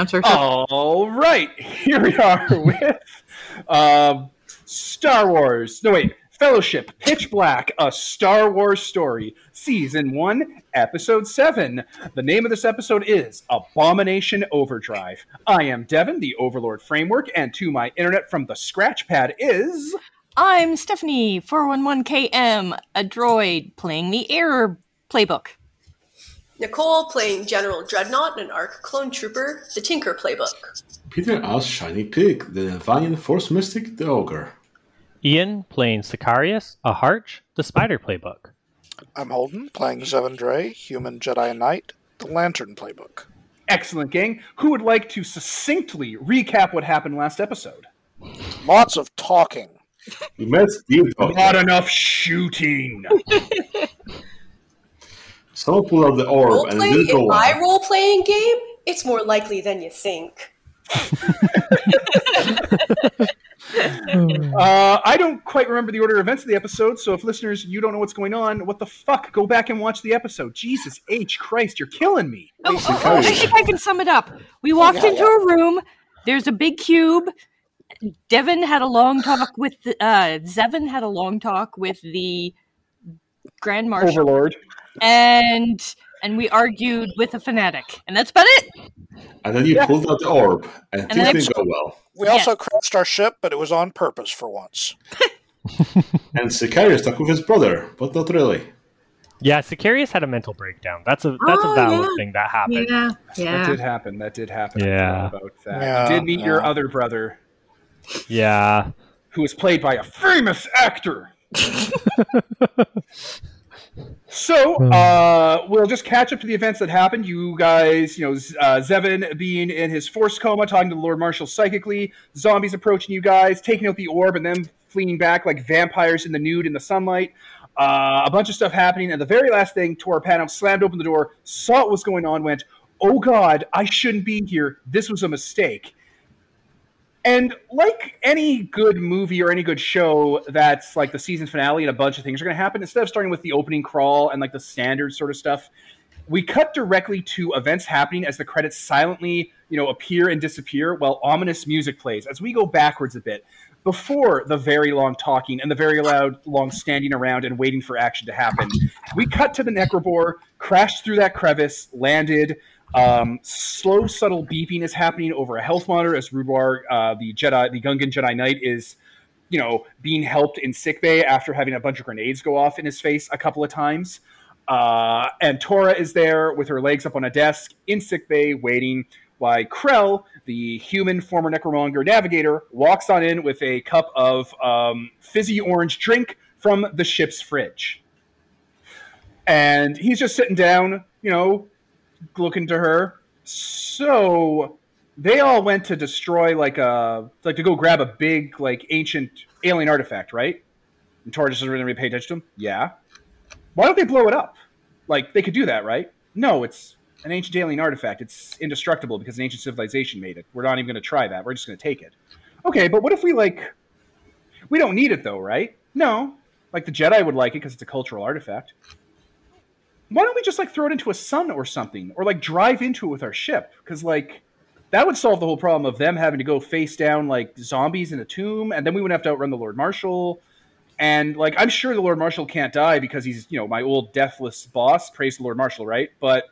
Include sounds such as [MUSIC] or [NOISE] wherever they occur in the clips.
announcer. [LAUGHS] All right, here we are [LAUGHS] with um, Star Wars. No, wait, Fellowship, Pitch Black, a Star Wars story, Season 1, Episode 7. The name of this episode is Abomination Overdrive. I am Devin, the Overlord Framework, and to my internet from the Scratchpad is. I'm Stephanie, 411KM, a droid playing the Error playbook. Nicole playing General Dreadnought and Arc Clone Trooper, the Tinker playbook. Peter as Shining Peaks, the Valiant Force Mystic, the Ogre. Ian playing Sicarius, a Harch, the Spider playbook. I'm Holden playing Zevendray, Human Jedi Knight, the Lantern playbook. Excellent, gang. Who would like to succinctly recap what happened last episode? Lots of talking. We met Steve Not enough shooting. [LAUGHS] Someone pulled out the orb Role and it playing didn't go in my role playing game? It's more likely than you think. [LAUGHS] Uh, I don't quite remember the order of events of the episode, so if listeners you don't know what's going on, what the fuck? Go back and watch the episode. Jesus H Christ, you're killing me. Oh, oh, oh, I think I can sum it up. We walked Yeah, into a room. There's a big cube. Devin had a long talk with the, uh, Zevin had a long talk with the Grand Marshal, Overlord. And and we argued with a fanatic, and that's about it. And then you Yeah. pulled out the orb and, And things didn't go well. We Yeah. also crashed our ship, but it was on purpose for once. [LAUGHS] [LAUGHS] And Sicarius stuck with his brother, but not really. Yeah, Sicarius had a mental breakdown. That's a that's Oh, a valid yeah. thing that happened. Yeah, That did happen. That did happen. Yeah. about that. Yeah, you did meet your other brother, Yeah. who was played by a famous actor. [LAUGHS] So uh, we'll just catch up to the events that happened. You guys, you know, uh, Zevin being in his force coma, talking to the Lord Marshal psychically, zombies approaching you guys, taking out the orb, and then fleeing back like vampires in the nude in the sunlight. Uh, a bunch of stuff happening, and the very last thing, Torpano slammed open the door, saw what was going on, went, "Oh God, I shouldn't be here. This was a mistake." And like any good movie or any good show, that's like the season finale and a bunch of things are going to happen. Instead of starting with the opening crawl and like the standard sort of stuff, we cut directly to events happening as the credits silently, you know, appear and disappear while ominous music plays as we go backwards a bit before the very long talking and the very loud long standing around and waiting for action to happen. We cut to the Necrobore, crashed through that crevice, landed. Um, slow, subtle beeping is happening over a health monitor as Rudwar, uh, the Jedi, the Gungan Jedi Knight, is, you know, being helped in sickbay after having a bunch of grenades go off in his face a couple of times. Uh, and Tora is there with her legs up on a desk in sickbay, waiting. While Krell, the human former Necromonger navigator, walks on in with a cup of um, fizzy orange drink from the ship's fridge. And he's just sitting down, you know, looking to her. So they all went to destroy like a like to go grab a big like ancient alien artifact, right? And Tora just doesn't really pay attention to him. Yeah. Why don't they blow it up? Like they could do that, right? No, it's an ancient alien artifact. It's indestructible because an ancient civilization made it. We're not even going to try that. We're just going to take it. Okay, but what if we like? We don't need it though, right? No. Like the Jedi would like it because it's a cultural artifact why don't we just like throw it into a sun or something? Or like drive into it with our ship? Because like that would solve the whole problem of them having to go face down like zombies in a tomb and then we wouldn't have to outrun the lord marshal. And like i'm sure the lord marshal can't die because he's you know my old deathless boss. Praise the lord marshal right? But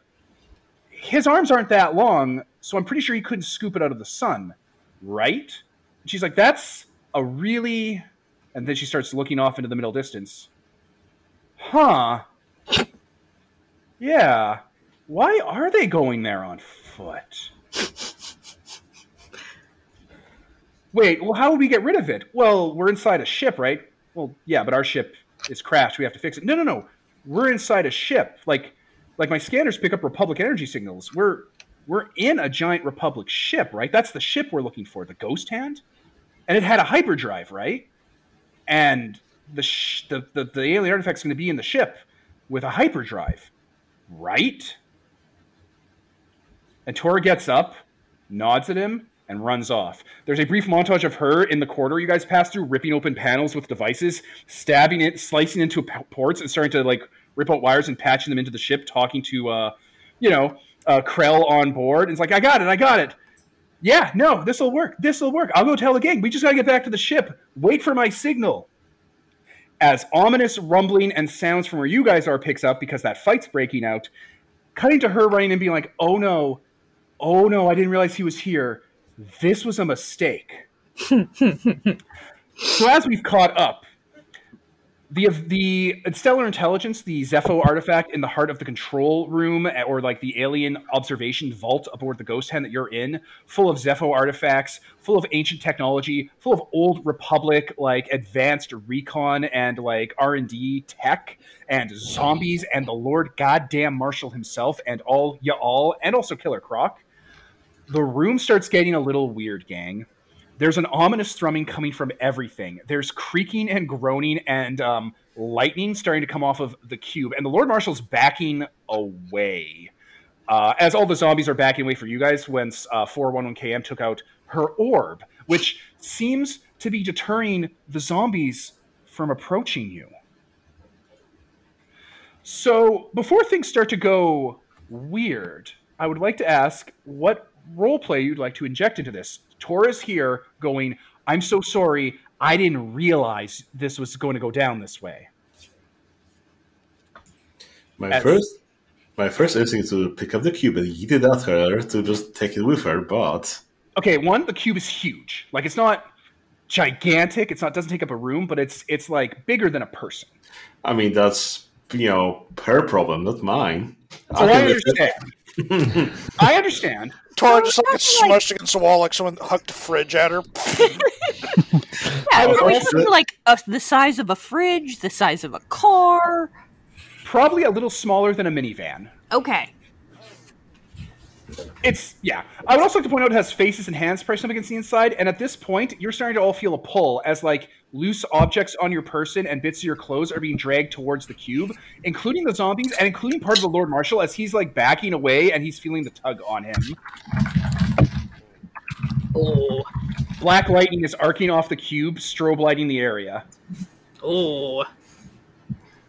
his arms aren't that long so i'm pretty sure he couldn't scoop it out of the sun. Right? And she's like that's a really and then she starts looking off into the middle distance. Huh yeah. Why are they going there on foot? Wait, well, how would we get rid of it? Well, we're inside a ship, right? Well, yeah, but our ship is crashed. We have to fix it. No, no, no. We're inside a ship. Like, like my scanners pick up Republic energy signals. We're we're in a giant Republic ship, right? That's the ship we're looking for, the Ghost Hand, and it had a hyperdrive, right? And the sh- the, the the alien artifact's going to be in the ship with a hyperdrive right? And Tora gets up, nods at him, and runs off. There's a brief montage of her in the corridor you guys pass through, ripping open panels with devices, stabbing it, slicing into ports, and starting to like rip out wires and patching them into the ship, talking to, uh, you know, uh, Krell on board. And it's like, I got it, I got it. Yeah, no, this will work. This will work. I'll go tell the gang. We just got to get back to the ship. Wait for my signal. As ominous rumbling and sounds from where you guys are picks up because that fight's breaking out, cutting to her running and being like, oh no, oh no, I didn't realize he was here. This was a mistake. [LAUGHS] so as we've caught up, the the stellar intelligence, the Zepho artifact in the heart of the control room, eh, or like the alien observation vault aboard the Ghost Hand that you're in, full of Zepho artifacts, full of ancient technology, full of old Republic like advanced recon and like R and D tech, and zombies, and the Lord Goddamn Marshal himself, and all ya all, and also Killer Croc. The room starts getting a little weird, gang there's an ominous thrumming coming from everything. There's creaking and groaning and um, lightning starting to come off of the cube, and the Lord Marshal's backing away. Uh, as all the zombies are backing away for you guys, when uh, 411KM took out her orb, which seems to be deterring the zombies from approaching you. So, before things start to go weird, I would like to ask what role play you'd like to inject into this. Torres here going, I'm so sorry. I didn't realize this was going to go down this way. My As- first, my first instinct is to pick up the cube and yeet it at her to just take it with her, but Okay, one, the cube is huge. Like it's not gigantic. It's not doesn't take up a room, but it's it's like bigger than a person. I mean that's you know her problem, not mine. So I, it. understand. [LAUGHS] I understand. Tora just like gets that's like- against the wall like someone hucked a fridge at her. [LAUGHS] Yeah, would are we also- talking like a, the size of a fridge, the size of a car? Probably a little smaller than a minivan. Okay. It's yeah. I would also like to point out it has faces and hands pressed up against the inside, and at this point, you're starting to all feel a pull as like loose objects on your person and bits of your clothes are being dragged towards the cube, including the zombies and including part of the Lord Marshal as he's like backing away and he's feeling the tug on him. Oh. Black lightning is arcing off the cube, strobe lighting the area. Oh.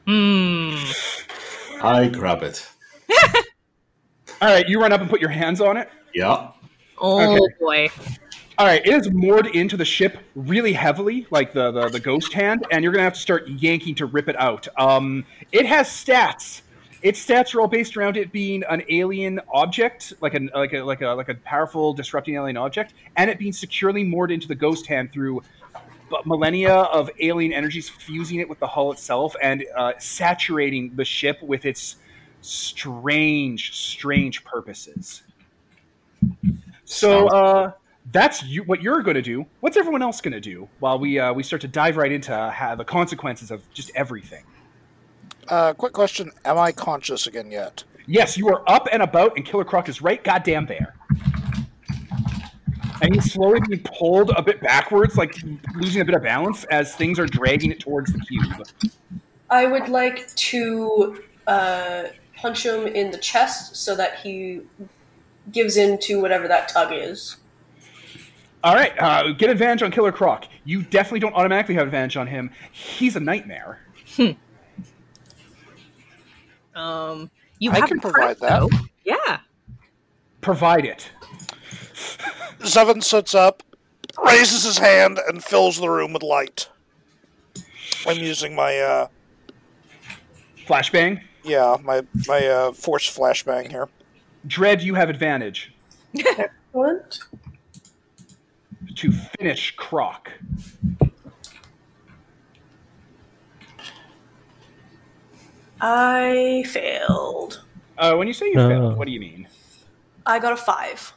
Hmm. I grab it. [LAUGHS] All right, you run up and put your hands on it. Yeah. Oh Okay. boy. All right, it is moored into the ship really heavily, like the, the, the ghost hand, and you're gonna have to start yanking to rip it out. Um, it has stats. Its stats are all based around it being an alien object, like an like a like a like a powerful disrupting alien object, and it being securely moored into the ghost hand through millennia of alien energies fusing it with the hull itself and uh, saturating the ship with its strange, strange purposes. So uh, that's you, what you're going to do. What's everyone else going to do while we uh, we start to dive right into uh, the consequences of just everything? Uh, quick question: Am I conscious again yet? Yes, you are up and about, and Killer Croc is right goddamn there. And he's slowly being pulled a bit backwards, like losing a bit of balance as things are dragging it towards the cube. I would like to uh, punch him in the chest so that he gives in to whatever that tug is. All right, uh, get advantage on Killer Croc. You definitely don't automatically have advantage on him. He's a nightmare. Um. You I have can provide prep, that. though. Yeah. Provide it. Zevin sits up, raises his hand, and fills the room with light. I'm using my uh, Flashbang. yeah, my my uh, force flashbang here. Dread, you have advantage What? To finish Croc. I failed. Uh, when you say you Oh. failed, what do you mean? I got a five.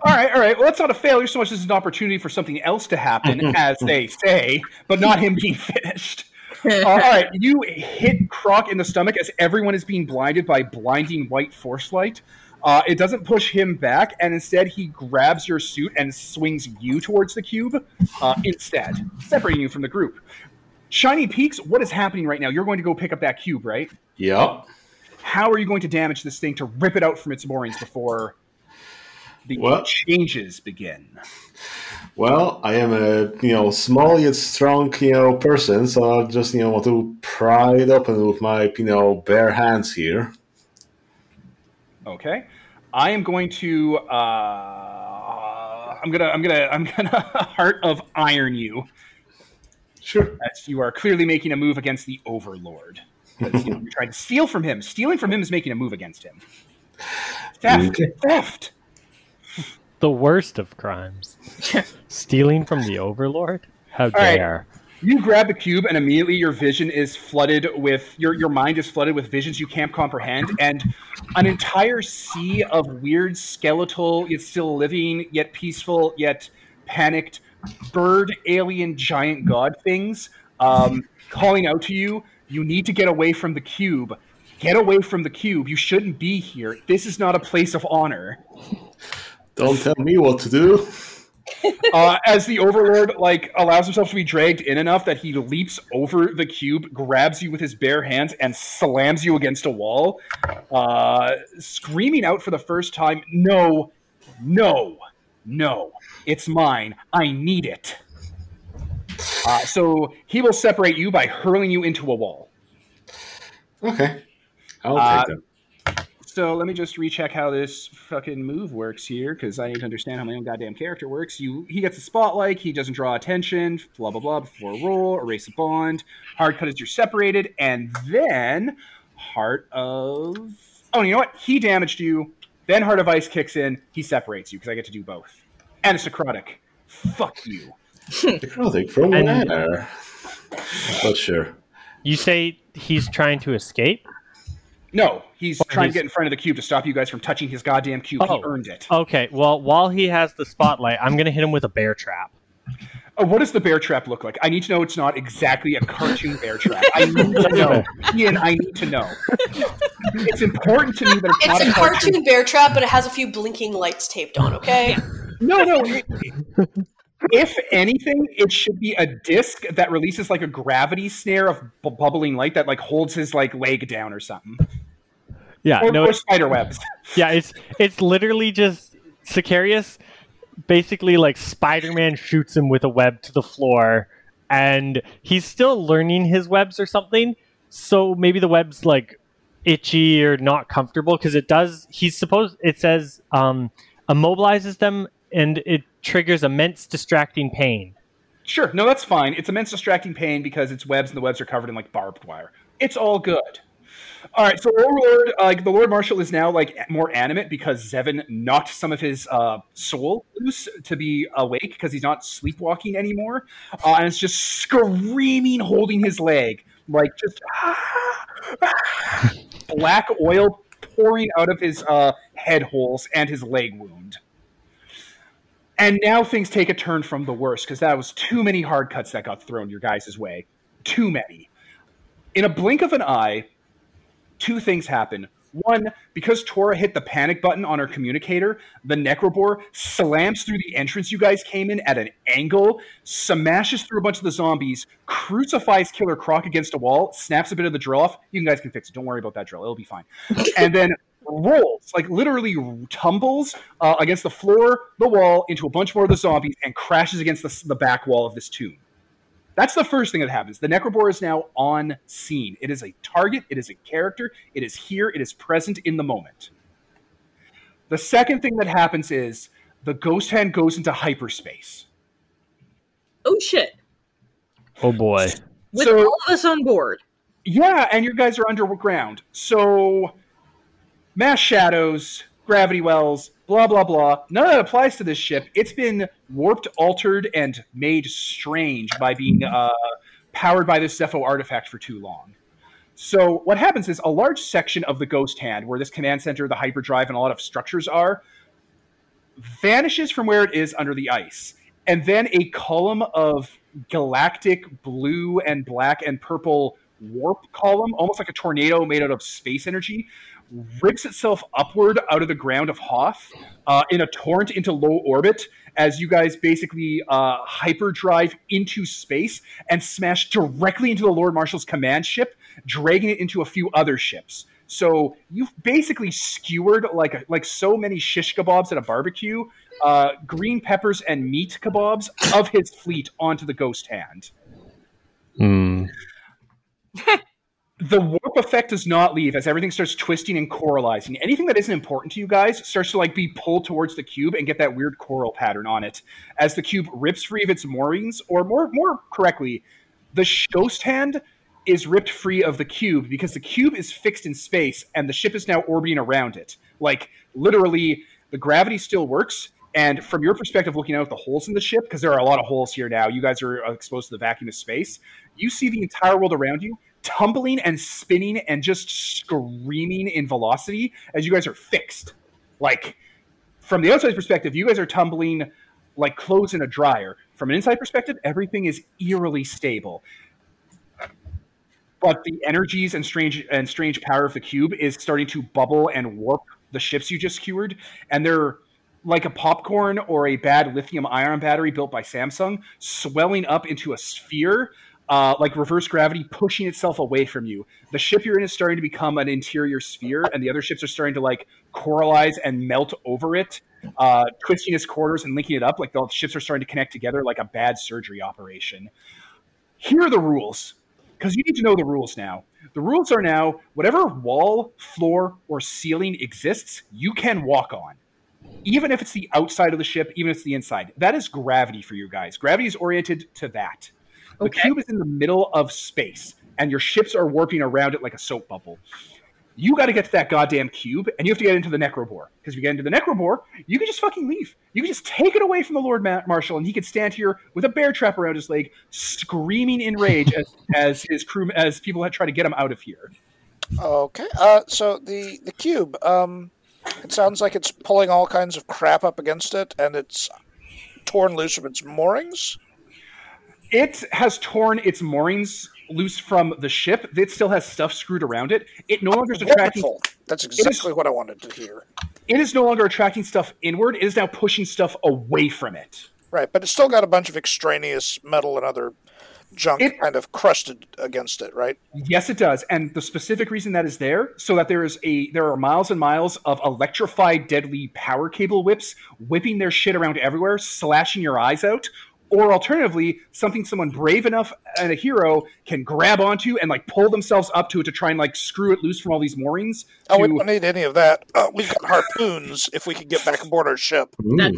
All right, all right. Well, that's not a failure so much as an opportunity for something else to happen, [LAUGHS] as they say, but not him being [LAUGHS] finished. Uh, all right, you hit Croc in the stomach as everyone is being blinded by blinding white force light. Uh, it doesn't push him back, and instead he grabs your suit and swings you towards the cube uh, instead, separating you from the group. Shiny Peaks, what is happening right now? You're going to go pick up that cube, right? Yep. How are you going to damage this thing to rip it out from its moorings before the Well- changes begin? Well, I am a you know small yet strong you know person, so I just you know want to pry it open with my you know bare hands here. Okay. I am going to uh, I'm gonna I'm gonna I'm gonna [LAUGHS] heart of iron you. Sure. As you are clearly making a move against the Overlord. 'Cause, you know, you tried to steal from him. Stealing from him is making a move against him. Theft. Okay. Theft. The worst of crimes. [LAUGHS] Stealing from the Overlord? How right. dare. You grab the cube, and immediately your vision is flooded with your your mind is flooded with visions you can't comprehend, and an entire sea of weird skeletal, yet still living, yet peaceful, yet panicked bird, alien, giant god things um, calling out to you. You need to get away from the cube. Get away from the cube. You shouldn't be here. This is not a place of honor. Don't tell me what to do. Uh, as the overlord like allows himself to be dragged in enough that he leaps over the cube grabs you with his bare hands and slams you against a wall uh, screaming out for the first time no no no it's mine i need it uh, so he will separate you by hurling you into a wall Okay. I'll Uh, take that. So let me just recheck how this fucking move works here, because I need to understand how my own goddamn character works. You, he gets a spotlight. He doesn't draw attention. Blah blah blah. Before a roll, erase a bond. Hard cut as you're separated, and then heart of. Oh, you know what? He damaged you. Then heart of ice kicks in. He separates you because I get to do both. And it's necrotic. Fuck you. Necrotic from And- where? Not sure. You say he's trying to escape? No, he's Oh, trying he's- to get in front of the cube to stop you guys from touching his goddamn cube. He Oh. earned it. Okay, well, while he has the spotlight, I'm going to hit him with a bear trap. Oh, what does the bear trap look like? I need to know it's not exactly a cartoon bear [LAUGHS] trap. I need to know. Ian, I need to know. It's important to me that it's, It's not a cartoon bear trap, but it has a few blinking lights taped on. Okay. No, no. [LAUGHS] it- if anything, it should be a disc that releases like a gravity snare of bu- bubbling light that like holds his like leg down or something, Yeah, or, no, or spider webs. [LAUGHS] yeah, it's it's literally just Sicarius basically like Spider-Man shoots him with a web to the floor and he's still learning his webs or something. So maybe the web's like itchy or not comfortable because it does he's supposed it says um immobilizes them and it triggers immense distracting pain. Sure, no, that's fine. It's immense distracting pain because it's webs and the webs are covered in like barbed wire. It's all good. All right, so uh, like the Lord Marshal is now like more animate because Zevin knocked some of his uh, soul loose to be awake because he's not sleepwalking anymore, uh, and it's just screaming, holding his leg, like just [LAUGHS] black oil pouring out of his uh, head holes and his leg wound. And now things take a turn from the worst because that was too many hard cuts that got thrown your guys' way. Too many. In a blink of an eye, two things happen. One, because Tora hit the panic button on her communicator, the Necrobore slams through the entrance you guys came in at an angle, smashes through a bunch of the zombies, crucifies Killer Croc against a wall, snaps a bit of the drill off. You guys can fix it. Don't worry about that drill. It'll be fine. [LAUGHS] and then rolls, like literally tumbles uh, against the floor, the wall, into a bunch more of the zombies, and crashes against the, the back wall of this tomb. That's the first thing that happens. The Necrobore is now on scene. It is a target, it is a character, it is here, it is present in the moment. The second thing that happens is the ghost hand goes into hyperspace. Oh shit! Oh boy. With So- all of us on board. Yeah, and you guys are underground. So, mass shadows, gravity wells, blah, blah, blah. None of that applies to this ship. It's been warped, altered, and made strange by being uh, powered by this Zepho artifact for too long. So, what happens is a large section of the Ghost Hand, where this command center, the hyperdrive, and a lot of structures are, vanishes from where it is under the ice. And then a column of galactic blue and black and purple warp column, almost like a tornado made out of space energy, rips itself upward out of the ground of Hoth uh, in a torrent into low orbit as you guys basically uh, hyperdrive into space and smash directly into the Lord Marshal's command ship, dragging it into a few other ships. So you've basically skewered like like so many shish kebabs at a barbecue, uh, green peppers and meat kebabs of his fleet onto the Ghost Hand. Hmm. [LAUGHS] the warp effect does not leave as everything starts twisting and coralizing. Anything that isn't important to you guys starts to like be pulled towards the cube and get that weird coral pattern on it as the cube rips free of its moorings, or more more correctly, the ghost hand is ripped free of the cube because the cube is fixed in space and the ship is now orbiting around it. Like literally, the gravity still works. And from your perspective, looking out at the holes in the ship, because there are a lot of holes here now, you guys are exposed to the vacuum of space. You see the entire world around you tumbling and spinning and just screaming in velocity as you guys are fixed. Like from the outside perspective, you guys are tumbling like clothes in a dryer. From an inside perspective, everything is eerily stable. But the energies and strange and strange power of the cube is starting to bubble and warp the ships you just cured, and they're like a popcorn or a bad lithium ion battery built by Samsung, swelling up into a sphere uh, like reverse gravity pushing itself away from you. The ship you're in is starting to become an interior sphere, and the other ships are starting to like coralize and melt over it, uh, twisting its quarters and linking it up. Like the ships are starting to connect together like a bad surgery operation. Here are the rules, because you need to know the rules now. The rules are now whatever wall, floor, or ceiling exists, you can walk on. Even if it's the outside of the ship, even if it's the inside. That is gravity for you guys. Gravity is oriented to that. The Okay. cube is in the middle of space, and your ships are warping around it like a soap bubble. You got to get to that goddamn cube, and you have to get into the Necrobore. Because if you get into the Necrobore, you can just fucking leave. You can just take it away from the Lord Ma- Marshal, and he could stand here with a bear trap around his leg, screaming in rage as, [LAUGHS] as his crew, as people had tried to get him out of here. Okay. Uh, so the the cube. Um, it sounds like it's pulling all kinds of crap up against it, and it's torn loose from its moorings. It has torn its moorings loose from the ship. It still has stuff screwed around it. It no longer is attracting. That's exactly what I wanted to hear. It is no longer attracting stuff inward. It is now pushing stuff away from it. Right, but it's still got a bunch of extraneous metal and other junk It- kind of crusted against it, right? Yes, it does. And the specific reason that is there, so that there is a there are miles and miles of electrified deadly power cable whips whipping their shit around everywhere, slashing your eyes out. Or alternatively, something someone brave enough and a hero can grab onto and like pull themselves up to it to try and like screw it loose from all these moorings. Oh, we don't need any of that. Uh, we've got harpoons if we can get back aboard our ship.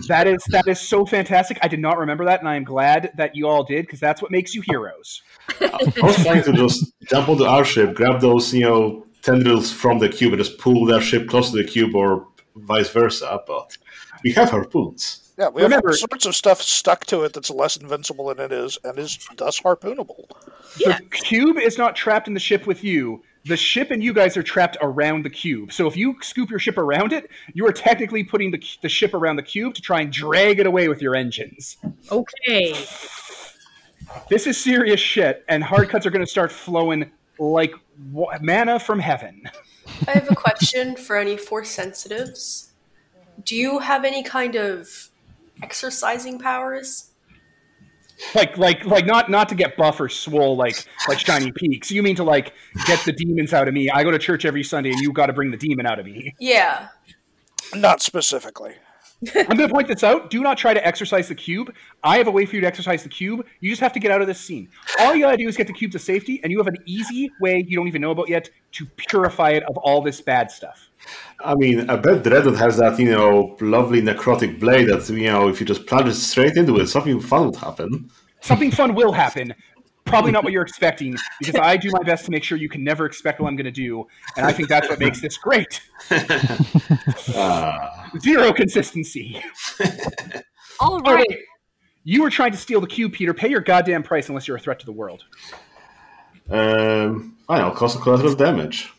That is that is so fantastic. I did not remember that, and I am glad that you all did because that's what makes you heroes. I was trying to just jump onto our ship, grab those, you know, tendrils from the cube, and just pull their ship close to the cube, or vice versa. But we have harpoons. Yeah, we have all sorts of stuff stuck to it that's less invincible than it is, and is thus harpoonable. Yeah. The cube is not trapped in the ship with you. The ship and you guys are trapped around the cube. So if you scoop your ship around it, you are technically putting the, the ship around the cube to try and drag it away with your engines. Okay. This is serious shit, and hard cuts are going to start flowing like wa- manna from heaven. I have a question for any force sensitives. Do you have any kind of exercising powers? Like, like, like, not not to get buff or swole like like shiny [LAUGHS] peaks. You mean to like get the demons out of me? I go to church every Sunday, and you got to bring the demon out of me. Yeah. Not specifically. I'm going to point this out. Do not try to exercise the cube. I have a way for you to exercise the cube. You just have to get out of this scene. All you got to do is get the cube to safety, and you have an easy way you don't even know about yet to purify it of all this bad stuff. I mean, I bet Dreadnought has that, you know, lovely necrotic blade that, you know, if you just plunge it straight into it, something fun would happen. Something fun will happen. Probably not what [LAUGHS] you're expecting, because I do my best to make sure you can never expect what I'm going to do, and I think that's what makes this great. Ah. [LAUGHS] [LAUGHS] Zero consistency. All right. wait. You were trying to steal the cube, Peter. Pay your goddamn price unless you're a threat to the world. um, I know, cause a collateral damage.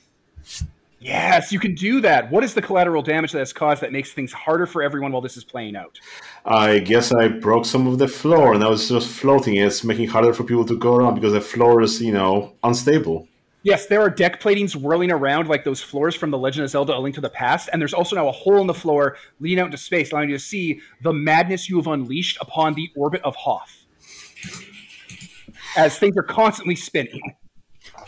Yes, you can do that. What is the collateral damage that has caused that makes things harder for everyone while this is playing out? I guess I broke some of the floor and I was just floating. It's making it harder for people to go around because the floor is, you know, unstable. Yes, there are deck platings whirling around like those floors from The Legend of Zelda: A Link to the Past, and there's also now a hole in the floor leading out into space, allowing you to see the madness you have unleashed upon the orbit of Hoth. As things are constantly spinning.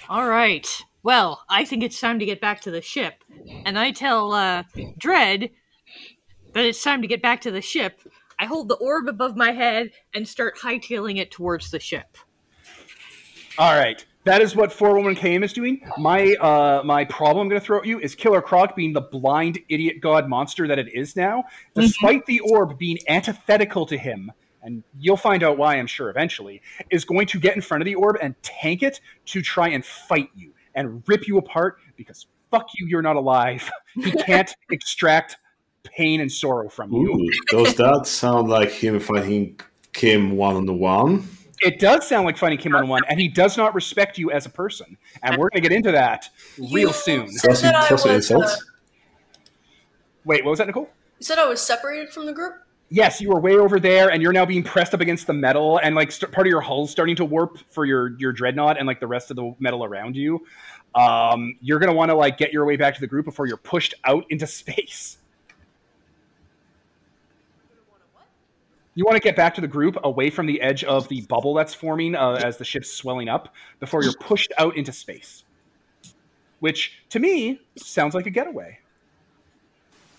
All right. Well, I think it's time to get back to the ship. And I tell uh, Dread that it's time to get back to the ship. I hold the orb above my head and start hightailing it towards the ship. All right. That is what 411KM is doing. My uh, my problem I'm going to throw at you is Killer Croc being the blind idiot god monster that it is now, despite the orb being antithetical to him. And you'll find out why, I'm sure, eventually, is going to get in front of the orb and tank it to try and fight you and rip you apart because fuck you, you're not alive. [LAUGHS] He can't [LAUGHS] extract pain and sorrow from you. Ooh, does that sound like him fighting Kim one on one? It does sound like fighting Kim one on one, and he does not respect you as a person. And we're going to get into that real You soon. said Does he that I toss was, uh, Wait, what was that, Nicole? you said I was separated from the group? Yes, you were way over there, and you're now being pressed up against the metal, and like st- part of your hull's starting to warp for your your dreadnought and like the rest of the metal around you. Um, you're gonna want to like get your way back to the group before you're pushed out into [LAUGHS] space. You want to get back to the group away from the edge of the bubble that's forming uh, as the ship's swelling up before you're pushed out into space. Which, to me, sounds like a getaway.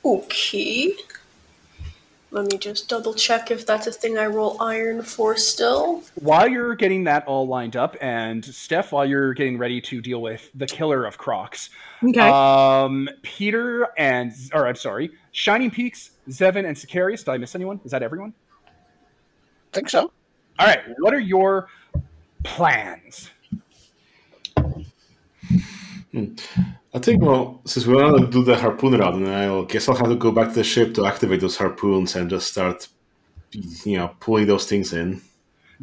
Okay. Let me just double check if that's a thing I roll iron for still. while you're getting that all lined up, and Steph, while you're getting ready to deal with the killer of Crocs, Okay. um, Peter and, or I'm sorry, Shining Peaks, Zevin, and Sicarius. Did I miss anyone? Is that everyone? Think so? All right. What are your plans? I think, well, since we're going to do the harpoon route, then I guess I'll have to go back to the ship to activate those harpoons and just start, you know, pulling those things in.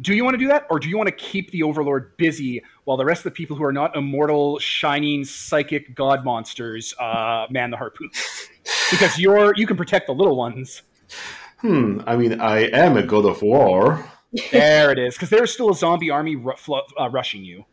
Do you want to do that, or do you want to keep the Overlord busy while the rest of the people who are not immortal, shining, psychic god monsters uh, man the harpoons? [LAUGHS] Because you're you can protect the little ones. Hmm, I mean, I am a god of war. There it is. Because there's still a zombie army ru- flo- uh, rushing you.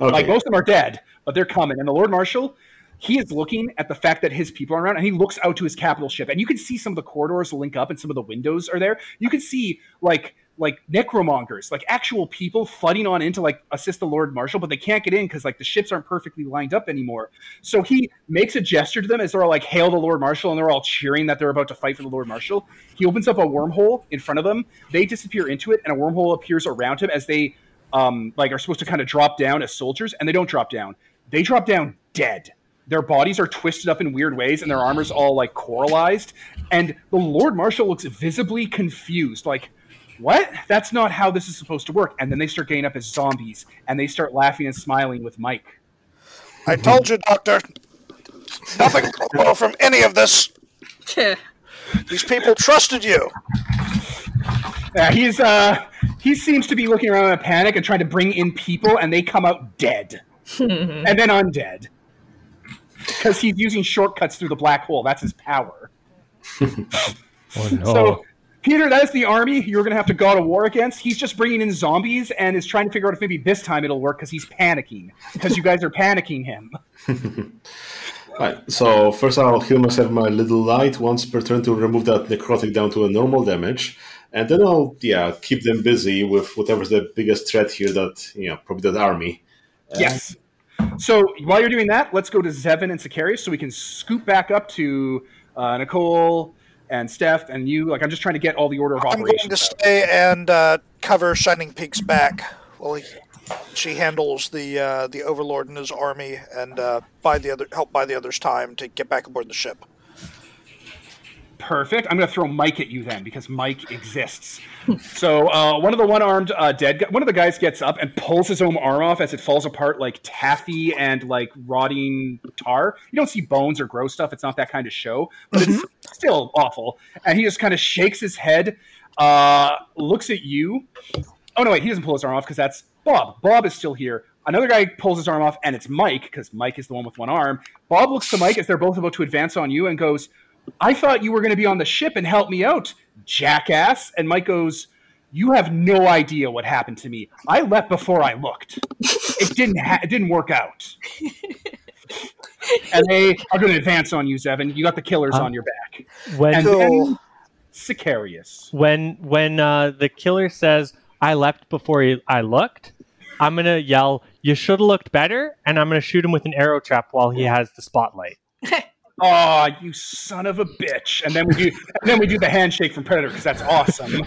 Okay. Like most of them are dead, but they're coming. And the Lord Marshal, he is looking at the fact that his people are around, and he looks out to his capital ship, and you can see some of the corridors link up, and some of the windows are there. You can see like like necromongers, like actual people flooding on in to like assist the Lord Marshal, but they can't get in because like the ships aren't perfectly lined up anymore. So he makes a gesture to them as they're all like hail the Lord Marshal, and they're all cheering that they're about to fight for the Lord Marshal. He opens up a wormhole in front of them. They disappear into it, and a wormhole appears around him as they um, like are supposed to kind of drop down as soldiers, and they don't drop down. They drop down dead. Their bodies are twisted up in weird ways, and their armor's all like coralized. And the Lord Marshal looks visibly confused, like, "What? That's not how this is supposed to work." And then they start getting up as zombies, and they start laughing and smiling with Mike. I told you, Doctor. Nothing will grow [LAUGHS] from any of this. [LAUGHS] These people trusted you. Yeah, he's uh, he seems to be looking around in a panic and trying to bring in people, and they come out dead, [LAUGHS] and then undead, because he's using shortcuts through the black hole. That's his power. [LAUGHS] Oh no. So, Peter, that is the army you're going to have to go to war against. He's just bringing in zombies and is trying to figure out if maybe this time it'll work because he's panicking because you guys are panicking him. [LAUGHS] Right, so first I'll heal myself with my little light once per turn to remove that necrotic down to a normal damage. And then I'll, yeah, keep them busy with whatever's the biggest threat here that, you know, probably that army. Yes. So while you're doing that, let's go to Zevin and Sicarius so we can scoop back up to uh, Nicole and Steph and you. Like, I'm just trying to get all the order of I'm going operations. to stay and uh, cover Shining Peak's back while he, she handles the uh, the Overlord and his army and uh, buy the other help buy the others time to get back aboard the ship. Perfect. I'm going to throw Mike at you then because Mike exists. so uh, one of the one-armed uh, dead, one of the guys gets up and pulls his own arm off as it falls apart like taffy and like rotting tar. You don't see bones or gross stuff. It's not that kind of show, but it's still awful. And he just kind of shakes his head, uh, looks at you. Oh no, wait, he doesn't pull his arm off because that's Bob. Bob is still here. Another guy pulls his arm off, and it's Mike because Mike is the one with one arm. Bob looks to Mike as they're both about to advance on you and goes, I thought you were going to be on the ship and help me out, jackass. And Mike goes, You have no idea what happened to me. I left before I looked. It didn't. Ha- it didn't work out. and they are going to advance on you, Zevin. You got the killers Huh? on your back. when And Cool. then Sicarius. when when uh, the killer says I leapt before I looked, I'm gonna yell, "You should have looked better!" and I'm gonna shoot him with an arrow trap while he has the spotlight. [LAUGHS] Oh, you son of a bitch! And then we do, and then we do the handshake from Predator because that's awesome.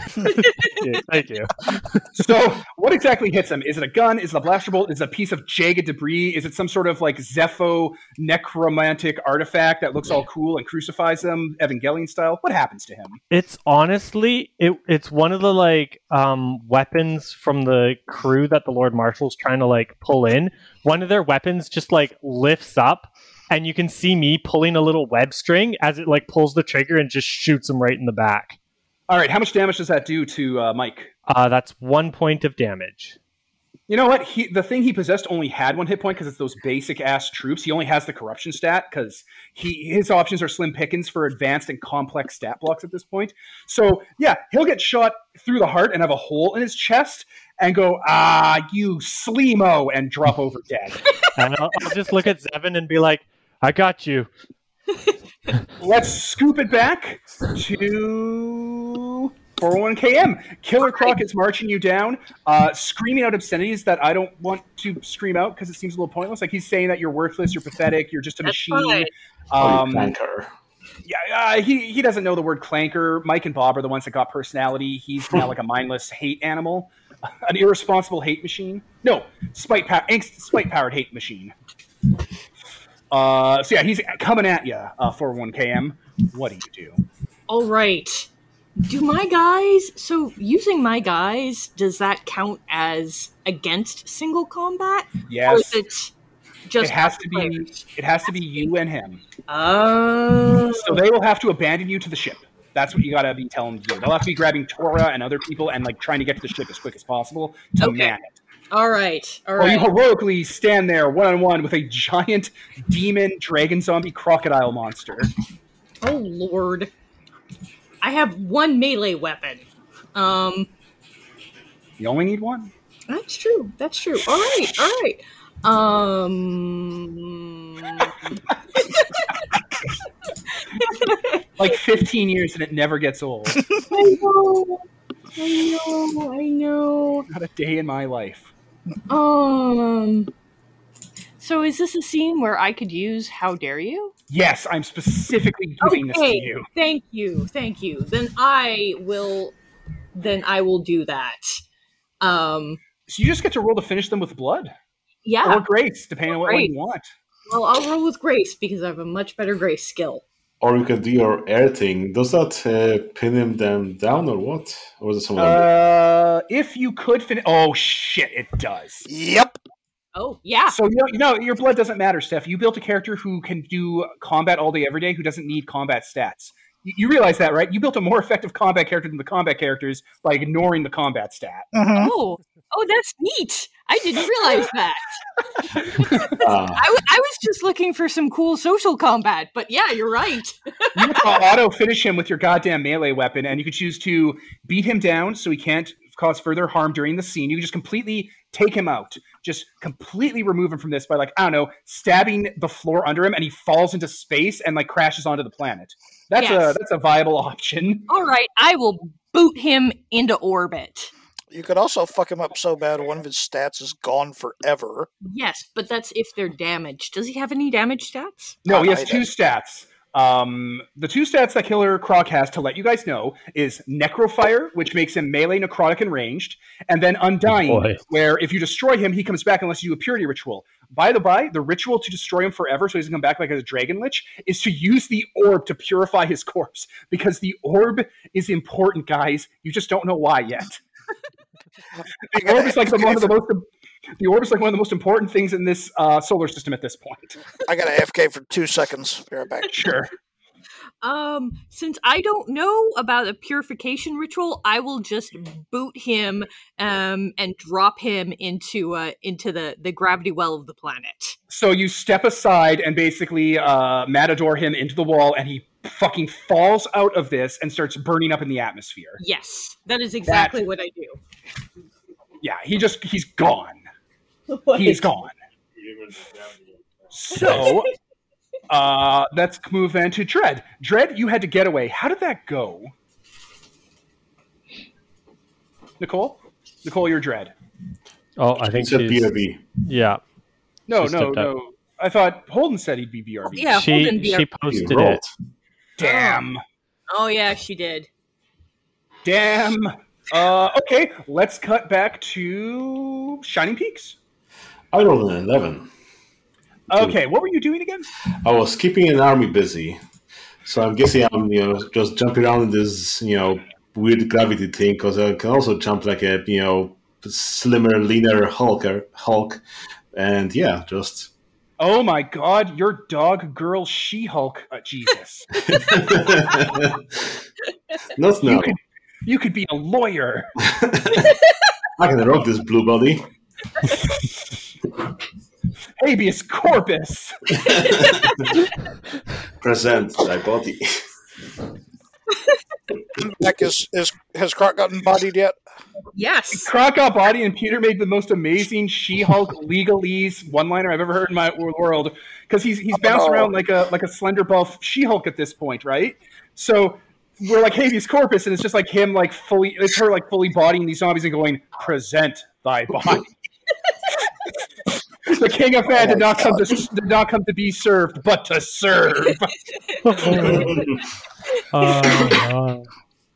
Yeah, thank you. [LAUGHS] so, what exactly hits him? Is it a gun? Is it a blaster bolt? Is it a piece of jagged debris? Is it some sort of like Zepho necromantic artifact that looks all cool and crucifies him, Evangelion style? What happens to him? It's honestly it it's one of the like um weapons from the crew that the Lord Marshal's trying to like pull in. One of their weapons just like lifts up and you can see me pulling a little web string as it like pulls the trigger and just shoots him right in the back. All right, how much damage does that do to uh, Mike? Uh that's one point of damage. You know what? He the thing he possessed only had one hit point because it's those basic ass troops. He only has the corruption stat because he his options are slim pickings for advanced and complex stat blocks at this point. So yeah, he'll get shot through the heart and have a hole in his chest and go ah you sleemo and drop over dead. [LAUGHS] And I'll, I'll just look at Zevin and be like, I got you. [LAUGHS] Let's scoop it back to 401 KM. Killer Croc is marching you down, uh, screaming out obscenities that I don't want to scream out because it seems a little pointless. Like he's saying that you're worthless, you're pathetic, you're just a That's machine. fine. Oh, Um, you clanker. yeah, uh, he he doesn't know the word clanker. Mike and Bob are the ones that got personality. He's now like a mindless hate animal, [LAUGHS] an irresponsible hate machine. No, spite power, angst, spite powered hate machine. Uh, so yeah, he's coming at you. Uh, 41 km. What do you do? All right. Do my guys? So using my guys does that count as against single combat, or Yes, is it just it has to be. players? It has to be you and him. Oh, So they will have to abandon you to the ship. That's what you gotta be telling them to do. They'll have to be grabbing Tora and other people and like trying to get to the ship as quick as possible to Okay. man it. All right, all Or you heroically stand there one on one with a giant demon dragon zombie crocodile monster. Oh lord, I have one melee weapon. Um, You only need one. that's true. That's true. All right, all right. Um, [LAUGHS] Like 15 years and it never gets old. I know, I know, I know. Not a day in my life. Um. So is this a scene where I could use "How dare you"? Yes, I'm specifically doing this to you. Thank you, thank you. Then I will. Then I will do that. Um. So you just get to roll to finish them with blood Yeah. or grace, depending on what Great. you want. Well, I'll roll with grace because I have a much better grace skill. Or you can do your air thing. Does that uh, pin him them down or what? Or is it someone? Uh, if you could finish, oh shit, it does. Yep. Oh yeah. So you know, you know, your blood doesn't matter, Steph. You built a character who can do combat all day, every day, who doesn't need combat stats. You, you realize that, right? You built a more effective combat character than the combat characters by ignoring the combat stat. Mhm. Oh. Oh, that's neat. I didn't realize that. Ah, [LAUGHS] I, w- I was just looking for some cool social combat, but yeah, you're right. You can auto finish him with your goddamn melee weapon, and you can choose to beat him down so he can't cause further harm during the scene. You can just completely take him out, just completely remove him from this by like I don't know, stabbing the floor under him, and he falls into space and like crashes onto the planet. That's a that's a viable option. All right, I will boot him into orbit. You could also fuck him up so bad one of his stats is gone forever. Yes, but that's if they're damaged. Does he have any damage stats? No, he has two stats. Um, the two stats that Killer Croc has to let you guys know is Necrofire, which makes him melee, necrotic, and ranged, and then Undying, Boy. where if you destroy him, he comes back unless you do a purity ritual. By the by, the ritual to destroy him forever, so he doesn't come back like a dragon lich, is to use the orb to purify his corpse because the orb is important, guys. You just don't know why yet. The orb is like the, one of the most. The orb is like one of the most important things in this uh, solar system at this point. I got AFK for two seconds. Be right back. Sure. Um, since I don't know about a purification ritual, I will just boot him um and drop him into uh into the the gravity well of the planet. So you step aside and basically uh, matador him into the wall, and he fucking falls out of this and starts burning up in the atmosphere. Yes, that is exactly what I do. Yeah, he just he's gone. [LAUGHS] He's gone. So uh, let's move then to Dread. Dread, you had to get away. How did that go? Nicole, Nicole, you're Dread. Oh, I he think said she's BRB. yeah. No, She no, stepped out. no. I thought Holden said he'd be BRB. Yeah, she Holden BRB. she posted rolled. it. Damn. Oh yeah, she did. Damn. Uh, okay, let's cut back to Shining Peaks. I rolled an 11. Okay, what were you doing again? I was keeping an army busy. So I'm guessing I'm, you know, just jumping around in this, you know, weird gravity thing because I can also jump like a, you know, slimmer, leaner Hulker, Hulk. And yeah, just. Oh my god, your dog girl She Hulk. Uh, Jesus. [LAUGHS] Not You could, you could be a lawyer. [LAUGHS] I can rock this blue body. [LAUGHS] Habeas corpus. [LAUGHS] Present thy body. Heck, is, is has Croc gotten bodied yet? Yes. Croc got bodied, and Peter made the most amazing She Hulk legalese one liner I've ever heard in my world because he's he's bouncing Oh. around like a like a slender buff She Hulk at this point, right? So we're like habeas corpus, and it's just like him like fully, it's her like fully bodying these zombies and going, "Present thy body." [LAUGHS] the king of fan did not come to did not come to be served, but to serve. [LAUGHS] [LAUGHS] Uh,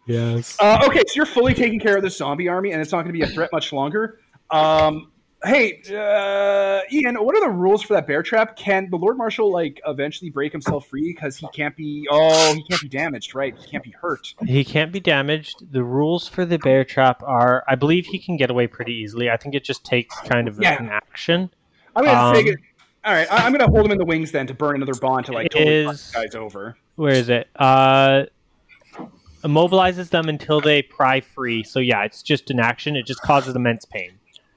yes. Uh, okay, so you're fully taking care of the zombie army, and it's not going to be a threat much longer. Um, hey, uh, Ian, what are the rules for that bear trap? Can the Lord Marshal like eventually break himself free because he can't be? Oh, he can't be damaged, right? He can't be hurt. He can't be damaged. The rules for the bear trap are, I believe, he can get away pretty easily. I think it just takes kind of Yeah. an action. I'm going to Um, take it. All right, I- I'm going to hold him in the wings then to burn another bond to like totally Is- these guys over. Where is it? Uh, immobilizes them until they pry free. So yeah, it's just an action. It just causes immense pain.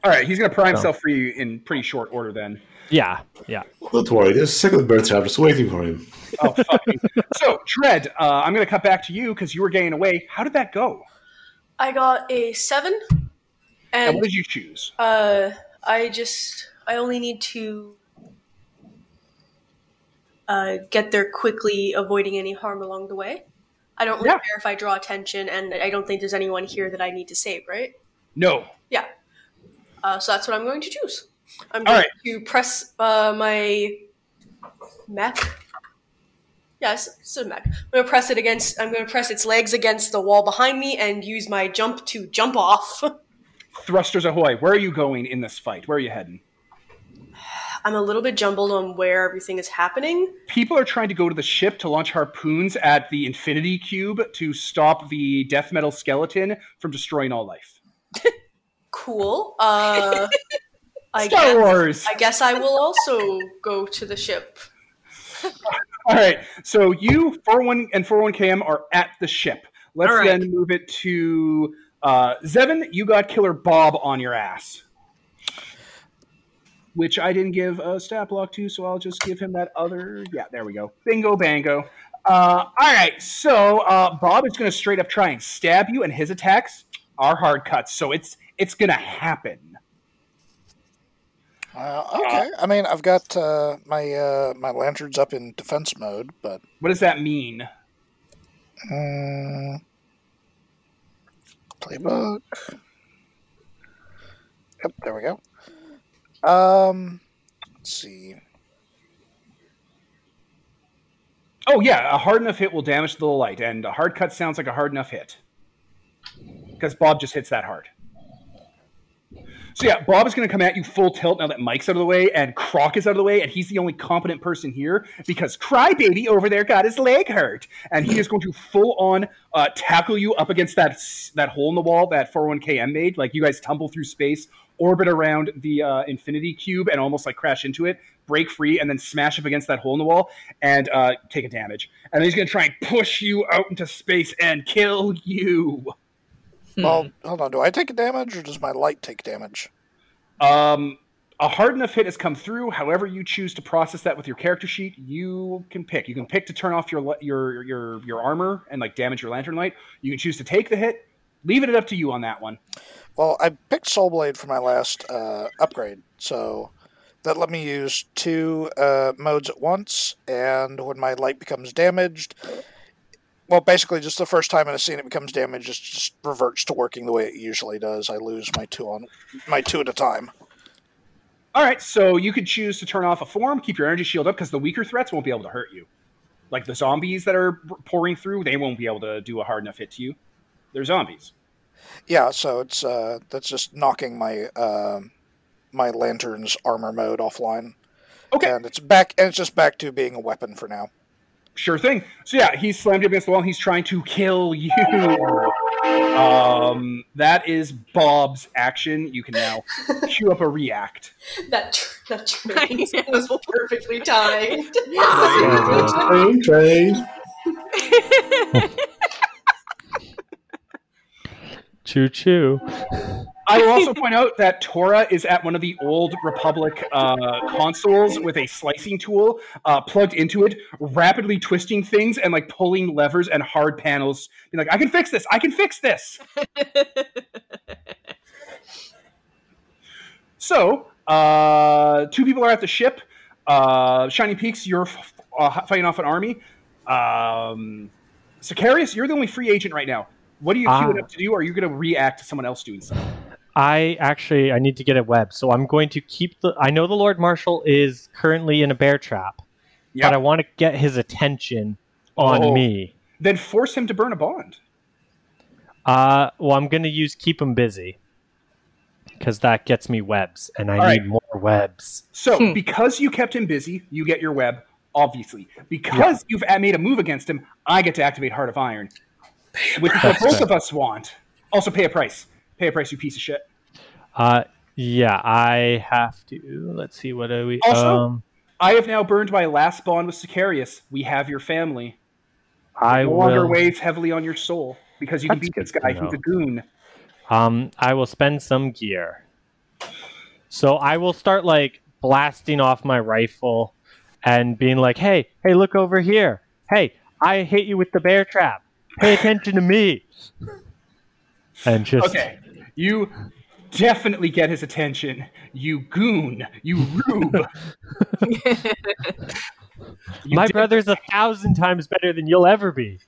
All right, he's going to pry So- himself free in pretty short order then. Yeah, yeah. Don't worry, there's a second bird trap just waiting for him. Oh, fuck. [LAUGHS] So, Dread, uh, I'm going to cut back to you because you were getting away. How did that go? I got a seven, And and what did you choose? uh, I just I only need to uh, get there quickly, avoiding any harm along the way. I don't really Yeah. care if I draw attention, and I don't think there's anyone here that I need to save, right? No. Yeah. Uh, so that's what I'm going to choose. I'm going right. to press uh, my mech. Yes, it's a mech. I'm going to press it against. I'm going to press its legs against the wall behind me and use my jump to jump off. [LAUGHS] Thrusters ahoy! Where are you going in this fight? Where are you heading? I'm a little bit jumbled on where everything is happening. People are trying to go to the ship to launch harpoons at the Infinity Cube to stop the death metal skeleton from destroying all life. [LAUGHS] Cool. Uh, [LAUGHS] I Star guess, Wars. I guess I will also go to the ship. [LAUGHS] All right. So you, 41 and 411KM are at the ship. Let's All right. then move it to uh, Zevin. You got Killer Bob on your ass. Which I didn't give a stat block to, so I'll just give him that other. Yeah, there we go. Bingo, bango. Uh, all right, so uh, Bob is going to straight up try and stab you, and his attacks are hard cuts, so it's it's going to happen. Uh, okay. I mean, I've got uh, my uh, my lanterns up in defense mode, but What does that mean? mm, playbook. Yep, there we go. Um, let's see. Oh yeah, a hard enough hit will damage the light, and a hard cut sounds like a hard enough hit because Bob just hits that hard. So yeah, Bob is going to come at you full tilt now that Mike's out of the way and Croc is out of the way, and he's the only competent person here because Crybaby over there got his leg hurt, and he is going to full on uh, tackle you up against that that hole in the wall that 411KM made. Like you guys tumble through space, orbit around the uh, Infinity Cube, and almost like crash into it, break free, and then smash up against that hole in the wall and uh, take a damage. And then he's going to try and push you out into space and kill you. Well, hold on. Do I take a damage, or does my light take damage? Um, a hard enough hit has come through. However, you choose to process that with your character sheet, you can pick. You can pick to turn off your le- your your your armor and like damage your lantern light. You can choose to take the hit. Leave it up to you on that one. Well, I picked Soul Blade for my last uh, upgrade, so that let me use two uh, modes at once. And when my light becomes damaged, well, basically, just the first time in a scene it becomes damaged, it just reverts to working the way it usually does. I lose my two on my two at a time. All right, so you could choose to turn off a form, keep your energy shield up because the weaker threats won't be able to hurt you. Like the zombies that are pouring through, they won't be able to do a hard enough hit to you. They're zombies. Yeah, so it's uh, that's just knocking my uh, my lantern's armor mode offline, Okay, and it's back, and it's just back to being a weapon for now. sure thing. So yeah, he's slammed you against the wall. He's trying to kill you. Um, that is Bob's action. You can now queue up a react. [LAUGHS] That tr- that train [LAUGHS] was perfectly timed. Train, train. [LAUGHS] Choo choo. I will also point out that Tora is at one of the old Republic uh, consoles with a slicing tool uh, plugged into it, rapidly twisting things and like pulling levers and hard panels. Being like, I can fix this. I can fix this. [LAUGHS] So, uh, two people are at the ship. Uh, Shining Peaks, you're f- uh, fighting off an army. Um, Sicarius, you're the only free agent right now. What are you queuing Ah. up to do? Or are you going to react to someone else doing something? I actually I need to get a web, so I'm going to keep the. I know the Lord Marshal is currently in a bear trap, Yeah. but I want to get his attention on Oh. me. Then force him to burn a bond. Uh, well, I'm going to use keep him busy because that gets me webs, and I All need right. more webs. So, Hmm. because you kept him busy, you get your web, obviously. Because you've made a move against him, I get to activate Heart of Iron. Which price. both of us want. Also, pay a price. Pay a price, you piece of shit. Uh, yeah, I have to. Let's see what are we. Also- um, I have now burned my last bond with Sicarius. We have your family. I no longer will. weighs heavily on your soul because you can beat this guy. to He's a goon. Um, I will spend some gear. So I will start like blasting off my rifle and being like, "Hey, hey, look over here! Hey, I hit you with the bear trap. Pay attention to me." And just Okay, you definitely get his attention. You goon. You rube. [LAUGHS] You my brother's a thousand times better than you'll ever be.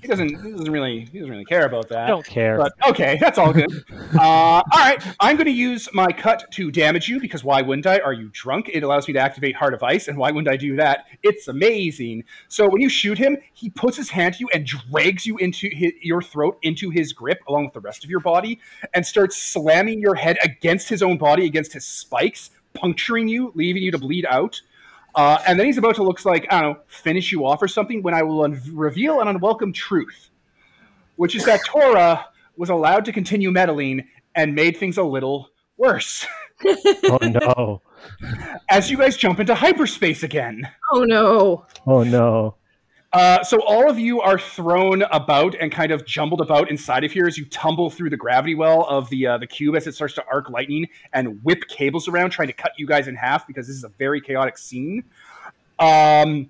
He doesn't. He doesn't really. He doesn't really care about that. I don't care. But okay, that's all good. [LAUGHS] uh, all right, I'm going to use my cut to damage you because why wouldn't I? Are you drunk? It allows me to activate Heart of Ice, and why wouldn't I do that? It's amazing. So when you shoot him, he puts his hand to you and drags you into his, your throat into his grip along with the rest of your body, and starts slamming your head against his own body, against his spikes, puncturing you, leaving you to bleed out. Uh, and then he's about to looks like I don't know, finish you off or something. When I will un- reveal an unwelcome truth which is that Tora was allowed to continue meddling and made things a little worse. [LAUGHS] oh no! As you guys jump into hyperspace again. oh no. Oh no! Uh, so all of you are thrown about and kind of jumbled about inside of here as you tumble through the gravity well of the uh, the cube as it starts to arc lightning and whip cables around, trying to cut you guys in half because this is a very chaotic scene. Um,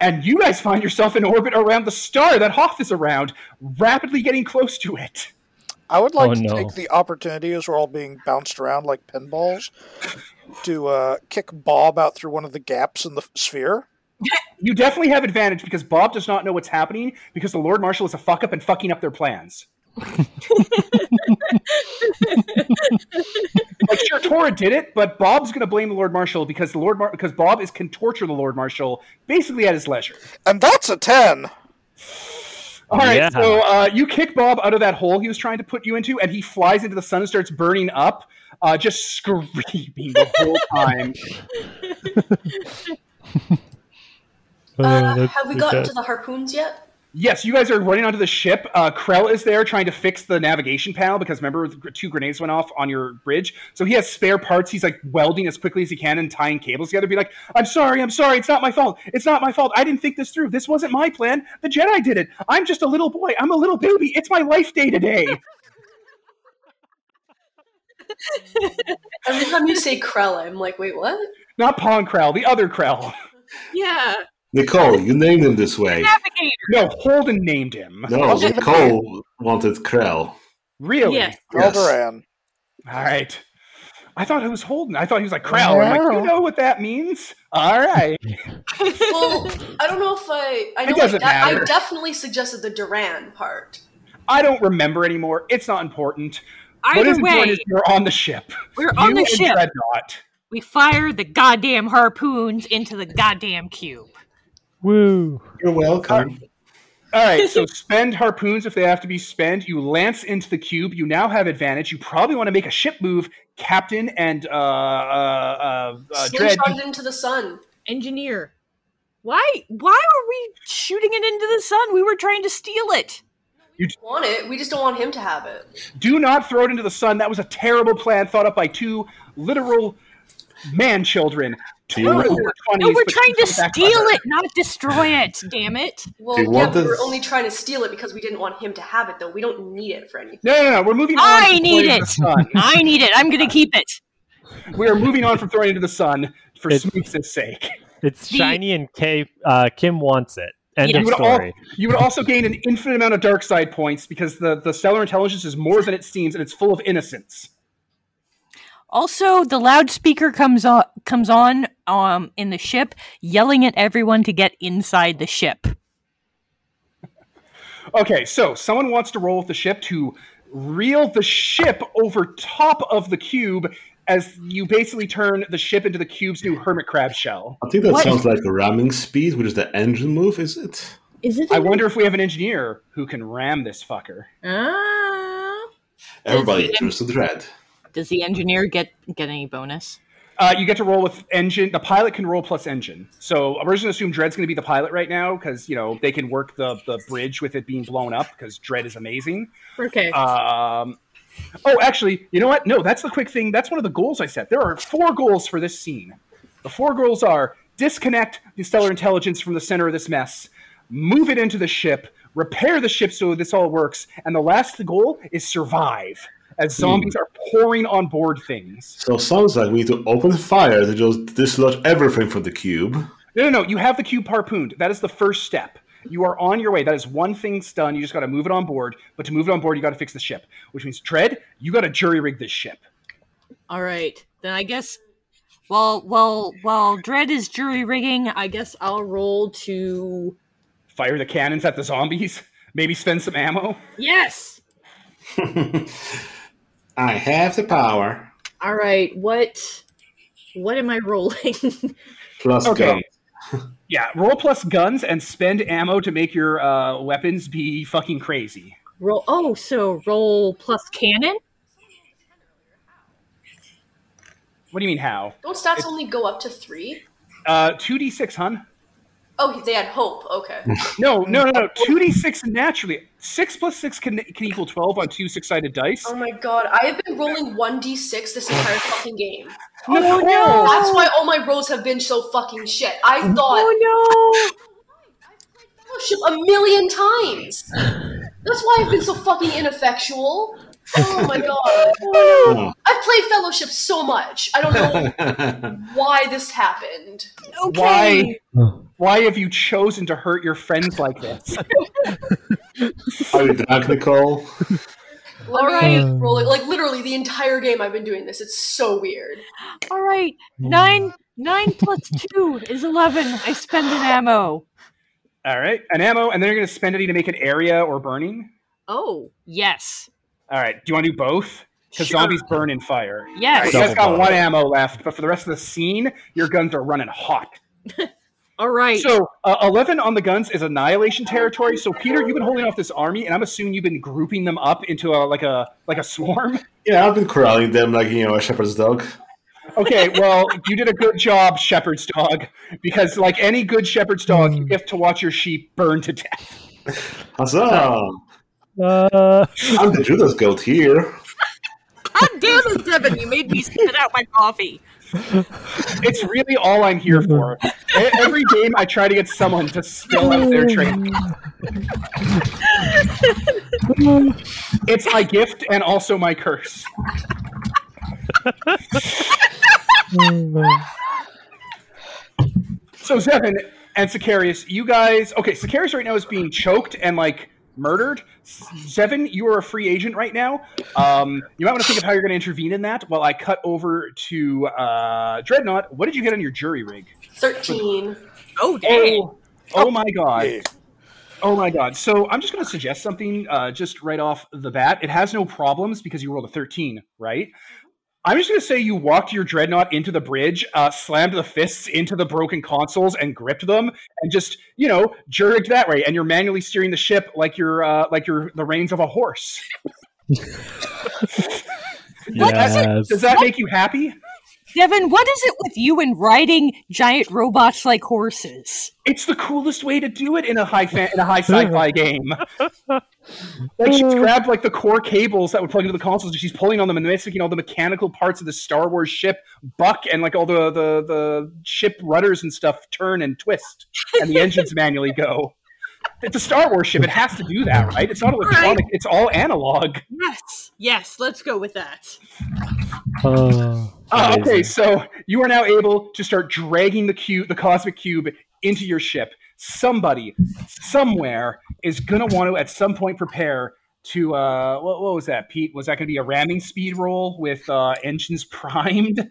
and you guys find yourself in orbit around the star that Hoth is around, rapidly getting close to it. I would like Oh, to no. take the opportunity as we're all being bounced around like pinballs to uh, kick Bob out through one of the gaps in the sphere. You definitely have advantage because Bob does not know what's happening because the Lord Marshal is a fuck up and fucking up their plans. [LAUGHS] like sure, Tora did it, but Bob's going to blame the Lord Marshal because the Lord Mar- because Bob is can torture the Lord Marshal basically at his leisure. And that's a 10. All right, Yeah. so uh, you kick Bob out of that hole he was trying to put you into, and he flies into the sun and starts burning up, uh, just screaming the whole time. [LAUGHS] Oh, Uh, have we gotten bad. to the harpoons yet? Yes, you guys are running onto the ship. Uh, Krell is there trying to fix the navigation panel because remember two grenades went off on your bridge. So he has spare parts. He's like welding as quickly as he can and tying cables together. Be like, I'm sorry, I'm sorry. It's not my fault. It's not my fault. I didn't think this through. This wasn't my plan. The Jedi did it. I'm just a little boy. I'm a little baby. It's my life day today. [LAUGHS] Every time you say Krell, I'm like, wait, what? not Pong Krell, the other Krell. Yeah. Nicole, you named him this way. Navigator. No, Holden named him. No, Nicole wanted Krell. Really? Yes. Yes. Alderan. All right. I thought it was Holden. I thought he was like Krell. I'm like, you know what that means? All right. [LAUGHS] Well, I don't know if I. I It know I, doesn't de- I matter. definitely suggested the Duran part. I don't remember anymore. It's not important. what Either is important way, is you're on the ship. we're on You the and ship. Dreadnought. we fire the goddamn harpoons into the goddamn cube. Woo! You're welcome. All right, so [LAUGHS] spend harpoons if they have to be spent. You lance into the cube. You now have advantage. You probably want to make a ship move, Captain and uh, uh, uh, uh, Dread. Slingshot it into the sun. Engineer, why why are we shooting it into the sun? We were trying to steal it. You want it? We just don't want him to have it. Do not throw it into the sun. That was a terrible plan thought up by two literal man children. Do you Terrible want- in their 20s, No, we're trying to steal it, not destroy it. Damn it! Well, yeah, want we're this- only trying to steal it because we didn't want him to have it, though. We don't need it for anything. No, no, no. We're moving on. I need it. [LAUGHS] I need it. I'm gonna keep it. We are moving on from throwing into the sun for It's- smoothness' sake. It's The- shiny and K, uh, Kim wants it. End Yeah. of You would, al- story. you would also gain an infinite amount of dark side points because the, the stellar intelligence is more than it seems and it's full of innocence. Also, the loudspeaker comes on comes on um in the ship, yelling at everyone to get inside the ship. Okay, so someone wants to roll with the ship to reel the ship over top of the cube as you basically turn the ship into the cube's new hermit crab shell. I think that What? sounds like ramming speed, which is the engine move, is it? Is it? I wonder if we have an engineer who can ram this fucker. Ah. Everybody Is it- turns to dread. Does the engineer get get any bonus? Uh, you get to roll with engine. The pilot can roll plus engine. So I'm just going to assume Dread's going to be the pilot right now because, you know, they can work the, the bridge with it being blown up because Dread is amazing. Okay. Um, oh, actually, you know what? No, that's the quick thing. That's one of the goals I set. There are four goals for this scene. The four goals are disconnect the stellar intelligence from the center of this mess, move it into the ship, repair the ship so this all works, and the last goal is survive as hmm. zombies are pouring on board things. So sounds like we need to open fire to just dislodge everything from the cube. No, no, no. You have the cube harpooned. That is the first step. You are on your way. That is one thing done. You just got to move it on board. But to move it on board, you got to fix the ship, which means Dread, you got to jury rig this ship. All right. Then I guess while while while Dread is jury rigging, I guess I'll roll to Fire the cannons at the zombies. [LAUGHS] Maybe spend some ammo. Yes. [LAUGHS] I have the power. All right. What what am I rolling? [LAUGHS] Plus Okay. gun. Yeah, roll plus guns and spend ammo to make your uh, weapons be fucking crazy. roll Oh, so roll plus cannon? What do you mean how? Don't stats only go up to three? Uh, two d six, hun. Oh, they had hope. Okay. [LAUGHS] No, no, no, no. Two d six naturally. Six plus six can can equal twelve on two six sided dice. Oh my god, I have been rolling 1d6 this entire fucking game. Oh, no, That's why all my rolls have been so fucking shit. I oh, thought Oh no. fellowship a million times. That's why I've been so fucking ineffectual. Oh my [LAUGHS] god. Oh. I've played Fellowship so much. I don't know [LAUGHS] why this happened. Okay. Why? Oh. Why have you chosen to hurt your friends like this? [LAUGHS] Are you drunk, Nicole? Let All me right. Um, roll it. Like literally the entire game I've been doing this. It's so weird. All right. Nine nine plus two is eleven. I spend an ammo. All right, an ammo, and then you're going to spend any to make an area or burning. Oh yes. All right, do you want to do both? Because Sure. zombies burn in fire. Yes. right, you guys got one ammo left, but for the rest of the scene, your guns are running hot. [LAUGHS] All right. So, uh, 11 on the guns is annihilation territory. So, Peter, you've been holding off this army, and I'm assuming you've been grouping them up into a like a like a swarm. [LAUGHS] Yeah, I've been corralling them like, you know, a shepherd's dog. Okay, [LAUGHS] well, you did a good job, shepherd's dog, because like any good shepherd's dog, you have to watch your sheep burn to death. Huzzah! [LAUGHS] Uh, I'm the Judas goat here. God damn it, Devin! You made me spit out my coffee. It's really all I'm here for. Every game, I try to get someone to spill out their [LAUGHS] drink. It's my gift and also my curse. [LAUGHS] So Zevin and Sicarius, you guys okay, Sicarius right now is being choked and like murdered. Seven, you are a free agent right now. Um, you might want to think of how you're going to intervene in that while I cut over to uh, Dreadnought. What did you get on your jury rig? 13. Oh dang! Oh, oh my god. Yeah. Oh my god. So I'm just going to suggest something uh, just right off the bat. It has no problems because you rolled a 13, right? I'm just going to say you walked your dreadnought into the bridge, uh, slammed the fists into the broken consoles, and gripped them, and just you know jerked that way. And you're manually steering the ship like you're uh, like you're the reins of a horse. [LAUGHS] Yes. Does that make you happy? Devin, what is it with you and riding giant robots like horses? It's the coolest way to do it in a high fan, in a high sci-fi game. [LAUGHS] like she's uh. grabbed like the core cables that would plug into the consoles, and she's pulling on them, and it's making all the mechanical parts of the Star Wars ship buck, and like all the the the ship rudders and stuff turn and twist, and the [LAUGHS] engines manually go. It's a Star Wars ship; it has to do that, right? It's not electronic; it's all analog. Yes, yes, let's go with that. Oh, Uh, okay, so you are now able to start dragging the cube, the cosmic cube, into your ship. Somebody, somewhere, is gonna want to at some point prepare to. Uh, what, what was that, Pete? Was that going to be a ramming speed roll with uh, engines [LAUGHS] primed?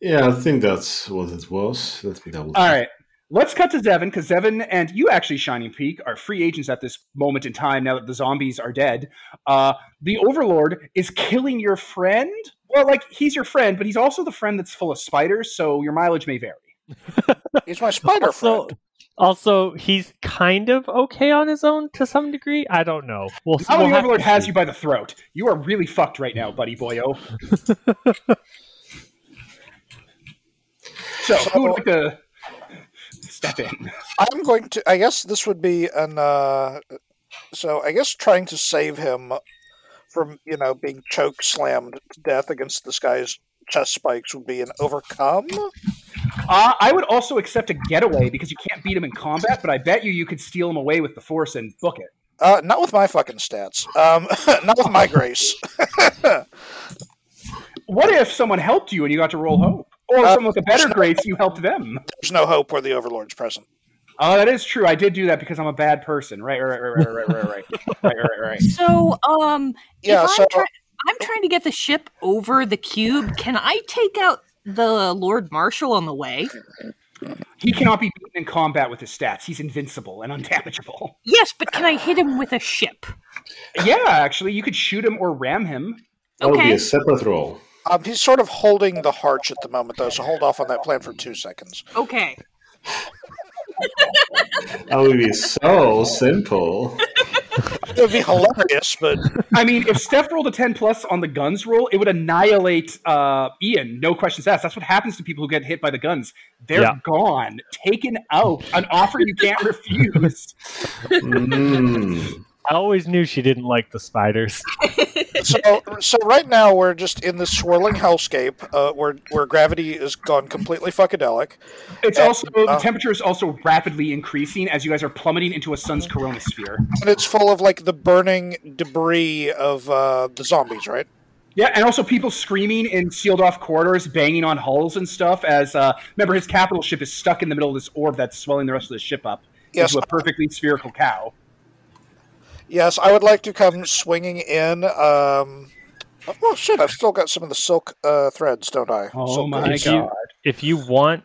Yeah, I think that's what it was. Let me double. All right. Let's cut to Zevin because Zevin and you actually, Shining Peak, are free agents at this moment in time now that the zombies are dead. Uh, the Overlord is killing your friend. Well, like, he's your friend, but he's also the friend that's full of spiders, so your mileage may vary. [LAUGHS] He's my spider Also, friend. also, he's kind of okay on his own to some degree. I don't know. We'll. Now we'll the Overlord to has see. you by the throat. You are really fucked right now, buddy boyo. [LAUGHS] so, who would like to step in? I'm going to. I guess this would be an. Uh, so I guess trying to save him from you know being choke slammed to death against this guy's chest spikes would be an overcome. Uh, I would also accept a getaway because you can't beat him in combat, but I bet you you could steal him away with the Force and book it. Uh, not with my fucking stats. Um, [LAUGHS] not with my [LAUGHS] grace. [LAUGHS] What if someone helped you and you got to roll hope? Or Uh, someone with a better grace, you helped them. There's no hope where the Overlord's present. Oh, that is true. I did do that because I'm a bad person. Right, right, right, right, right, right, right, right, right, right, right. So, um, Yeah. if So I'm, try- I'm trying to get the ship over the cube. Can I take out the Lord Marshal on the way? He cannot be beaten in combat with his stats. He's invincible and undamageable. Yes, but can I hit him with a ship? Yeah, actually, you could shoot him or ram him. That would be a separate roll. Um, he's sort of holding the harch at the moment, though. So hold off on that plan for two seconds. Okay. That would be so simple. It would be hilarious, but I mean, if Steph rolled a 10 plus on the guns roll, it would annihilate uh, Ian. No questions asked. That's what happens to people who get hit by the guns. They're Yeah. gone, taken out, an offer you can't refuse. Mm. I always knew she didn't like the spiders. [LAUGHS] so so right now we're just in this swirling hellscape uh, where where gravity has gone completely fuckadelic. It's Uh, also the uh, temperature is also rapidly increasing as you guys are plummeting into a sun's coronasphere. and it's full of like the burning debris of uh, the zombies, right? Yeah, and also people screaming in sealed off corridors, banging on hulls and stuff. As uh, remember, his capital ship is stuck in the middle of this orb that's swelling the rest of the ship up Yes, into a perfectly spherical cow. Yes. I would like to come swinging in. Um, well, shit, I've still got some of the silk uh, threads, don't I? Oh Silk my If you- god! If you want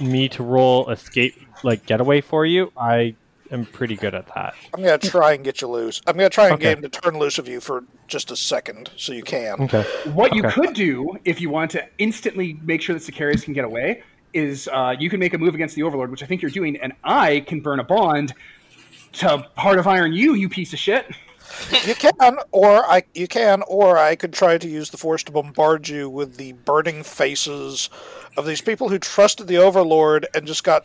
me to roll escape, like getaway for you, I am pretty good at that. I'm gonna try and get you loose. I'm gonna try and Okay. get him to turn loose of you for just a second, so you can. Okay. What you could do if you want to instantly make sure that Sicarius can get away is uh, you can make a move against the Overlord, which I think you're doing, and I can burn a bond to Heart of Iron you, you piece of shit. You can, or I you can, or I could try to use the force to bombard you with the burning faces of these people who trusted the Overlord and just got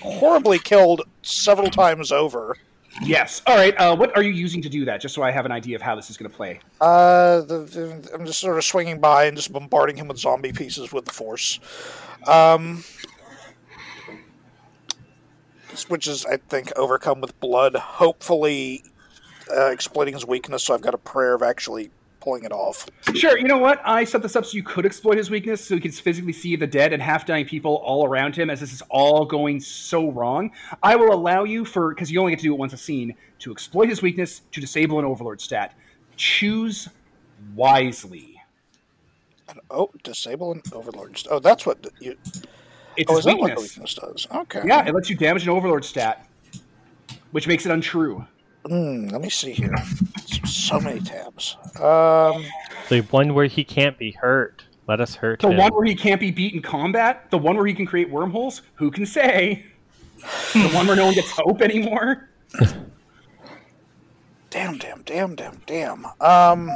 horribly killed several times over. Yes. All right. Uh, what are you using to do that? Just so I have an idea of how this is going to play. Uh, the, the, I'm just sort of swinging by and just bombarding him with zombie pieces with the force. Um, which is, I think, overcome with blood. Hopefully, uh, exploiting his weakness. So I've got a prayer of actually pulling it off. Sure. You know what? I set this up so you could exploit his weakness, so he can physically see the dead and half-dying people all around him. As this is all going so wrong, I will allow you for because you only get to do it once a scene to exploit his weakness to disable an Overlord stat. Choose wisely. Oh, disable an overlord. Stat. Oh, that's what you. It's Oh, his is that what the weakness. weakness does? Okay. Yeah, it lets you damage an Overlord stat, which makes it untrue. Hmm, let me see here. So many tabs. Um, The one where he can't be hurt. Let us hurt The him. one where he can't be beat in combat? The one where he can create wormholes? Who can say? the one where no one gets hope anymore? [LAUGHS] Damn, damn, damn, damn, damn. Um,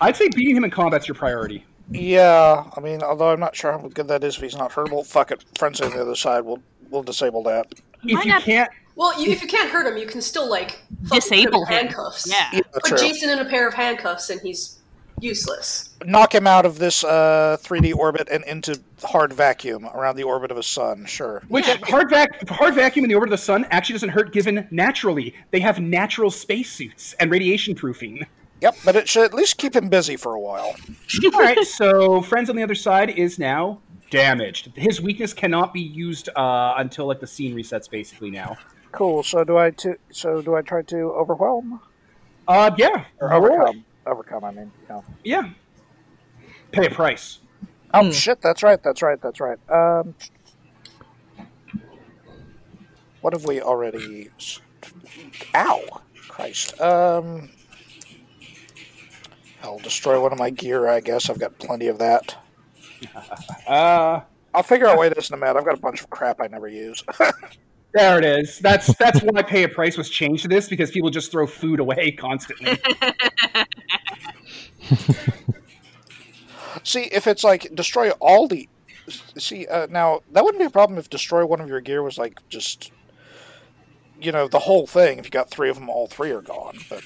I'd say beating him in combat's your priority. Yeah. I mean, although I'm not sure how good that is if he's not hurtable. Fuck it. Friends on the other side. We'll we'll disable that. If you can't, Well, you, if you can't hurt him, you can still like Disable put him handcuffs. Yeah. Yeah, Put true. Jason in a pair of handcuffs, and he's useless. Knock him out of this uh, 3D orbit and into hard vacuum around the orbit of a sun. Sure. which hard vac hard vacuum in the orbit of the sun actually doesn't hurt given naturally. They have natural spacesuits and radiation proofing. Yep, but it should at least keep him busy for a while. [LAUGHS] All right, so friends on the other side is now damaged. His weakness cannot be used uh, until like the scene resets, basically now. Cool. So do I to so do I try to overwhelm Uh, yeah, or roll it. overcome? Overcome. I mean, yeah. Yeah, pay a price. Oh shit! That's right. That's right. That's right. Um, what have we already? s- Ow! Christ. Um, I'll destroy one of my gear. I guess I've got plenty of that. [LAUGHS] Uh, I'll figure out why it isn't a mat. I've got a bunch of crap I never use. [LAUGHS] there it is. That's that's why pay a price was changed to this because people just throw food away [LAUGHS] constantly. See, if it's like destroy all the. See, uh, now that wouldn't be a problem if destroy one of your gear was like just, you know, the whole thing. If you got three of them, all three are gone. But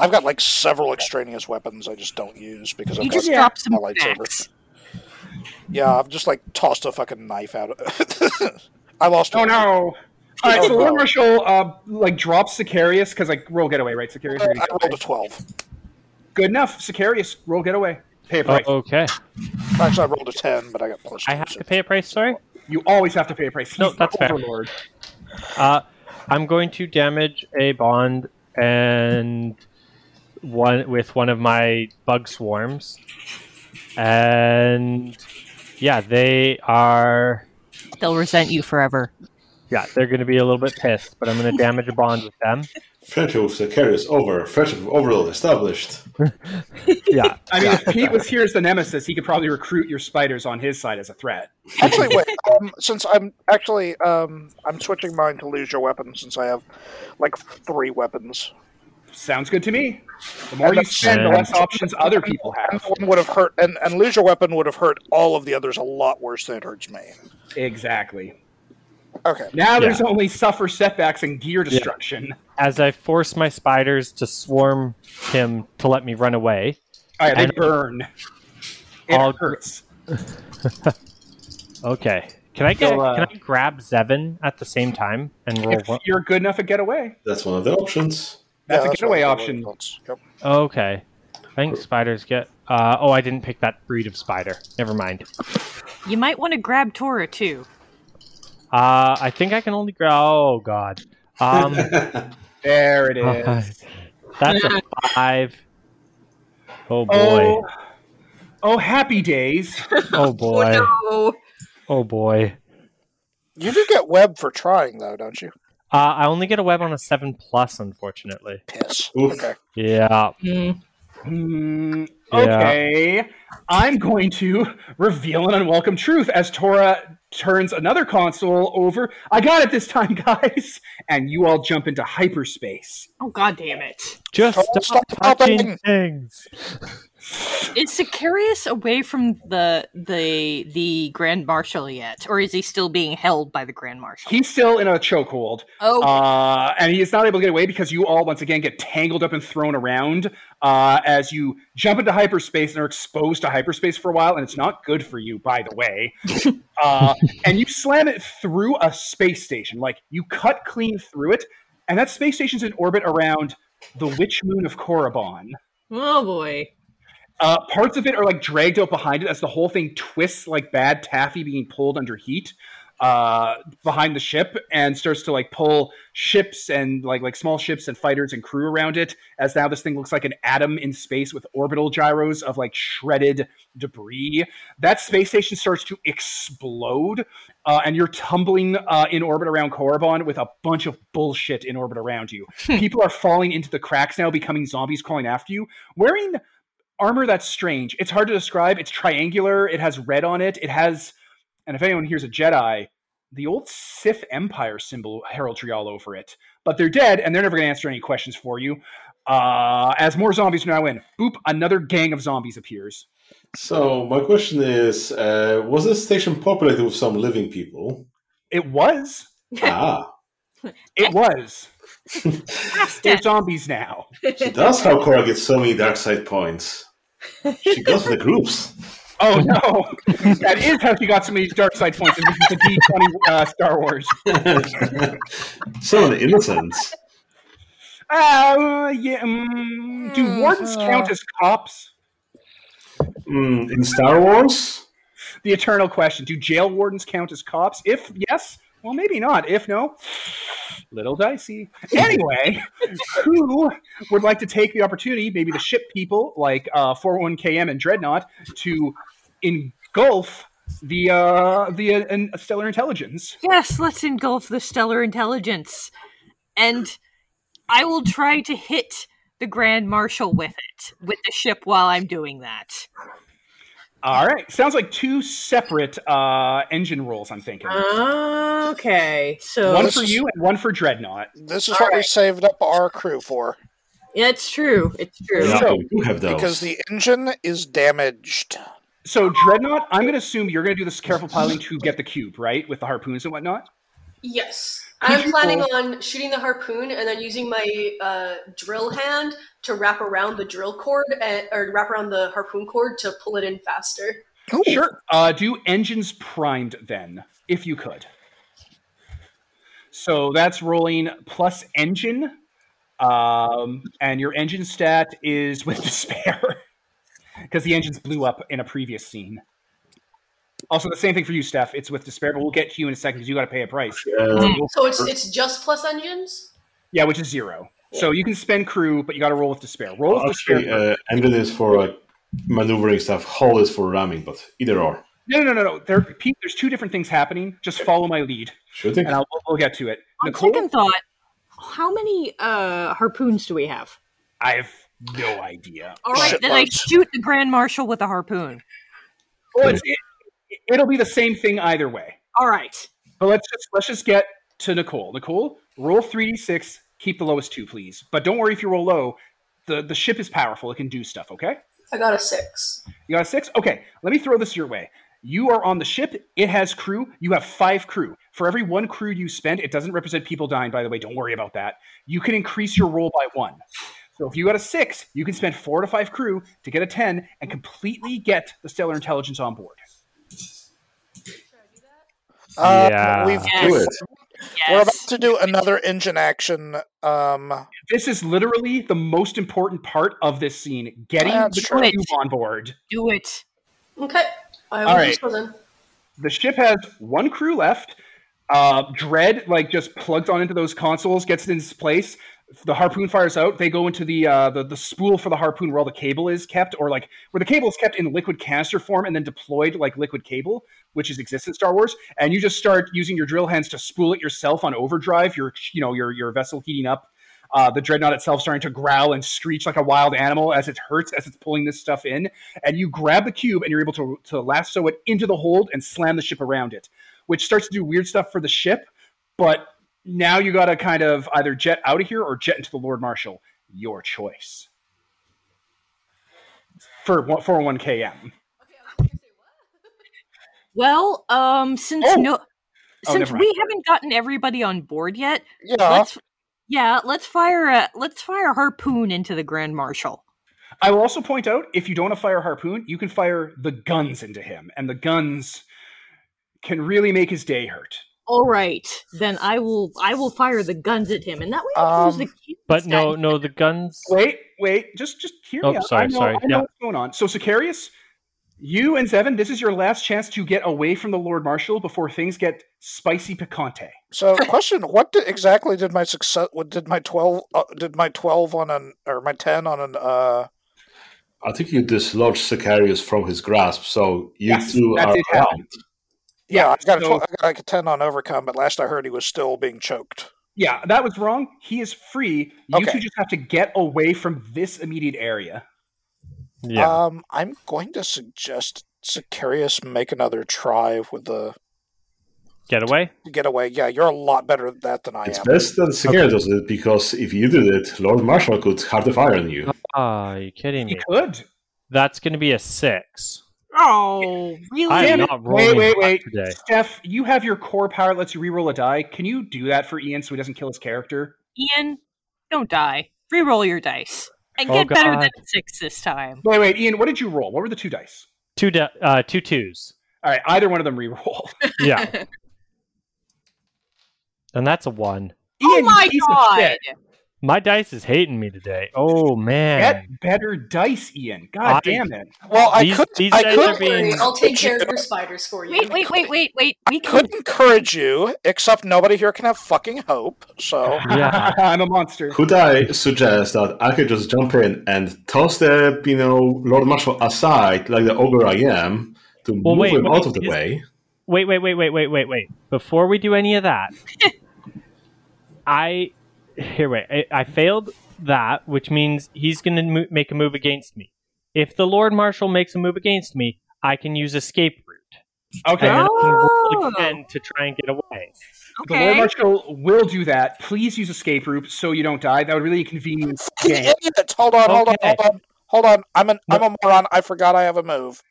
I've got like several extraneous weapons I just don't use because I've You got just Yeah. some my lightsaber. Yeah, I've just like tossed a fucking knife out. [LAUGHS] I lost. oh it. no! All right, Oh, so Lord no. Marshal uh, like drops Sicarius because like roll getaway, right? Sicarius, Uh, I rolled a twelve. good enough. Sicarius, roll getaway, pay a price. Oh, okay. Actually, I rolled a ten, but I got plus. I have so- to pay a price, sorry? You always have to pay a price. No, the that's fair. overlord. Uh, I'm going to damage a bond and one with one of my bug swarms, and yeah, they are They'll resent you forever. yeah they're going to be a little bit pissed, but I'm going to damage a bond with them. Friendship with Sicarius over. Friendship with Overlord established. [LAUGHS] Yeah, I mean, if Pete was here as the nemesis, he could probably recruit your spiders on his side as a threat. Actually, wait. Um, since I'm actually um, I'm switching mine to lose your weapon since I have like three weapons. Sounds good to me. The more And you spend, the less options other people have. that one would have hurt, and, and lose your weapon would have hurt all of the others a lot worse than it hurts me. Exactly. Okay. Now there's only suffer setbacks and gear destruction. as I force my spiders to swarm him to let me run away. All right, they And- burn. It I'll- hurts. [LAUGHS] Okay, can I get So, uh, can I grab Zevin at the same time and roll? If one? you're good enough to get away. That's one of the options. That's Yeah, a getaway what the option. Yep. Okay, I think spiders get. Uh, oh, I didn't pick that breed of spider. Never mind. You might want to grab Tora too. Uh, I think I can only grab. Oh God. Um, [LAUGHS] There it is. that's a five. Oh boy. Oh, oh, happy days. [LAUGHS] Oh boy. [LAUGHS] Oh, Oh boy. You do get web for trying though, don't you? Uh, I only get a web on a seven plus, unfortunately. Piss. Oof. Okay. Yeah. Hmm, Yeah. okay, I'm going to reveal an unwelcome truth as Tora turns another console over. I got it this time, [LAUGHS] guys, and you all jump into hyperspace. oh God damn it! Just Oh, stop, stop touching helping. things. Is Sicarius away from the the the Grand Marshal yet, or is he still being held by the Grand Marshal? He's still in a chokehold, oh, uh, and he is not able to get away because you all once again get tangled up and thrown around uh, as you jump into hyperspace and are exposed to hyperspace for a while, and it's not good for you, by the way. [LAUGHS] uh, and you slam it through a space station, like you cut clean through it, and that space station's in orbit around the witch moon of Korriban. oh boy. Uh, parts of it are like dragged out behind it as the whole thing twists like bad taffy being pulled under heat. uh, behind the ship and starts to like pull ships and like like small ships and fighters and crew around it. As now this thing looks like an atom in space with orbital gyros of like shredded debris. That space station starts to explode, uh, and you're tumbling uh, in orbit around Korriban with a bunch of bullshit in orbit around you. [LAUGHS] People are falling into the cracks now, becoming zombies crawling after you, wearing armor that's strange. It's hard to describe. It's triangular. It has red on it. It has, and if anyone here's a Jedi, the old Sith Empire symbol heraldry all over it. But they're dead, and they're never going to answer any questions for you. Uh, as more zombies are now in, boop, another gang of zombies appears. So my question is: uh, Was this station populated with some living people? It was. [LAUGHS] ah, It was. Past They're zombies now. so that's how Cora gets so many dark side points. She goes for the groups. [LAUGHS] Oh no, that is how she got so many dark side points. And this is the D twenty uh, Star Wars. [LAUGHS] so many innocents. Uh, yeah. Um, do wardens count as cops? Mm, in Star Wars, The eternal question: Do jail wardens count as cops? If yes, well, maybe not. If no, little dicey. [LAUGHS] Anyway, who would like to take the opportunity? Maybe the ship people, like uh, 411KM and Dreadnought, to engulf the uh, the uh, stellar intelligence. Yes, let's engulf the stellar intelligence. And I will try to hit the Grand Marshal with it, with the ship while I'm doing that. All right, sounds like two separate uh, engine rolls. I'm thinking Okay, so one for you and one for Dreadnought. This is what we saved up our crew for Yeah, it's true. It's true. yeah, So- we do have those. because the engine is damaged. So Dreadnought, I'm going to assume you're going to do this careful piloting to get the cube, right, with the harpoons and whatnot. Yes. Could I'm you planning on shooting the harpoon and then using my uh, drill hand to wrap around the drill cord and, or wrap around the harpoon cord to pull it in faster. Sure. Uh, do engines primed then, if you could. So that's rolling plus engine, um, and your engine stat is with [LAUGHS] despair because the engines blew up in a previous scene. Also, the same thing for you, Steph. It's with despair, but we'll get to you in a second because you got to pay a price. Uh, So it's it's just plus engines. Yeah, which is zero. So you can spend crew, but you got to roll with despair. Roll with actually, despair. uh, engine is for like maneuvering stuff. Hull is for ramming, but either or. no, no, no, no. There, Pete, there's two different things happening. Just follow my lead, Shooting. and I'll, we'll get to it. On Nicole, second thought, how many uh, harpoons do we have? I have no idea. All right, then I shoot the Grand Marshal with a harpoon. Well, it's, it, it'll be the same thing either way. All right. But let's just let's just get to Nicole. Nicole, roll three d six. Keep the lowest two, please. But don't worry if you roll low. The the ship is powerful. It can do stuff. Okay. I got a six. You got a six. Okay. Let me throw this your way. You are on the ship. It has crew. You have five crew. For every one crew you spend, it doesn't represent people dying. By the way, don't worry about that. You can increase your roll by one. So if you got a six, you can spend four to five crew to get a ten and completely get the stellar intelligence on board. Uh, Yeah. we've, Yes. Do it. We're about to do another engine action. Um, This is literally the most important part of this scene: getting the true. crew on board. Do it. Okay. I will All do right. so then. The ship has one crew left. Uh, Dread like just plugs on into those consoles, gets it in its place. The harpoon fires out. They go into the, uh, the the spool for the harpoon where all the cable is kept, or like where the cable is kept in liquid canister form and then deployed like liquid cable, which is exists in Star Wars. And you just start using your drill hands to spool it yourself on overdrive. Your you know your your vessel heating up. Uh, the dreadnought itself starting to growl and screech like a wild animal as it hurts as it's pulling this stuff in. And you grab the cube and you're able to to lasso it into the hold and slam the ship around it, which starts to do weird stuff for the ship. But now you got to kind of either jet out of here or jet into the Lord Marshal. Your choice. For 411KM. [LAUGHS] Well, um, since Oh. no, Oh, since never mind. we haven't gotten everybody on board yet, yeah, let's yeah, let's fire a let's fire a harpoon into the Grand Marshal. I will also point out if you don't want to fire harpoon, you can fire the guns into him, and the guns can really make his day hurt. All right, then I will I will fire the guns at him, and that way I use Um, the cube But instead. no, no, the guns. Wait, wait, just just hear Oh, me out. sorry, I know, sorry, I know yeah. what's going on. So Sicarius, You and Zevin, this is your last chance to get away from the Lord Marshal before things get spicy picante. So, [LAUGHS] question: What did, exactly did my success? What did my twelve? Uh, did my twelve on an or my ten on an? Uh, I think you dislodged Sicarius from his grasp, so you Yes, two are did happen. out. Yeah, I got a so- 12, I got like a ten on overcome, but last I heard he was still being choked. Yeah, that was wrong. He is free. You Okay. two just have to get away from this immediate area. Yeah. Um, I'm going to suggest Sicarius make another try with the Getaway? getaway. Yeah, you're a lot better at that than I It's am. best that Sicarius does it because if you did it, Lord Marshal could have the fire on you. Oh, are you kidding me? He could. That's going to be a six. Oh, really? I am not Wait, rolling wait, hot wait. today. Steph, you have your core power that lets you reroll a die. Can you do that for Ian so he doesn't kill his character? Ian, don't die. Reroll your dice. And Oh, get better than six this time. Wait, wait, Ian, what did you roll? What were the two dice? Two, de- uh, two twos. All right, either one of them reroll. [LAUGHS] Yeah. and that's a one. oh Ian, my you piece god! Shit. My dice is hating me today. Oh, man. Get better dice, Ian. God I- damn it. Well, I These- could. these I could. are being- I'll take care of your [LAUGHS] spiders for you. Wait, wait, wait, wait, wait. We can. could encourage you, except nobody here can have fucking hope. So Yeah. [LAUGHS] I'm a monster. Could I suggest that I could just jump in and toss the, you know, Lord Marshal aside, like the ogre I am, to Well, move wait, him wait, out of the is- way? Wait, wait, wait, wait, wait, wait, wait. Before we do any of that, I [LAUGHS] here wait. I, I failed that, which means he's going to mo- make a move against me. If the Lord Marshal makes a move against me, I can use escape route, Okay. and then I can roll Oh. again to try and get away. The Lord Marshal will do that. Please use escape route so you don't die. That would really inconvenience the Fucking game. idiot! Hold on, hold on, hold on, hold on. I'm an I'm a moron. I forgot I have a move.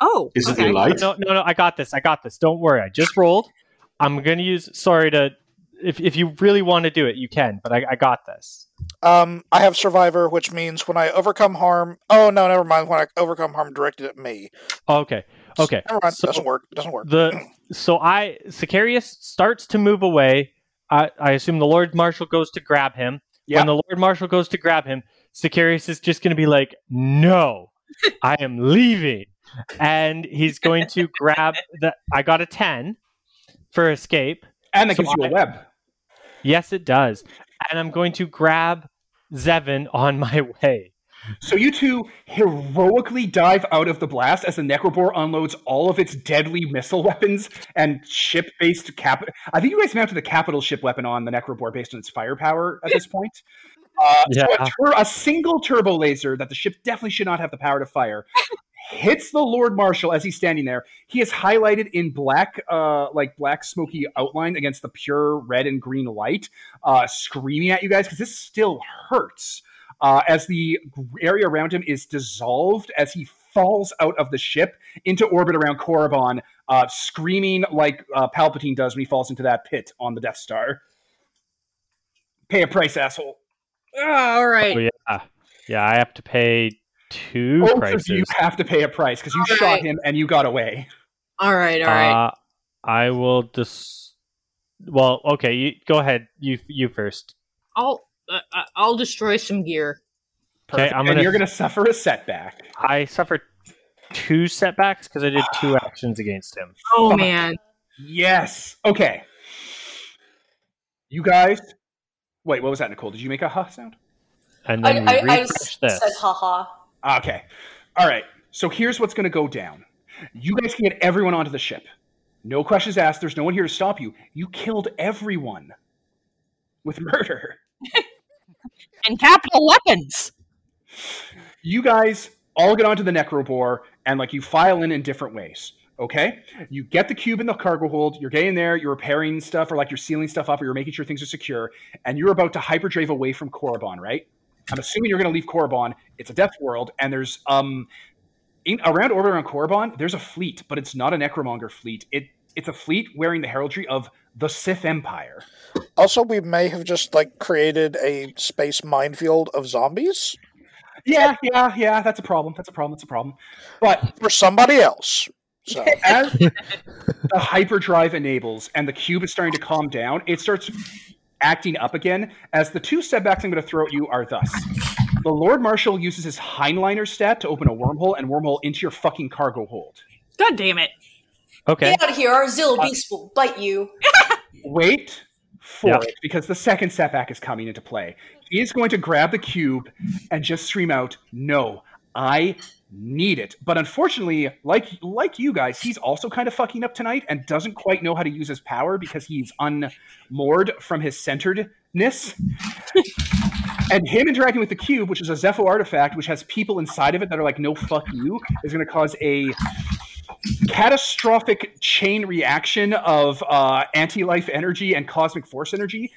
Oh, Is it okay. in light? No, no, no. I got this. I got this. Don't worry. I just rolled. I'm going to use. Sorry to. If if you really want to do it, you can. But I, I got this. Um, I have survivor, which means when I overcome harm. Oh no, never mind. When I overcome harm directed at me. Okay. Okay. Never mind. So- it doesn't work. It doesn't work. the so I Sicarius starts to move away. I, I assume the Lord Marshal goes to grab him. Yeah. When the Lord Marshal goes to grab him, Sicarius is just going to be like, "No, [LAUGHS] I am leaving," and he's going to grab the. I got a ten for escape. And that So gives you a I- web. Yes, it does, and I'm going to grab Zevin on my [LAUGHS] way. So you two heroically dive out of the blast as the Necrobore unloads all of its deadly missile weapons and ship-based cap. I think you guys mounted a capital ship weapon on the Necrobore based on its firepower at this point. Uh, So a, Yeah. tur- a single turbo laser that the ship definitely should not have the power to fire [LAUGHS] hits the Lord Marshal as he's standing there. He is highlighted in black, uh, like black smoky outline against the pure red and green light, uh, screaming at you guys because this still hurts. Uh, as the area around him is dissolved as he falls out of the ship into orbit around Korriban, uh, screaming like uh, Palpatine does when he falls into that pit on the Death Star. Pay a price, asshole. Ah, all right. Oh yeah, yeah. I have to pay two Both prices. of you have to pay a price because you All shot right. him and you got away. All right. All right. Uh, I will just. Well, okay. You go ahead. You you first. I'll uh, uh, I'll destroy some gear. Okay, I'm and gonna- you're going to suffer a setback. I suffered two setbacks because I did two [SIGHS] actions against him. Oh man. Yes. Okay. You guys. Wait, what was that, Nicole? Did you make a ha sound? And then I, we I refresh ha this. Okay. All right. So here's what's going to go down. You guys can get everyone onto the ship. No questions asked. There's no one here to stop you. You killed everyone with murder. [LAUGHS] And capital weapons. You guys all get onto the Necrobore and like you file in in different ways. Okay, you get the cube in the cargo hold. You're getting there. You're repairing stuff, or like you're sealing stuff up, or you're making sure things are secure. And you're about to hyperdrive away from Korriban, right? I'm assuming you're going to leave Korriban. It's a death world, and there's um in, around orbit around Korriban. There's a fleet, but it's not a Necromonger fleet. It it's a fleet wearing the heraldry of the Sith Empire. Also, we may have just like created a space minefield of zombies Yeah, yeah, yeah. That's a problem. That's a problem. That's a problem. But for somebody else. So [LAUGHS] as the hyperdrive enables and the cube is starting to calm down, it starts acting up again. As the two setbacks I'm going to throw at you are thus: The Lord Marshal uses his Heinleiner stat to open a wormhole and wormhole into your fucking cargo hold. God damn it. Okay. Get out of here, our Zilla uh, Beast will bite you. [LAUGHS] Wait for Yeah. it because the second setback is coming into play. He is going to grab the cube and just scream out, "No, I need it." But unfortunately, like like you guys, he's also kind of fucking up tonight and doesn't quite know how to use his power because he's unmoored from his centeredness. [LAUGHS] and him interacting with the cube, which is a Zepho artifact, which has people inside of it that are like, "No, fuck you," is going to cause a catastrophic chain reaction of uh, anti-life energy and cosmic force energy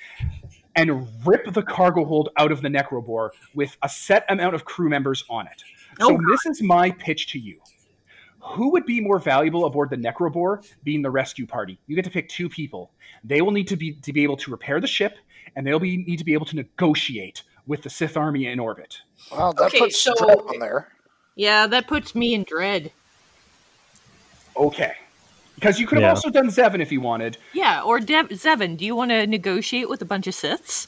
and rip the cargo hold out of the necrobore with a set amount of crew members on it Oh, so Oh, this is my pitch to you who would be more valuable aboard the necrobore being the rescue party you get to pick two people they will need to be to be able to repair the ship and they'll be need to be able to negotiate with the sith army in orbit Wow, that Okay, puts so- Dread on there. Yeah, that puts me in dread. okay because you could have Yeah. also done Zevin if you wanted Yeah, or Dev- Zevin, do you want to negotiate with a bunch of Siths?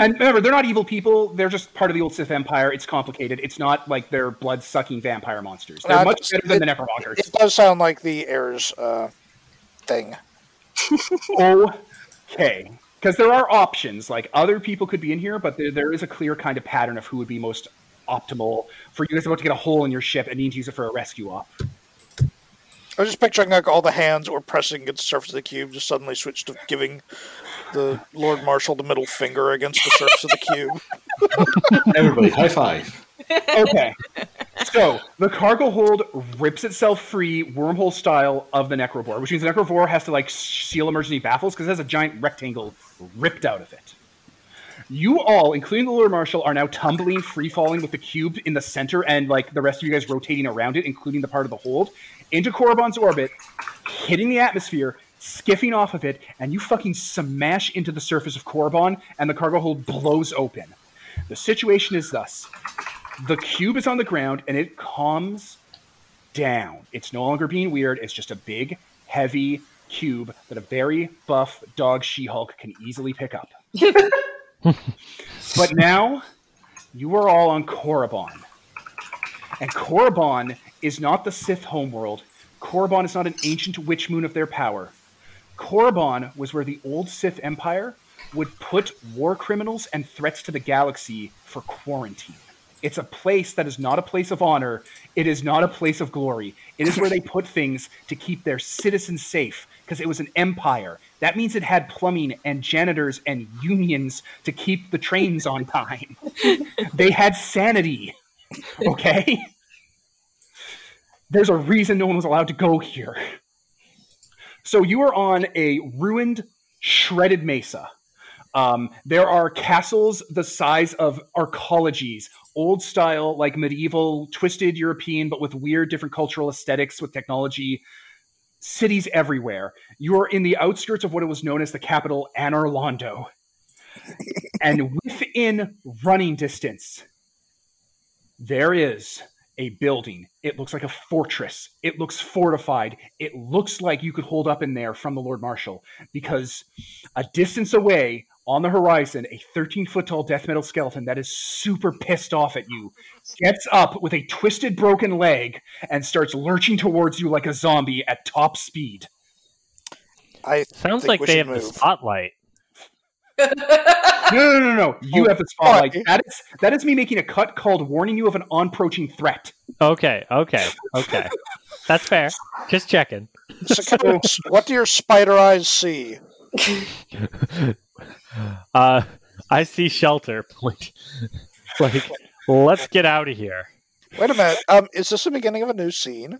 And remember, they're not evil people. They're just part of the old Sith Empire. It's complicated. It's not like they're blood sucking vampire monsters. They're No, much better than the it- Necromongers. It does sound like the heirs uh, thing. [LAUGHS] okay. Because there are options. Like other people could be in here, but there, there is a clear kind of pattern of who would be most optimal for you guys about to get a hole in your ship and need to use it for a rescue op. I was just picturing like all the hands that were pressing against the surface of the cube just suddenly switched to giving the Lord Marshal the middle finger against the surface of the cube. [LAUGHS] Everybody, high five. Okay. so the cargo hold rips itself free, wormhole style, of the Necrobore, which means the Necrobore has to like seal emergency baffles because it has a giant rectangle ripped out of it. You all, including the Lord Marshal, are now tumbling, free falling with the cube in the center, and like the rest of you guys rotating around it, including the part of the hold, into Korriban's orbit, hitting the atmosphere, skiffing off of it, and you fucking smash into the surface of Korriban, and the cargo hold blows open. The situation is thus the cube is on the ground and it calms down. It's no longer being weird. It's just a big, heavy cube that a very buff dog She Hulk can easily pick up. [LAUGHS] but now you are all on Korriban. And Korriban is not the Sith homeworld. Korriban is not an ancient witch moon of their power. Korriban was where the old Sith Empire would put war criminals and threats to the galaxy for quarantine. It's a place that is not a place of honor. It is not a place of glory. It is where they put things to keep their citizens safe because it was an empire. That means it had plumbing and janitors and unions to keep the trains on time. [LAUGHS] they had sanity. Okay? There's a reason no one was allowed to go here. So you are on a ruined, shredded mesa. Um, there are castles the size of arcologies, old style, like medieval, twisted European, but with weird different cultural aesthetics with technology. Cities everywhere. You are in the outskirts of what it was known as the capital, Anorlando. [LAUGHS] and within running distance, there is a building. It looks like a fortress. It looks fortified. It looks like you could hold up in there from the Lord Marshal because a distance away on the horizon, a 13 foot tall death metal skeleton that is super pissed off at you gets up with a twisted, broken leg and starts lurching towards you like a zombie at top speed. I Sounds like they should have the spotlight. [LAUGHS] No, no, no, no. [LAUGHS] You Oh, have the spotlight. sorry. That is that is me making a cut called warning you of an on approaching threat. Okay, okay, okay. That's fair. Just checking. So, [LAUGHS] what do your spider eyes see? [LAUGHS] Uh, I see shelter. Like, like, let's get out of here. Wait a minute. Um, is this the beginning of a new scene?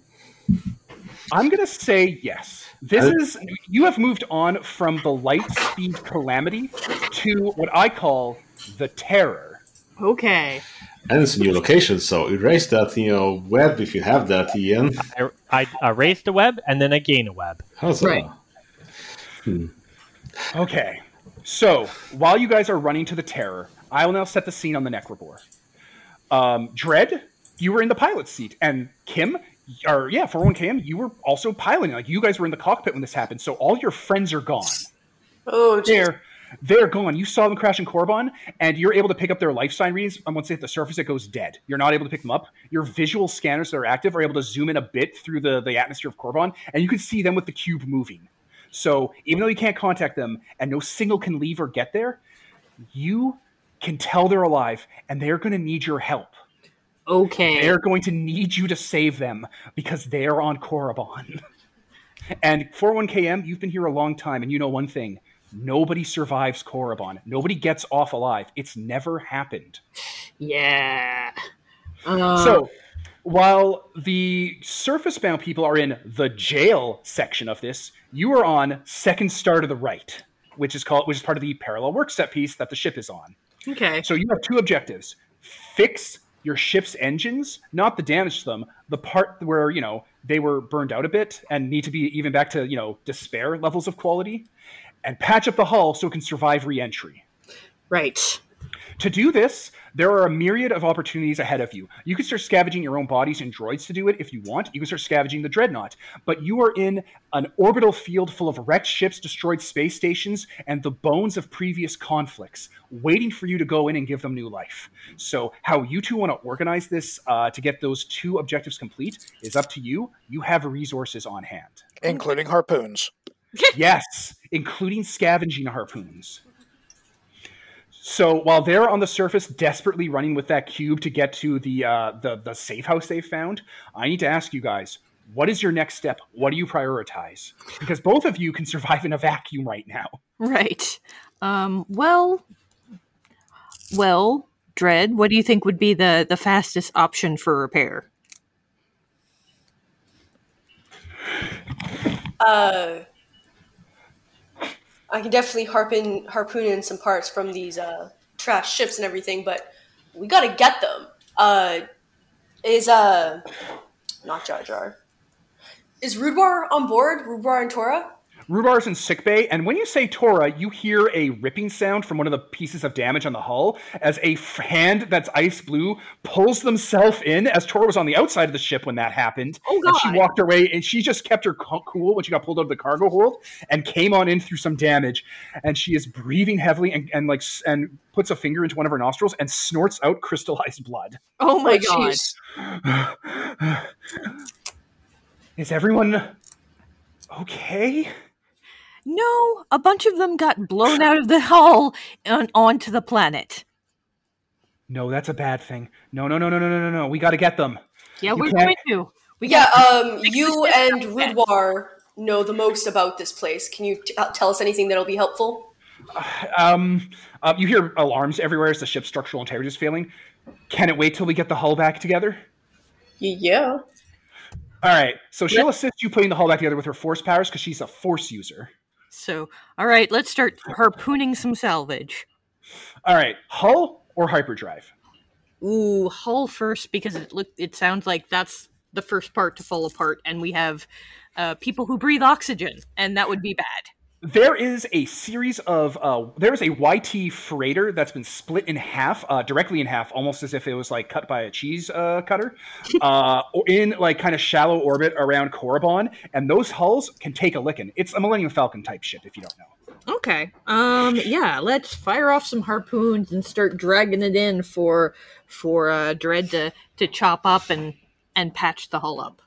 I'm gonna say yes. This I- is you have moved on from the light speed calamity to what I call the terror. Okay. And it's a new location, so erase that, you know, web if you have that, Ian. I, I erased a web and then I gain a web. How's that? Right. Okay. So while you guys are running to the terror, I will now set the scene on the Necrobore. Um, Dread, you were in the pilot seat, and Kim, or yeah, for one Kim, you were also piloting. Like you guys were in the cockpit when this happened. So all your friends are gone. Oh, jeez. There, they're gone. You saw them crash in Korriban, and you're able to pick up their life sign readings. And once they hit the surface, it goes dead. You're not able to pick them up. Your visual scanners that are active are able to zoom in a bit through the, the atmosphere of Korriban, and you can see them with the cube moving. So even though you can't contact them and no signal can leave or get there, you can tell they're alive, and they're going to need your help. Okay. They're going to need you to save them because they're on Korriban. [LAUGHS] and 411KM, you've been here a long time, and you know one thing nobody survives Korriban. Nobody gets off alive. It's never happened. Yeah. Uh, So, while the surface bound people are in the jail section of this, you are on second star to the right, which is called which is part of the parallel work set piece that the ship is on. okay. So you have two objectives: fix your ship's engines, not the damage to them, the part where you know they were burned out a bit and need to be even back to you know despair levels of quality, and patch up the hull so it can survive re-entry. Right. To do this, there are a myriad of opportunities ahead of you. You can start scavenging your own bodies and droids to do it if you want. You can start scavenging the dreadnought, but you are in an orbital field full of wrecked ships, destroyed space stations, and the bones of previous conflicts, waiting for you to go in and give them new life. So, how you two want to organize this uh, to get those two objectives complete is up to you. You have resources on hand. including harpoons. [LAUGHS] yes, including scavenging harpoons. So while they're on the surface, desperately running with that cube to get to the uh, the the safe house they've found, I need to ask you guys: What is your next step? What do you prioritize? Because both of you can survive in a vacuum right now. Right. Um, well, well, Dread, what do you think would be the, the fastest option for repair? Uh, I can definitely harpoon harpoon in some parts from these uh, trash ships and everything, but we gotta get them. Uh, is uh, not Jar Jar. Is Rudbar on board? Rudbar and Tora? Rubar's in sickbay, and when you say Tora, you hear a ripping sound from one of the pieces of damage on the hull as a f- hand that's ice blue pulls themselves in. As Tora was on the outside of the ship when that happened, Oh, and she God. walked away, and she just kept her cool when she got pulled out of the cargo hold and came on in through some damage, and she is breathing heavily and, and like and puts a finger into one of her nostrils and snorts out crystallized blood. Oh my Oh, god. [SIGHS] Is everyone okay? No, a bunch of them got blown out of the [LAUGHS] hull and onto the planet. No, that's a bad thing. No, no, no, no, no, no, no, no. We got to get them. Yeah, You we're can't- going to. We Yeah, got um, you and like. Rudwar know the most about this place. Can you t- uh, tell us anything that'll be helpful? [SIGHS] Um, uh, you hear alarms everywhere as the ship's structural integrity is failing. Can it wait till we get the hull back together? Y- Yeah. All right. So she'll assist you putting the hull back together with her force powers because she's a force user. So, all right, let's start harpooning some salvage. All right. Hull or hyperdrive? Ooh, hull first because it look it sounds like that's the first part to fall apart, and we have uh, people who breathe oxygen, and that would be bad. There is a series of uh, there is a YT freighter that's been split in half, uh, directly in half, almost as if it was like cut by a cheese uh, cutter, [LAUGHS] uh, in like kind of shallow orbit around Korriban, and those hulls can take a licking. It's a Millennium Falcon type ship, if you don't know. Okay. Um. Yeah. Let's fire off some harpoons and start dragging it in for for uh, Dread to to chop up and and patch the hull up.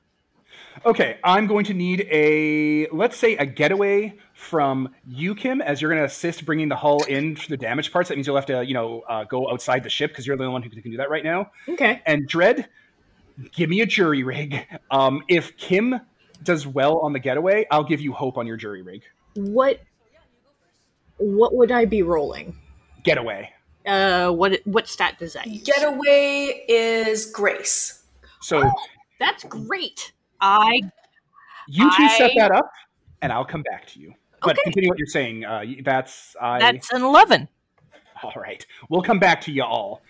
Okay, I'm going to need a let's say a getaway from you, Kim, as you're going to assist bringing the hull in for the damaged parts. That means you'll have to, you know, uh, go outside the ship because you're the only one who can do that right now. Okay. And Dread, give me a jury rig. Um, if Kim does well on the getaway, I'll give you hope on your jury rig. What what would I be rolling? Getaway. Uh. What what stat does that use? Getaway is Grace. So That's great. I you two set that up, and I'll come back to you. But Okay. continue what you're saying. Uh, that's I. that's an eleven. All right. We'll come back to you all.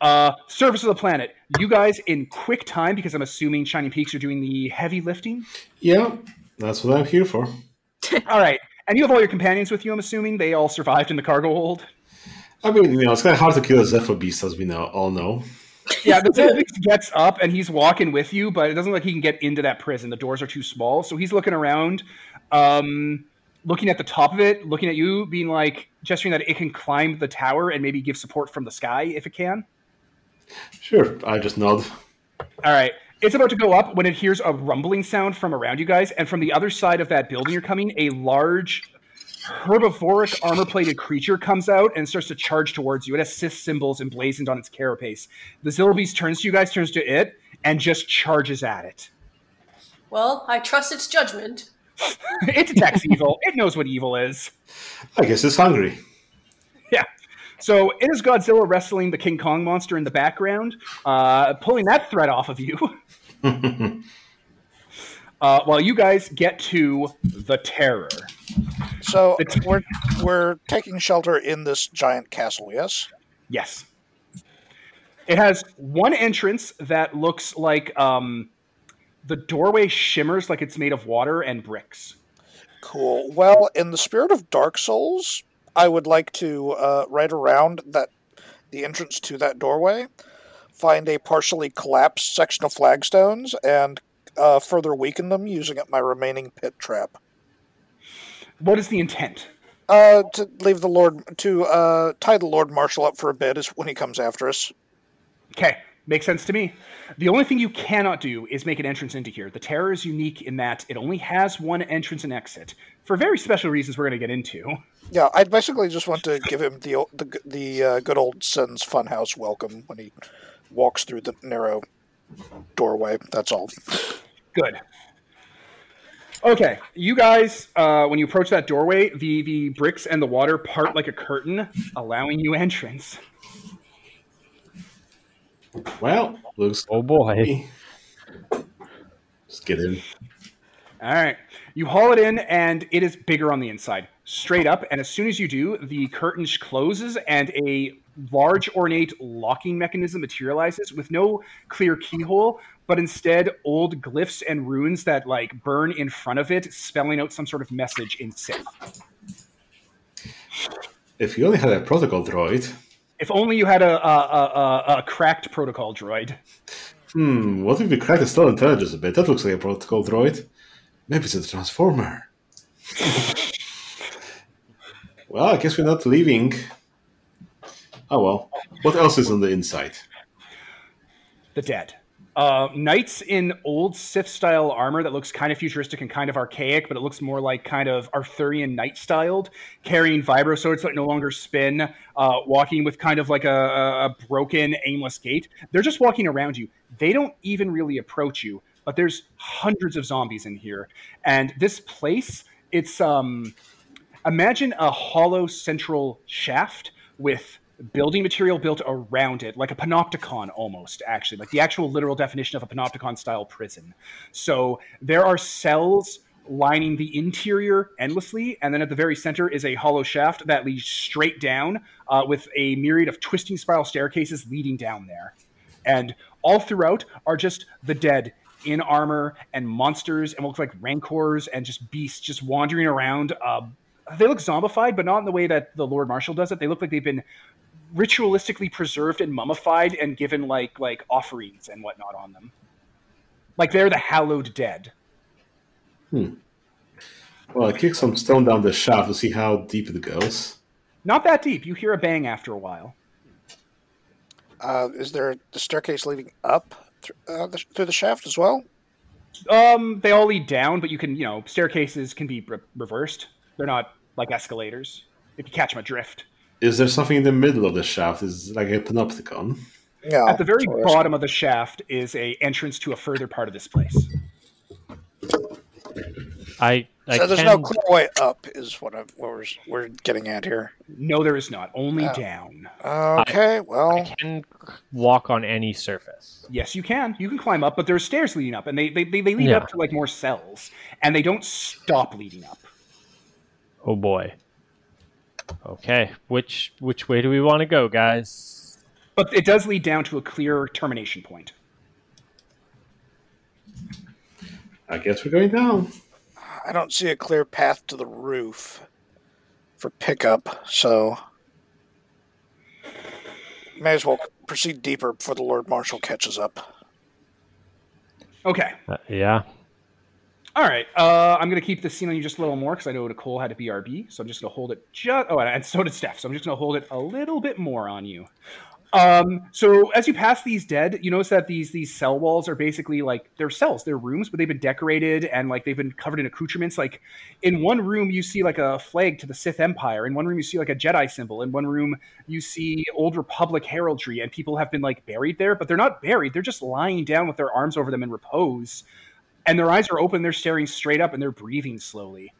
Uh, surface of the planet. You guys, in quick time, because I'm assuming Shining Peaks are doing the heavy lifting. Yeah, that's what I'm here for. [LAUGHS] All right. And you have all your companions with you, I'm assuming. They all survived in the cargo hold. I mean, you know, it's kind of hard to kill a Zephyr Beast, as we know, all know. Yeah, the Zephyr gets up and he's walking with you, but it doesn't look like he can get into that prison. The doors are too small. So he's looking around. Um, looking at the top of it, looking at you, being like gesturing that it can climb the tower and maybe give support from the sky if it can. Sure, I just nod. All right. It's about to go up when it hears a rumbling sound from around you guys, and from the other side of that building you're coming, a large herbivoric armor plated creature comes out and starts to charge towards you. It has Sith symbols emblazoned on its carapace. The Zillibeast turns to you guys, turns to it, and just charges at it. Well, I trust its judgment. [LAUGHS] it detects evil. It knows what evil is. I guess it's hungry. Yeah. So it is Godzilla wrestling the King Kong monster in the background, uh, pulling that threat off of you. [LAUGHS] uh, while you guys get to the terror. So It's- we're we're taking shelter in this giant castle. Yes. Yes. It has one entrance that looks like um, the doorway shimmers like it's made of water and bricks. Cool. Well, in the spirit of Dark Souls, I would like to uh, right around that the entrance to that doorway, find a partially collapsed section of flagstones and uh, further weaken them using up my remaining pit trap. What is the intent? Uh, to leave the Lord to uh, tie the Lord Marshal up for a bit is when he comes after us. Okay, makes sense to me. The only thing you cannot do is make an entrance into here. The terror is unique in that it only has one entrance and exit for very special reasons we're going to get into. Yeah, I basically just want to give him the the the uh, good old Sen's Funhouse welcome when he walks through the narrow doorway. That's all. Good. Okay, you guys, uh, when you approach that doorway, the, the bricks and the water part like a curtain, allowing you entrance. Well, looks Oh boy. Just get in. All right. You haul it in, and it is bigger on the inside, straight up. And as soon as you do, the curtain closes, and a large, ornate locking mechanism materializes with no clear keyhole, but instead old glyphs and runes that like burn in front of it, spelling out some sort of message in Sith. If you only had a protocol droid, If only you had a, a, a, a, cracked protocol droid. hmm, what if we crack the stolen intelligence a bit? That looks like a protocol droid. Maybe it's a transformer. [LAUGHS] well, I guess we're not leaving. Oh well. What else is on the inside? the dead. Uh, knights in old Sith style armor that looks kind of futuristic and kind of archaic, but it looks more like kind of Arthurian knight styled, carrying vibro swords that no longer spin, uh, walking with kind of like a, a, broken, aimless gait. They're just walking around you. They don't even really approach you, but there's hundreds of zombies in here. And this place, it's um, imagine a hollow central shaft with building material built around it, like a panopticon almost, actually, like the actual literal definition of a panopticon style prison. So there are cells lining the interior endlessly, and then at the very center is a hollow shaft that leads straight down uh, with a myriad of twisting spiral staircases leading down there. And all throughout are just the dead in armor and monsters and look like rancors and just beasts just wandering around. Uh, they look zombified, but not in the way that the Lord Marshal does it. They look like they've been ritualistically preserved and mummified and given like like offerings and whatnot on them. Like they're the hallowed dead. Hmm. Well, I kick some stone down the shaft to see how deep it goes. Not that deep. You hear a bang after a while. Uh, is there the staircase leading up th- uh, the, through the shaft as well? Um, they all lead down, but you can, you know, staircases can be re- reversed. They're not like escalators. If you catch them adrift. Is there something in the middle of the shaft? Is it like a panopticon? Yeah. At the very that's what I was- bottom of the shaft is a entrance to a further part of this place. I, I So there's can, no clear way up, is what, I, what we're, we're getting at here. No, there is not. Only Oh. down. Okay, well, I can walk on any surface. Yes, you can. You can climb up, but there's stairs leading up, and they they, they, they lead Yeah. up to like more cells, and they don't stop leading up. Oh boy. Okay, which which way do we want to go, guys? But it does lead down to a clear termination point. I guess we're going down. I don't see a clear path to the roof for pickup, so may as well proceed deeper before the Lord Marshal catches up. Okay. Uh, yeah. All right. Uh, I'm going to keep the scene on you just a little more because I know Nicole had a BRB, so I'm just going to hold it just. Oh, and so did Steph, so I'm just going to hold it a little bit more on you. Um, so as you pass these dead, you notice that these these cell walls are basically like they're cells, they're rooms, but they've been decorated and like they've been covered in accoutrements. Like in one room, you see like a flag to the Sith Empire. In one room, you see like a Jedi symbol. In one room, you see Old Republic heraldry, and people have been like buried there, but they're not buried. They're just lying down with their arms over them in repose, and their eyes are open. They're staring straight up, and they're breathing slowly.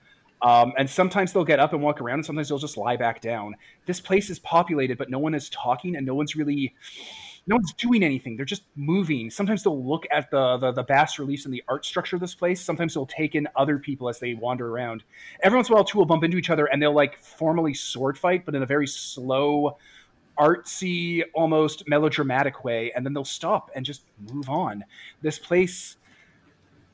Um, and sometimes they'll get up and walk around, and sometimes they'll just lie back down. This place is populated, but no one is talking, and no one's really, no one's doing anything. They're just moving. Sometimes they'll look at the the, the bas reliefs and the art structure of this place. Sometimes they'll take in other people as they wander around. Every once in a while, two will bump into each other, and they'll like formally sword fight, but in a very slow, artsy, almost melodramatic way, and then they'll stop and just move on. This place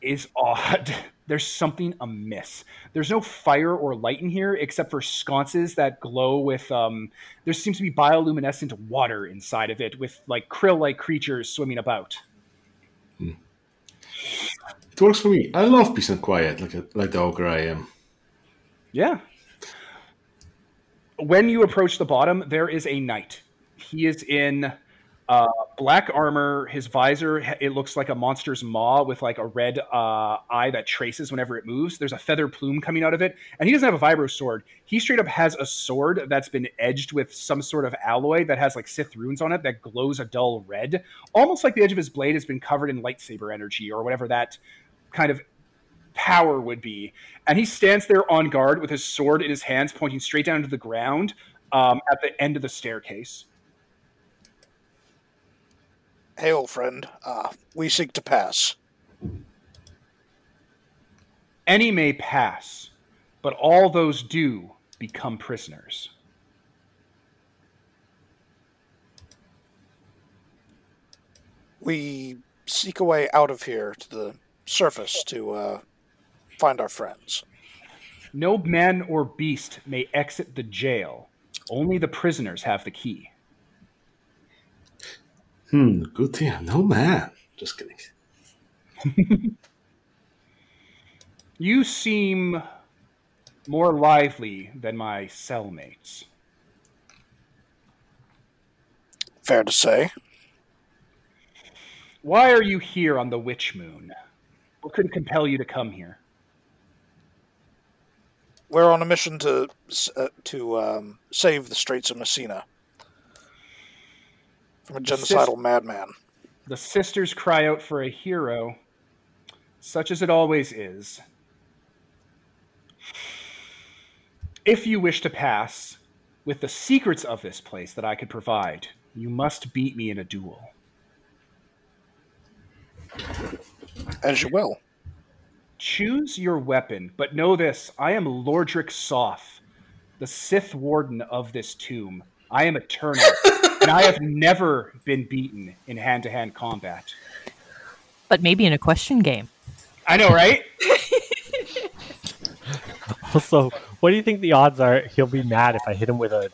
is odd. [LAUGHS] There's something amiss. There's no fire or light in here except for sconces that glow with. Um, there seems to be bioluminescent water inside of it with like krill-like creatures swimming about. It works for me. I love peace and quiet, like a, like the ogre I am. Yeah. When you approach the bottom, there is a knight. He is in uh, black armor. His visor, it looks like a monster's maw with like a red uh, eye that traces whenever it moves. There's a feather plume coming out of it, and he doesn't have a vibro sword. He straight up has a sword that's been edged with some sort of alloy that has like Sith runes on it that glows a dull red, almost like the edge of his blade has been covered in lightsaber energy or whatever that kind of power would be. And he stands there on guard with his sword in his hands, pointing straight down to the ground um, at the end of the staircase. Hey, old friend. Uh, we seek to pass. Any may pass, but all those do become prisoners. We seek a way out of here to the surface to uh, find our friends. No man or beast may exit the jail. Only the prisoners have the key. Hmm, good thing I'm no man. Just kidding. [LAUGHS] You seem more lively than my cellmates. Fair to say. Why are you here on the Witch Moon? What could compel you to come here? We're on a mission to uh, to um, save the Straits of Messina from a genocidal madman. The sisters cry out for a hero, such as it always is. If you wish to pass with the secrets of this place that I could provide, you must beat me in a duel. As you will. Choose your weapon, but know this I am Lordric Soth, the Sith Warden of this tomb. I am eternal, [LAUGHS] and I have never been beaten in hand to hand combat. But maybe in a question game. I know, right? [LAUGHS] Also, what do you think the odds are he'll be mad if I hit him with a,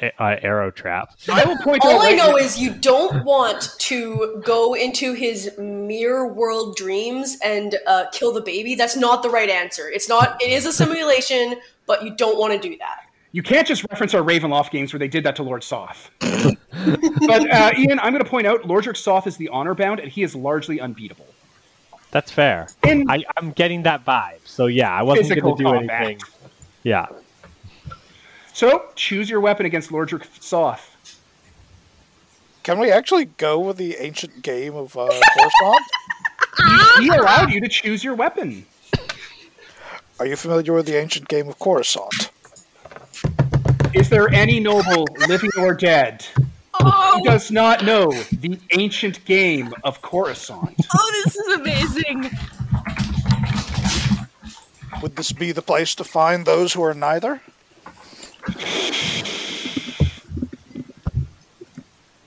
a, a arrow trap? I will point All out I right know now- is you don't want to go into his mere world dreams and uh, kill the baby. That's not the right answer. It's not. It is a simulation, but you don't want to do that. You can't just reference our Ravenloft games where they did that to Lord Soth. [LAUGHS] [LAUGHS] but uh, Ian, I'm going to point out Lordric Soth is the honor bound, and he is largely unbeatable. That's fair. In I, I'm getting that vibe. So yeah, I wasn't Physical going to do combat. anything. Yeah. so, choose your weapon against Lordric Soth. Can we actually go with the ancient game of uh, Coruscant? [LAUGHS] He allowed you to choose your weapon. Are you familiar with the ancient game of Coruscant? Is there any noble, living or dead, Oh, [LAUGHS] who does not know the ancient game of Coruscant? oh, this is amazing. Would this be the place to find those who are neither?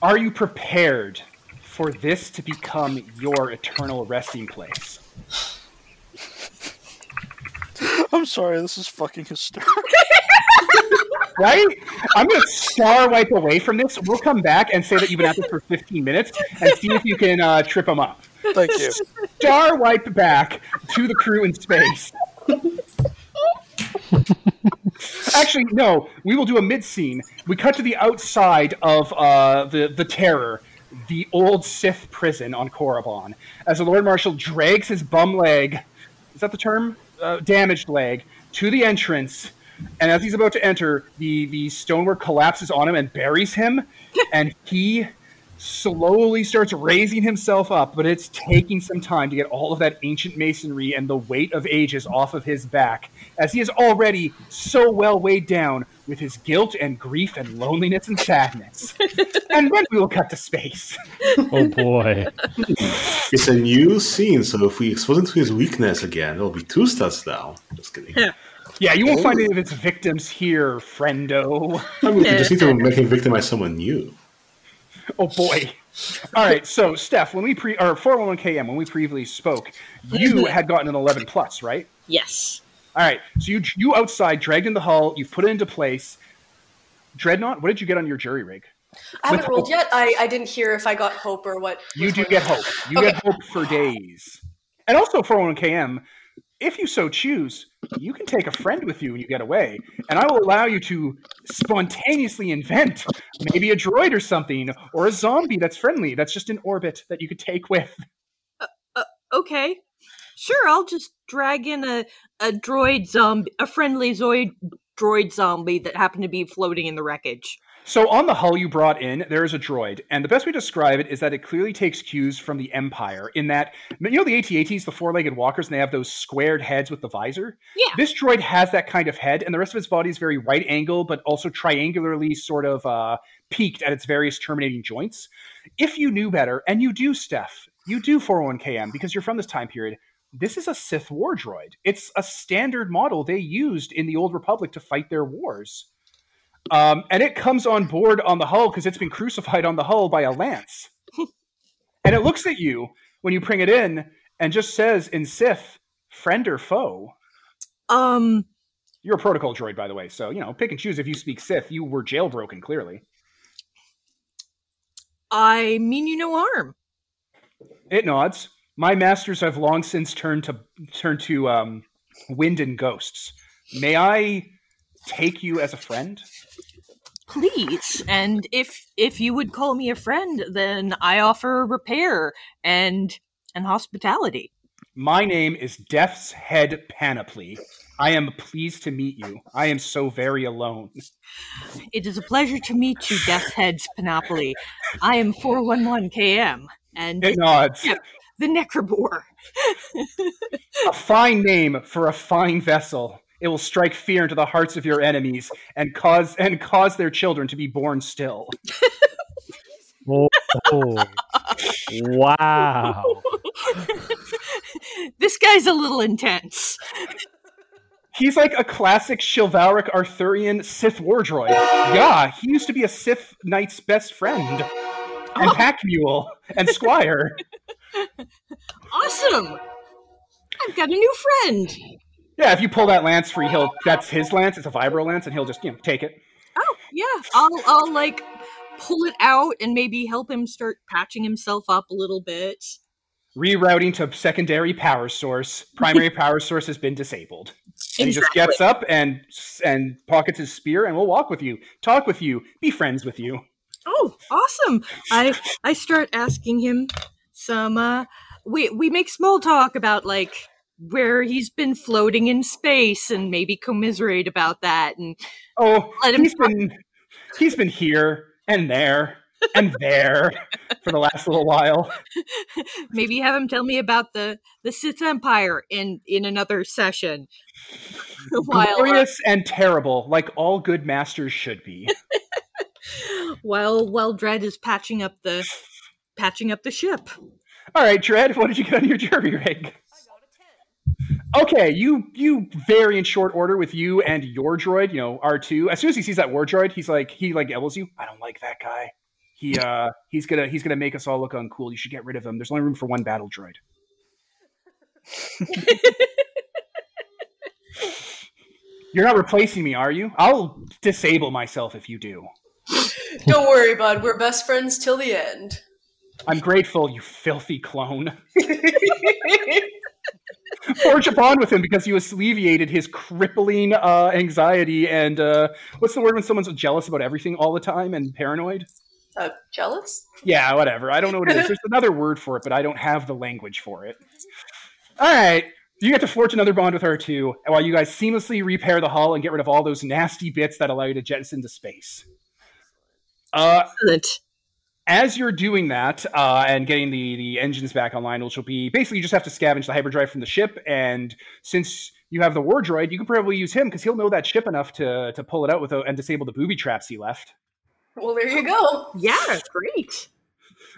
Are you prepared for this to become your eternal resting place? [LAUGHS] I'm sorry, this is fucking hysterical. [LAUGHS] Right? I'm going to star wipe away from this. We'll come back and say that you've been at this for 15 minutes and see if you can uh, trip them up. Thank you. Star wipe back to the crew in space. Actually, no. We will do a mid scene. We cut to the outside of uh, the the Terror, the old Sith prison on Korriban, as the Lord Marshal drags his bum leg. Is that the term? Uh, damaged leg to the entrance, and as he's about to enter, the the stonework collapses on him and buries him, [LAUGHS] and he slowly starts raising himself up, but it's taking some time to get all of that ancient masonry and the weight of ages off of his back, as he is already so well weighed down with his guilt and grief and loneliness and sadness. [LAUGHS] and then we will cut to space. [LAUGHS] Oh boy. It's a new scene, so if we expose him to his weakness again, it'll be two stats down. Just kidding. Yeah, you won't find oh. any of its victims here, friendo. I mean, we just need to make him victimize someone new. Oh boy. All right, so Steph, when we pre or 411 KM when we previously spoke, you had gotten an 11 plus, right? Yes. All right, so you you outside dragged in the hull, you've put it into place. Dreadnought, what did you get on your jury rig? I haven't With rolled hope. yet. I, I didn't hear if I got hope or what. You do get hope. You Okay. get hope for days. And also 411 KM, if you so choose, you can take a friend with you when you get away, and I will allow you to spontaneously invent maybe a droid or something, or a zombie that's friendly, that's just in orbit that you could take with. Uh, uh, okay. Sure, I'll just drag in a, a droid zombie, a friendly zoid droid zombie that happened to be floating in the wreckage. So on the hull you brought in, there is a droid, and the best way to describe it is that it clearly takes cues from the Empire. In that, you know, the AT-ATs, the four-legged walkers, and they have those squared heads with the visor. Yeah. This droid has that kind of head, and the rest of its body is very right angle, but also triangularly sort of uh, peaked at its various terminating joints. If you knew better, and you do, Steph, you do 411KM because you're from this time period. This is a Sith war droid. It's a standard model they used in the Old Republic to fight their wars. Um, and it comes on board on the hull because it's been crucified on the hull by a lance. [LAUGHS] and it looks at you when you bring it in and just says in Sith, friend or foe. Um, You're a protocol droid, by the way, so you know, pick and choose if you speak Sith. You were jailbroken, clearly. I mean you no harm. It nods. My masters have long since turned to turned to um, wind and ghosts. May I take you as a friend? Please, and if if you would call me a friend, then I offer repair and and hospitality. My name is Death's Head Panoply. I am pleased to meet you. I am so very alone. It is a pleasure to meet you, Death's Heads Panoply. I am 411 KM, and It nods. Yeah. the Necrobore. [LAUGHS] A fine name for a fine vessel. It will strike fear into the hearts of your enemies and cause and cause their children to be born still. Oh, [LAUGHS] wow. this guy's a little intense. He's like a classic chivalric Arthurian Sith war droid. Yeah, he used to be a Sith knight's best friend. And oh. pack mule and squire. [LAUGHS] Awesome! I've got a new friend. Yeah, if you pull that lance free, he'll that's his lance, it's a vibro lance, and he'll just, you know, take it. Oh yeah, I'll I'll like pull it out and maybe help him start patching himself up a little bit. Rerouting to secondary power source. Primary [LAUGHS] power source has been disabled. And he just gets up and and pockets his spear and will walk with you, talk with you, be friends with you. Oh, awesome! I I start asking him some. uh We we make small talk about like where he's been floating in space and maybe commiserate about that and Oh, Let him he's been he's been here and there and there for the last little while. [LAUGHS] maybe have him tell me about the the Sith Empire in in another session. [LAUGHS] while uh, Glorious and terrible, like all good masters should be. [LAUGHS] while while Dread is patching up the patching up the ship. All right, Dread, what did you get on your jury rig? Okay, you you very in short order with you and your droid, you know, R2. As soon as he sees that war droid, he's like he like elbows you. I don't like that guy. He uh he's gonna he's gonna make us all look uncool. You should get rid of him. There's only room for one battle droid. [LAUGHS] You're not replacing me, are you? I'll disable myself if you do. Don't worry, bud. We're best friends till the end. [LAUGHS] forge a bond with him because you alleviated his crippling uh, anxiety and uh, what's the word when someone's jealous about everything all the time and paranoid? Uh, jealous? Yeah, whatever. I don't know what it is. [LAUGHS] There's another word for it, but I don't have the language for it. All right. You get to forge another bond with her too, while you guys seamlessly repair the hull and get rid of all those nasty bits that allow you to jettison to space. Uh, Excellent. As you're doing that uh, and getting the, the engines back online, which will be basically you just have to scavenge the hyperdrive from the ship. And since you have the war droid, you can probably use him because he'll know that ship enough to, to pull it out without and disable the booby traps he left. Well, there you go. Yeah, great.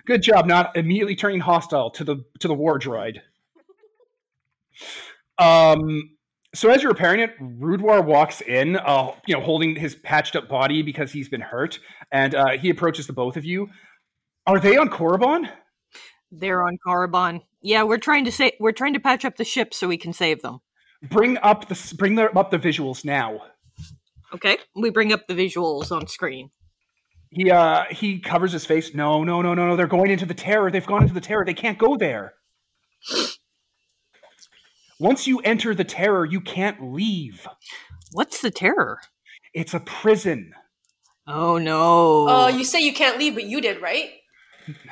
Good job not immediately turning hostile to the to the war droid. Um so as you're repairing it, Rudwar walks in, uh, you know, holding his patched up body because he's been hurt, and uh, he approaches the both of you. Are they on Korriban? They're on Korriban. Yeah, we're trying to say we're trying to patch up the ship so we can save them. Bring up the bring the, up the visuals now. Okay, we bring up the visuals on screen. He uh he covers his face. No, no, no, no, no. They're going into the terror. They've gone into the terror. They can't go there. Once you enter the terror, you can't leave. What's the terror? It's a prison. Oh no. Uh, you say you can't leave, but you did, right? [SIGHS]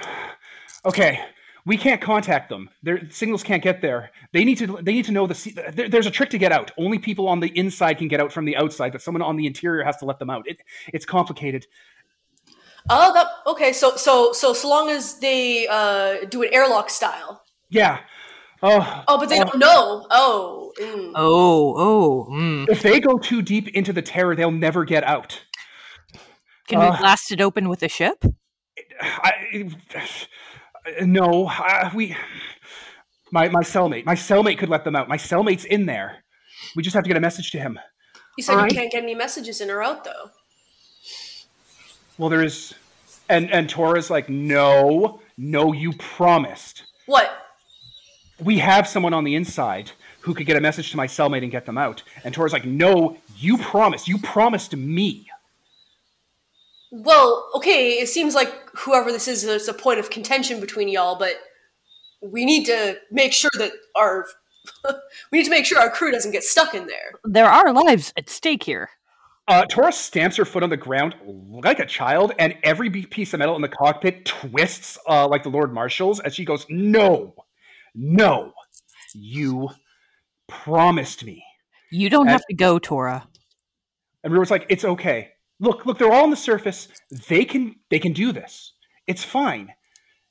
Okay, we can't contact them. Their signals can't get there. They need to. They need to know the. There, there's a trick to get out. Only people on the inside can get out from the outside, but someone on the interior has to let them out. It, it's complicated. Oh, that, okay. So, so, so, so long as they uh, do an airlock style. Yeah. Oh, Oh, but they don't know. Oh, mm. oh, oh. Mm. if they go too deep into the terror, they'll never get out. Can Uh, we blast it open with a ship? I, no, uh, we. My my cellmate, my cellmate could let them out. My cellmate's in there. We just have to get a message to him. you said Alright. you can't get any messages in or out, though. Well, there is, and and Tora's like, no, no, you promised. What? We have someone on the inside who could get a message to my cellmate and get them out. And Tora's like, no, you promised. You promised me. Well, okay. It seems like whoever this is, there's a point of contention between y'all, but we need to make sure that our [LAUGHS] we need to make sure our crew doesn't get stuck in there. There are lives at stake here. Uh, Tora stamps her foot on the ground like a child, and every piece of metal in the cockpit twists uh, like the Lord Marshal's as she goes, No, no, you promised me. You don't Uh, have to go, Tora. And River's like, It's okay. Look, look, they're all on the surface. They can they can do this. It's fine.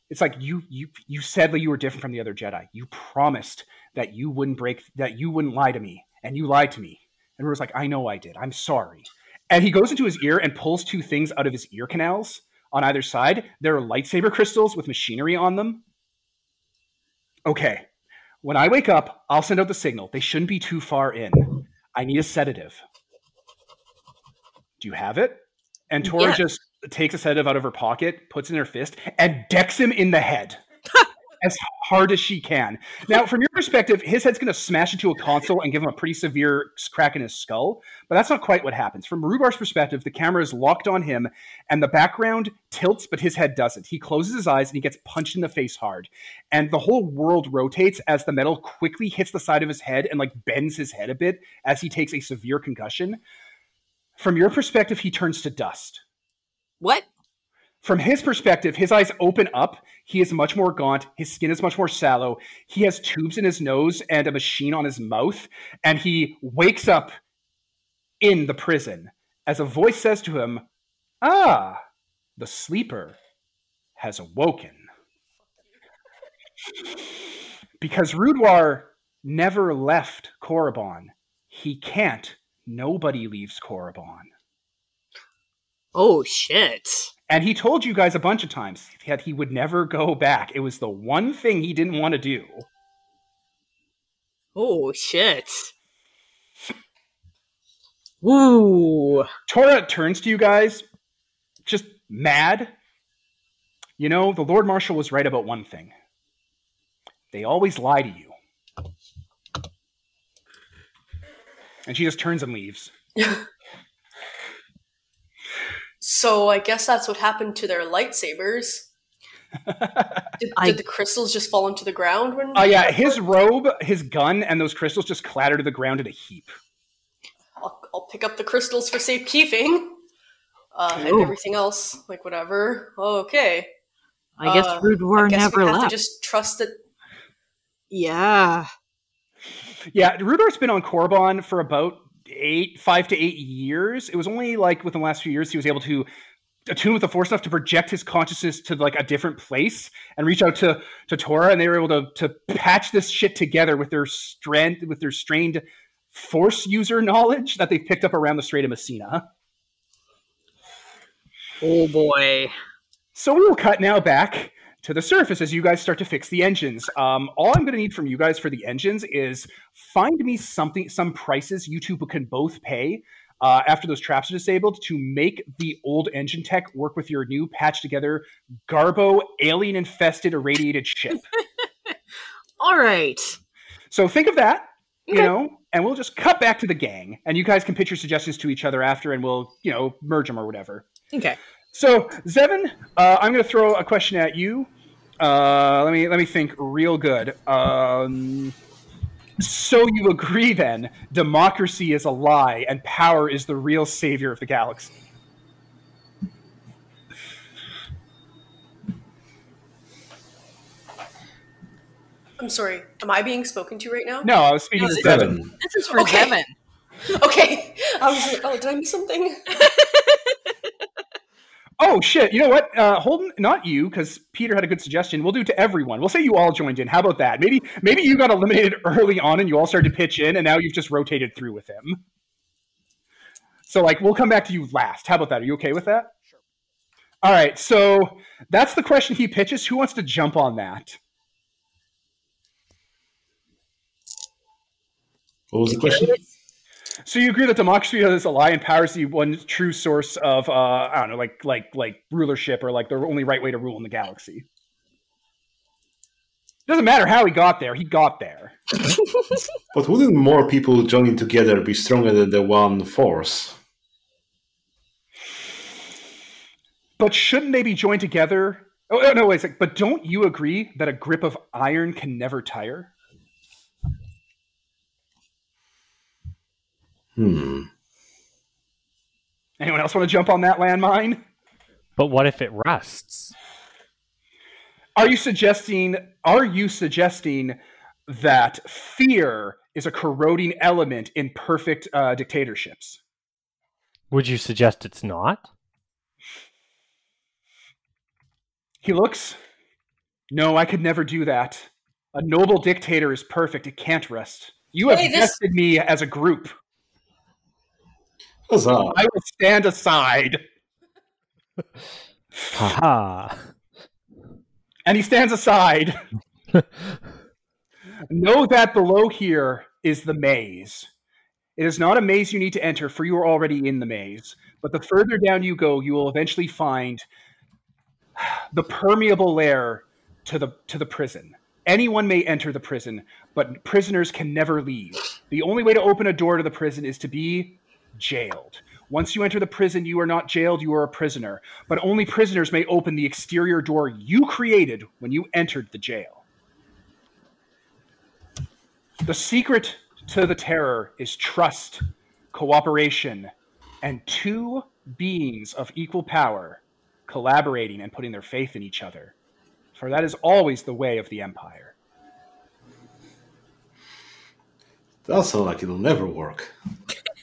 It's like you you you said that you were different from the other Jedi. You promised that you wouldn't break that you wouldn't lie to me, and you lied to me. And River's like, I know I did. I'm sorry. And he goes into his ear and pulls two things out of his ear canals on either side. There are lightsaber crystals with machinery on them. Okay. When I wake up, I'll send out the signal. They shouldn't be too far in. I need a sedative. Do you have it? And Tora Yeah. just takes a sedative out of her pocket, puts it in her fist, and decks him in the head [LAUGHS] as hard as she can. Now, from your perspective, his head's going to smash into a console and give him a pretty severe crack in his skull, but that's not quite what happens. From Rugar's perspective, the camera is locked on him, and the background tilts, but his head doesn't. He closes his eyes and he gets punched in the face hard, and the whole world rotates as the metal quickly hits the side of his head and like bends his head a bit as he takes a severe concussion. From your perspective, he turns to dust What? from his perspective, his eyes open up. He is much more gaunt. His skin is much more sallow. He has tubes in his nose and a machine on his mouth. And he wakes up in the prison as a voice says to him, Ah, the sleeper has awoken. Because Rudwar never left Korriban. He can't. Nobody leaves Korriban. Oh shit. And he told you guys a bunch of times that he would never go back. It was the one thing he didn't want to do. Oh shit. Ooh. Tora turns to you guys, just mad. You know, the Lord Marshal was right about one thing. They always lie to you. And she just turns and leaves. So I guess that's what happened to their lightsabers. [LAUGHS] Did, I- did the crystals just fall into the ground when? Oh yeah, his robe, his gun, and those crystals just clatter to the ground in a heap. I'll, I'll pick up the crystals for safekeeping. Uh, and everything else, like whatever. Okay. I guess Uh, Rude War I never we have left. to just trust that. Yeah. Yeah, Rudar's been on Korriban for about eight, five to eight years. It was only like within the last few years he was able to attune with the Force enough to project his consciousness to like a different place and reach out to to Tora, and they were able to to patch this shit together with their strand with their strained Force user knowledge that they picked up around the Strait of Messina. Oh boy. So we will cut now back to the surface as you guys start to fix the engines. Um, all I'm going to need from you guys for the engines is find me something, some prices you two can both pay uh, after those traps are disabled to make the old engine tech work with your new patch together Garbo alien infested irradiated ship. [LAUGHS] All right. so think of that, you Okay. know, and we'll just cut back to the gang, and you guys can pitch your suggestions to each other after, and we'll, you know, merge them or whatever. Okay. So, Zevin, uh, I'm going to throw a question at you. Uh, let me let me think real good. Um, so you agree then? Democracy is a lie, and power is the real savior of the galaxy. I'm sorry. Am I being spoken to right now? No, I was speaking No, to this- Zevin. Seven. This is for Okay. Devin. [LAUGHS] Okay. I was like, oh, did I miss something? [LAUGHS] Oh shit! You know what, uh, Holden? Not you, because Peter had a good suggestion. We'll do it to everyone. We'll say you all joined in. How about that? Maybe maybe you got eliminated early on, and you all started to pitch in, and now you've just rotated through with him. So like, we'll come back to you last. How about that? Are you okay with that? Sure. All right. So that's the question he pitches. Who wants to jump on that? What was the question? So you agree that democracy is a lie and power is the one true source of uh, I don't know, like like like rulership or like the only right way to rule in the galaxy. Doesn't matter how he got there; he got there. [LAUGHS] But wouldn't more people joining together be stronger than the one force? But shouldn't they be joined together? Oh oh, no, wait a sec. But don't you agree that a grip of iron can never tire? Hmm. Anyone else want to jump on that landmine? But what if it rusts? Are you suggesting? Are you suggesting that fear is a corroding element in perfect uh, dictatorships? Would you suggest it's not? He looks. No, I could never do that. A noble dictator is perfect. It can't rust. You have Hey, this- vested me as a group. Huzzah. I will stand aside. Haha. And he stands aside. [LAUGHS] know that below here is the maze. It is not a maze you need to enter, for you are already in the maze. But the further down you go, you will eventually find the permeable layer to the to the prison. Anyone may enter the prison, but prisoners can never leave. The only way to open a door to the prison is to be jailed. Once you enter the prison, you are not jailed, you are a prisoner. But only prisoners may open the exterior door you created when you entered the jail. The secret to the terror is trust, cooperation, and two beings of equal power collaborating and putting their faith in each other. For that is always the way of the empire. That sounds like it'll never work.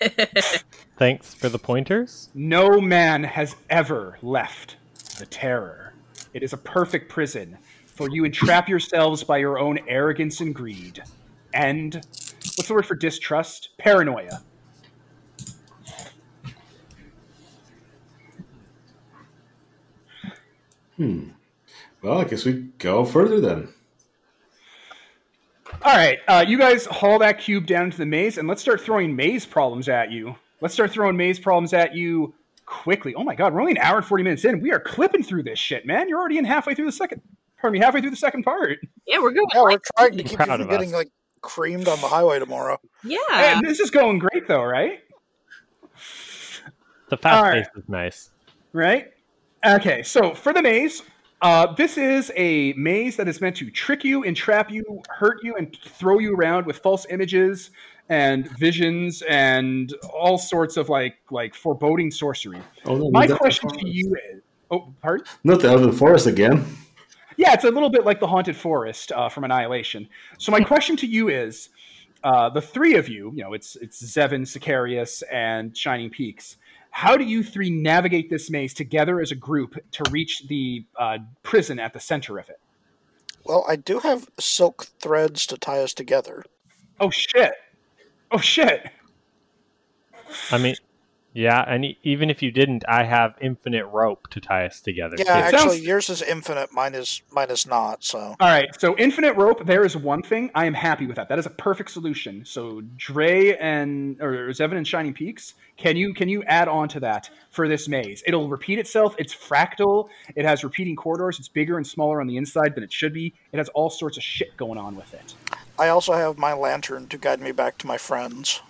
[LAUGHS] Thanks for the pointers. No man has ever left the terror. It is a perfect prison, for you entrap yourselves by your own arrogance and greed. And what's the word for distrust? Paranoia. Hmm. Well, I guess we go further then. All right, uh, you guys haul that cube down into the maze, and let's start throwing maze problems at you. Let's start throwing maze problems at you quickly. Oh my god, we're only an hour and 40 minutes in. We are clipping through this shit, man. You're already in halfway through the second, pardon me, halfway through the second part. Yeah, we're going. Yeah, we're trying to keep you from getting us. like creamed on the highway tomorrow. Yeah. Hey, this is going great, though, right? The fast All right. pace is nice. right? Okay, so for the maze, Uh, this is a maze that is meant to trick you, entrap you, hurt you, and throw you around with false images and visions and all sorts of like like foreboding sorcery. Oh, no, My question to you is, oh, pardon? Not the Elven Forest again. Yeah, it's a little bit like the haunted forest uh, from Annihilation. So my question to you is, uh, the three of you, you know, it's it's Zevin, Sicarius, and Shining Peaks. How do you three navigate this maze together as a group to reach the uh, prison at the center of it? Well, I do have silk threads to tie us together. Oh shit! Oh shit! I mean, yeah, and e- even if you didn't, I have infinite rope to tie us together. Yeah, too. actually, sounds- yours is infinite. Mine is mine is not. So All right, so infinite rope. There is one thing I am happy with that. That is a perfect solution. So Dre and or Zevin and Shining Peaks, can you can you add on to that for this maze? It'll repeat itself. It's fractal. It has repeating corridors. It's bigger and smaller on the inside than it should be. It has all sorts of shit going on with it. I also have my lantern to guide me back to my friends.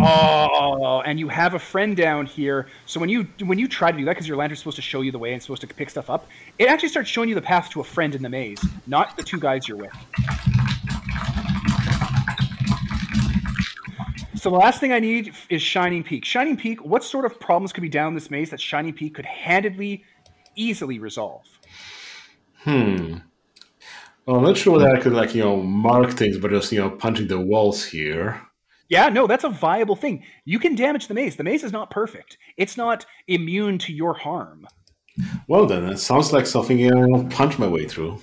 Oh, and you have a friend down here. So when you when you try to do that, because your lantern's supposed to show you the way and supposed to pick stuff up, it actually starts showing you the path to a friend in the maze, not the two guys you're with. So the last thing I need is Shining Peak. Shining Peak, what sort of problems could be down this maze that Shining Peak could handedly, easily resolve? Hmm. Well, I'm not sure whether I could, like, you know, mark things by just, you know, punching the walls here. Yeah, no, that's a viable thing. You can damage the maze. The maze is not perfect. It's not immune to your harm. Well, then, it sounds like something you know, punch my way through.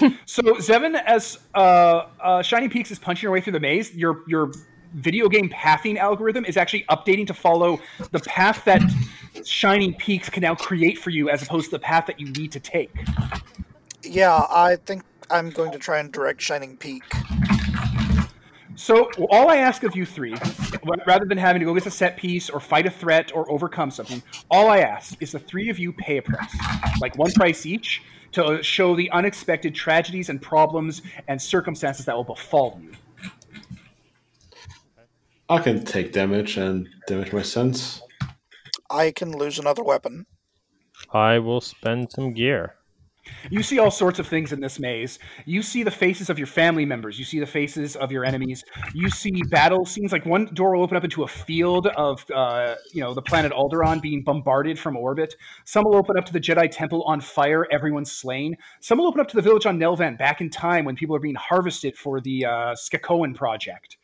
[LAUGHS] So Zevin, as uh, uh, Shiny Peaks is punching your way through the maze, your your video game pathing algorithm is actually updating to follow the path that Shining Peaks can now create for you, as opposed to the path that you need to take. Yeah, I think I'm going to try and direct Shining Peak. So all I ask of you three, rather than having to go get a set piece or fight a threat or overcome something, all I ask is the three of you pay a price, like one price each, to uh, show the unexpected tragedies and problems and circumstances that will befall you. I can take damage and damage my sense. I can lose another weapon. I will spend some gear. You see all sorts of things in this maze. You see the faces of your family members. You see the faces of your enemies. You see battle scenes. Like one door will open up into a field of, uh, you know, the planet Alderaan being bombarded from orbit. Some will open up to the Jedi Temple on fire, everyone slain. Some will open up to the village on Nelvaan back in time when people are being harvested for the uh, Skakoan project.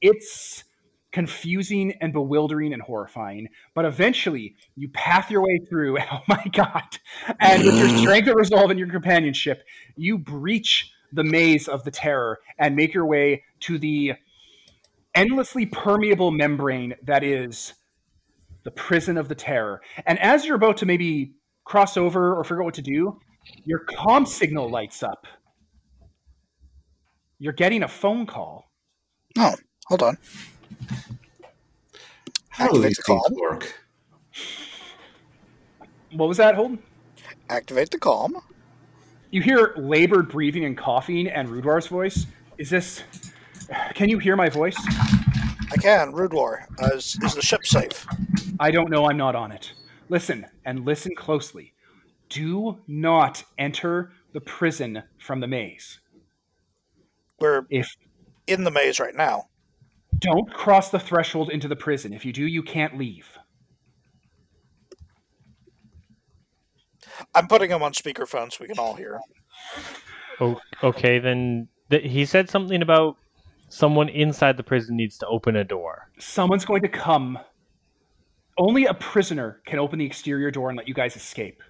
It's confusing and bewildering and horrifying. But eventually, you path your way through. [LAUGHS] Oh my god! And with your [LAUGHS] strength of resolve and your companionship, you breach the maze of the terror and make your way to the endlessly permeable membrane that is the prison of the terror. And as you're about to maybe cross over or figure out what to do, your comm signal lights up. You're getting a phone call. Oh, hold on. How do Activate these the things comm. work? What was that, Holden? Activate the comm. You hear labored breathing and coughing and Rudwar's voice. Is this. Can you hear my voice? I can. Rude War. Uh, is, is the ship safe? I don't know. I'm not on it. Listen and listen closely. Do not enter the prison from the maze. We're If in the maze right now. Don't cross the threshold into the prison. If you do, you can't leave. I'm putting him on speakerphone so we can all hear. Oh, okay, then th- he said something about someone inside the prison needs to open a door. Someone's going to come. Only a prisoner can open the exterior door and let you guys escape.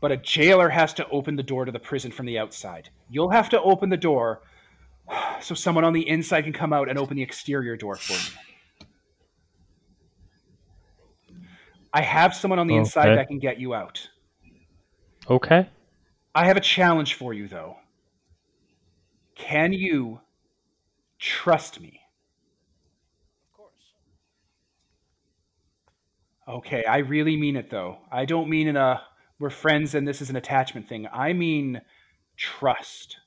But a jailer has to open the door to the prison from the outside. You'll have to open the door so someone on the inside can come out and open the exterior door for you. I have someone on the inside that can get you out. Okay. I have a challenge for you, though. Can you trust me? Of course. Okay, I really mean it, though. I don't mean in a we're friends and this is an attachment thing. I mean trust.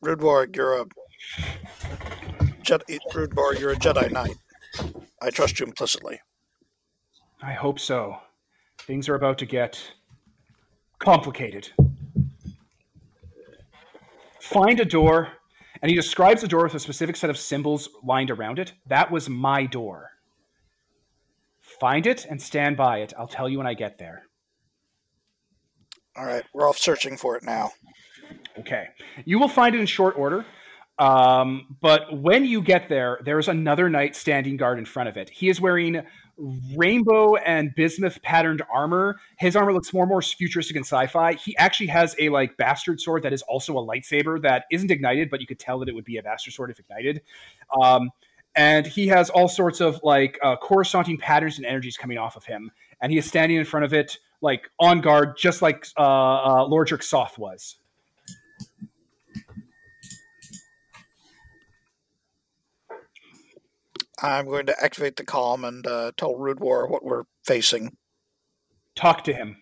War, you're a Jedi. War, you're a Jedi Knight. I trust you implicitly. I hope so. Things are about to get complicated. Find a door, and he describes the door with a specific set of symbols lined around it. That was my door. Find it and stand by it. I'll tell you when I get there. All right, we're off searching for it now. Okay. You will find it in short order. Um, but when you get there, there's another knight standing guard in front of it. He is wearing rainbow and bismuth patterned armor. His armor looks more and more futuristic and sci-fi. He actually has a like bastard sword that is also a lightsaber that isn't ignited, but you could tell that it would be a bastard sword if ignited. Um, and he has all sorts of like uh, coruscanting patterns and energies coming off of him. And he is standing in front of it, like on guard, just like uh, uh, Soth was. I'm going to activate the comm and uh, tell Rude War what we're facing. Talk to him.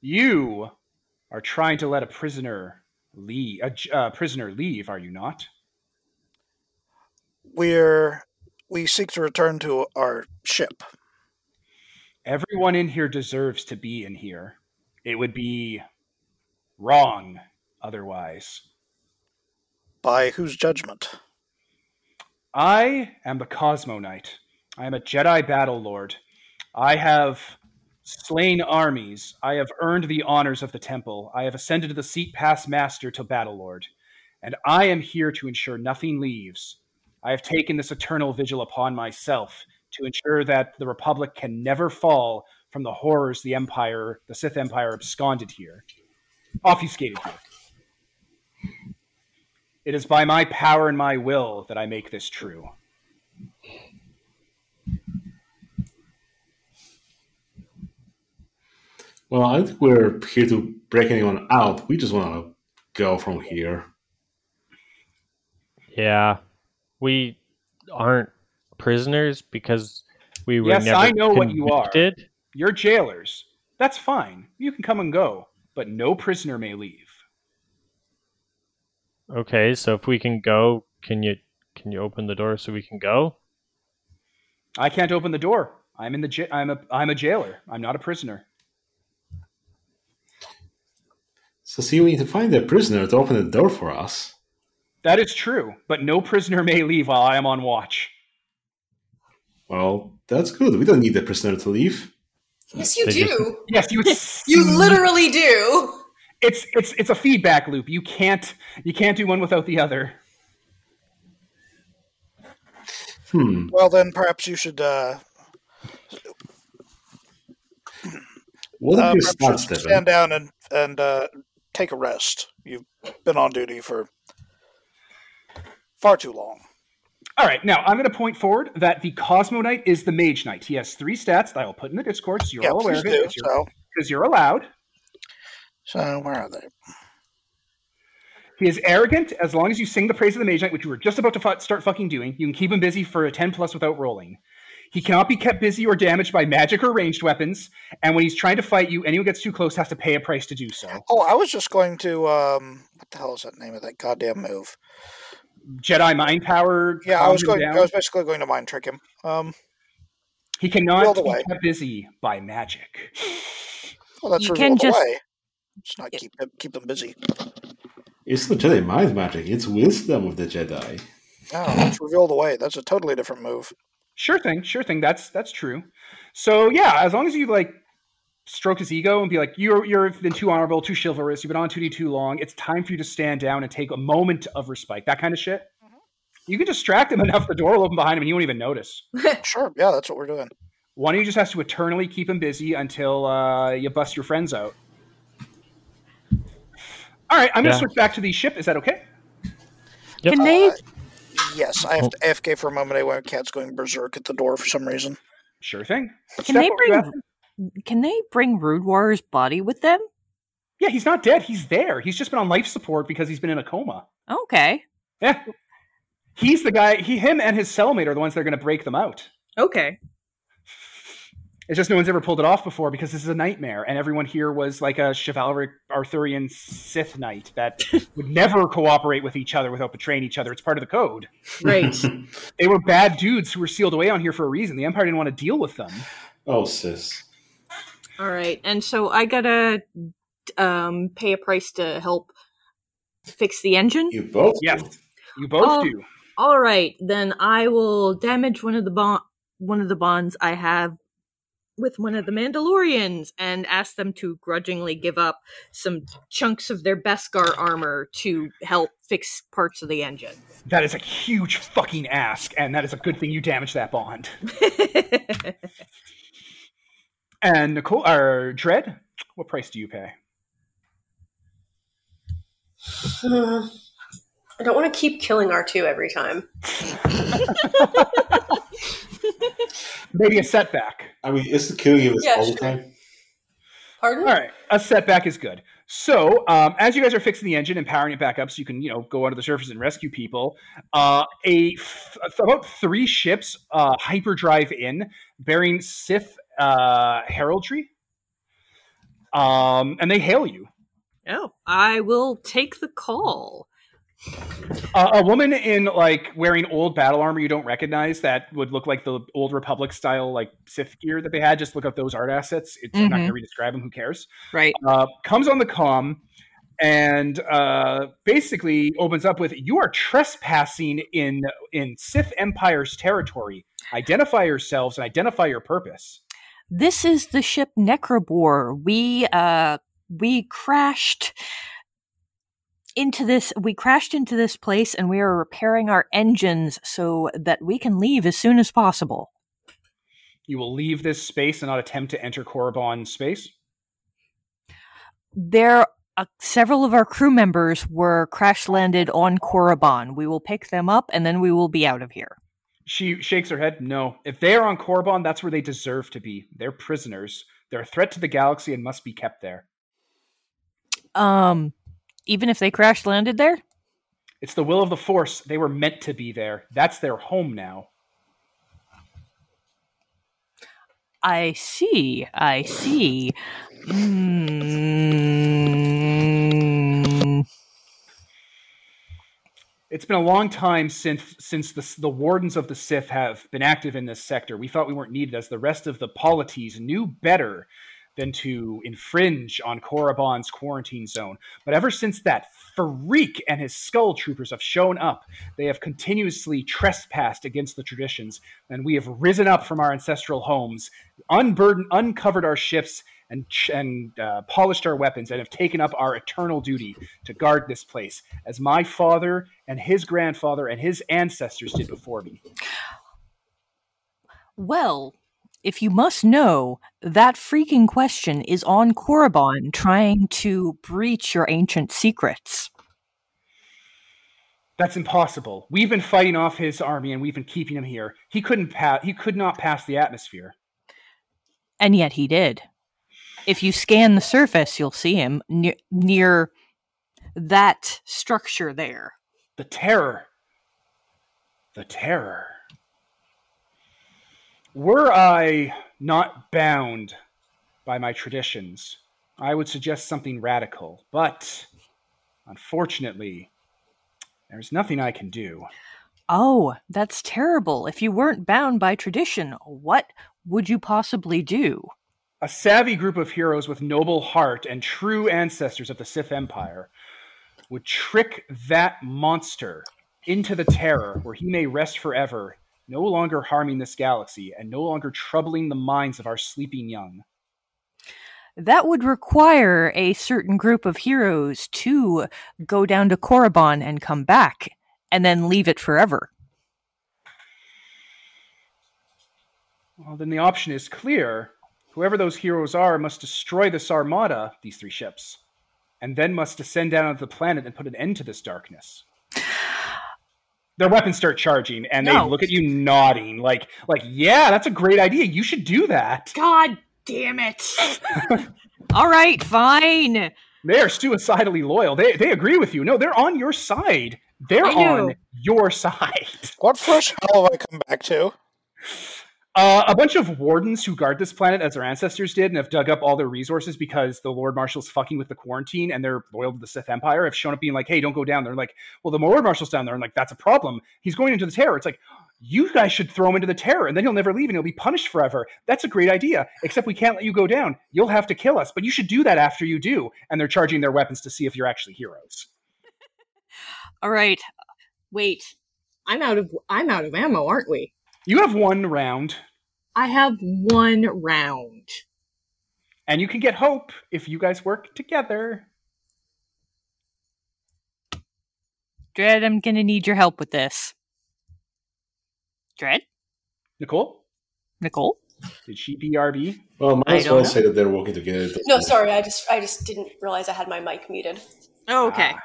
You are trying to let a prisoner leave. A uh, prisoner leave, are you not? We're we seek to return to our ship. Everyone in here deserves to be in here. It would be wrong otherwise. By whose judgment? I am the Cosmo Knight. I am a Jedi battle lord. I have slain armies. I have earned the honors of the temple. I have ascended to the seat past master to battle lord. And I am here to ensure nothing leaves. I have taken this eternal vigil upon myself to ensure that the Republic can never fall from the horrors the Empire, the Sith Empire, absconded here, obfuscated here. It is by my power and my will that I make this true. Well, I think we're here to break anyone out. We just want to go from here. Yeah, we aren't prisoners because we were Yes, never I know what you are. You're jailers. That's fine. You can come and go, but no prisoner may leave. Okay, so if we can go, can you can you open the door so we can go? I can't open the door. I'm in the j- I'm a I'm a jailer. I'm not a prisoner. So, see, we need to find a prisoner to open the door for us. That is true, but no prisoner may leave while I am on watch. Well, that's good. We don't need the prisoner to leave. Yes, you They just- do. Yes, you [LAUGHS] You literally do. It's it's it's a feedback loop. You can't you can't do one without the other. Hmm. Well, then perhaps you should. Uh, What uh, you perhaps start, you should stand down and and uh, take a rest. You've been on duty for far too long. All right, now I'm going to point forward that the Cosmo Knight is the Mage Knight. He has three stats that I will put in the Discord, so you're yeah, all aware of it because you're, So, 'cause you're allowed. So where are they? He is arrogant as long as you sing the praise of the Mage Knight, which you were just about to fu- start fucking doing. You can keep him busy for a 10 plus without rolling. He cannot be kept busy or damaged by magic or ranged weapons, and when he's trying to fight you, anyone gets too close has to pay a price to do so. Oh, I was just going to. Um, what the hell is that name of that goddamn move? Jedi mind power. Yeah, I was going. down. I was basically going to mind trick him. Um, He cannot Roll be kept busy by magic. well, that's You reveal can just- way. Let's not keep them, keep them busy. It's not Jedi mind magic, it's wisdom of the Jedi. No, let's reveal the way. That's a totally different move. Sure thing, sure thing. That's that's true. So yeah, as long as you like stroke his ego and be like, you're you've been too honorable, too chivalrous, you've been on duty too long. It's time for you to stand down and take a moment of respite. That kind of shit. You can distract him [LAUGHS] enough, the door will open behind him, and he won't even notice. [LAUGHS] Sure. Yeah, that's what we're doing. One of you just has to eternally keep him busy until uh, you bust your friends out. All right, I'm going to Yeah. switch back to the ship. Is that okay? Yep. Can they Uh, yes, I have to AFK for a moment. I went cat's going berserk at the door for some reason. Sure thing. can they what were you bring can they bring Rude Warrior's body with them? Yeah, he's not dead. He's there. He's just been on life support because he's been in a coma. Okay. Yeah. He's the guy, he, him and his cellmate are the ones that are going to break them out. Okay. It's just no one's ever pulled it off before because this is a nightmare, and everyone here was like a chivalric Arthurian Sith Knight that [LAUGHS] would never cooperate with each other without betraying each other. It's part of the code. Right. [LAUGHS] They were bad dudes who were sealed away on here for a reason. The Empire didn't want to deal with them. Oh, sis. All right. And so I gotta um, pay a price to help fix the engine. You both? Yes, you both Oh. do. All right, then I will damage one of the bond one of the bonds I have with one of the Mandalorians and ask them to grudgingly give up some chunks of their Beskar armor to help fix parts of the engine. That is a huge fucking ask, and that is a good thing you damaged that bond. [LAUGHS] And Nicole or Dread, what price do you pay? [SIGHS] I don't want to keep killing R2 every time. [LAUGHS] [LAUGHS] Maybe a setback. I mean, it's the killing you this Yeah, all sure. the time? Pardon? All right, a setback is good. So, um, as you guys are fixing the engine and powering it back up, so you can, you know, go under the surface and rescue people, uh, a f- about three ships uh, hyperdrive in, bearing Sith uh, heraldry, um, and they hail you. oh, I will take the call. Uh, a woman in like wearing old battle armor you don't recognize that would look like the old Republic style like Sith gear that they had. Just look up those art assets. It's, I'm not going to re-describe them. Who cares? Right. uh, comes on the com and uh, basically opens up with you are trespassing in in Sith Empire's territory. Identify yourselves and identify your purpose. This is the ship Necrobor. We uh we crashed into this we crashed into this place and we are repairing our engines so that we can leave as soon as possible. You will leave this space and not attempt to enter Korriban space. There uh, several of our crew members were crash landed on Korriban. We will pick them up and then we will be out of here. She shakes her head. No, if they are on Korriban, that's where they deserve to be. They're prisoners. They're a threat to the galaxy and must be kept there. Um even if they crash landed there? It's the will of the Force. They were meant to be there. That's their home now. I see. I see. Mm. It's been a long time since since the the wardens of the Sith have been active in this sector. We thought we weren't needed, as the rest of the polities knew better than to infringe on Korriban's quarantine zone. But ever since that freak and his skull troopers have shown up, they have continuously trespassed against the traditions, and we have risen up from our ancestral homes, unburdened, uncovered our ships. And, and uh, polished our weapons and have taken up our eternal duty to guard this place, as my father and his grandfather and his ancestors did before me. Well, if you must know, that freaking question is on Korriban trying to breach your ancient secrets. That's impossible. We've been fighting off his army and we've been keeping him here. He couldn't pass. He could not pass the atmosphere. And yet he did. If you scan the surface, you'll see him near, near that structure there. The terror. The terror. Were I not bound by my traditions, I would suggest something radical. But unfortunately, there's nothing I can do. Oh, that's terrible. If you weren't bound by tradition, what would you possibly do? A savvy group of heroes with noble heart and true ancestors of the Sith Empire would trick that monster into the terror where he may rest forever, no longer harming this galaxy and no longer troubling the minds of our sleeping young. That would require a certain group of heroes to go down to Korriban and come back, and then leave it forever. Well, then the option is clear. Whoever those heroes are must destroy this armada, these three ships, and then must descend down onto the planet and put an end to this darkness. Their weapons start charging, and they look at you nodding, like, like, yeah, that's a great idea. You should do that. God damn it! [LAUGHS] All right, fine. They are suicidally loyal. They they agree with you. No, they're on your side. They're on your side. What fresh hell have I come back to? Uh, a bunch of wardens who guard this planet as their ancestors did and have dug up all their resources because the Lord Marshal's fucking with the quarantine and they're loyal to the Sith Empire have shown up being like, hey, don't go down. They're like, well, the Lord Marshal's down there. And like, that's a problem. He's going into the terror. It's like, you guys should throw him into the terror and then he'll never leave and he'll be punished forever. That's a great idea. Except we can't let you go down. You'll have to kill us, but you should do that after you do. And they're charging their weapons to see if you're actually heroes. [LAUGHS] All right. Wait. I'm out of I'm out of ammo, aren't we? You have one round I have one round. and you can get hope if you guys work together. Dread, I'm gonna need your help with this. Dread? Nicole, Nicole? did she BRB? Well, might I as well know. say that they're working together. No, sorry, I just I just didn't realize I had my mic muted. Oh, okay. Ah.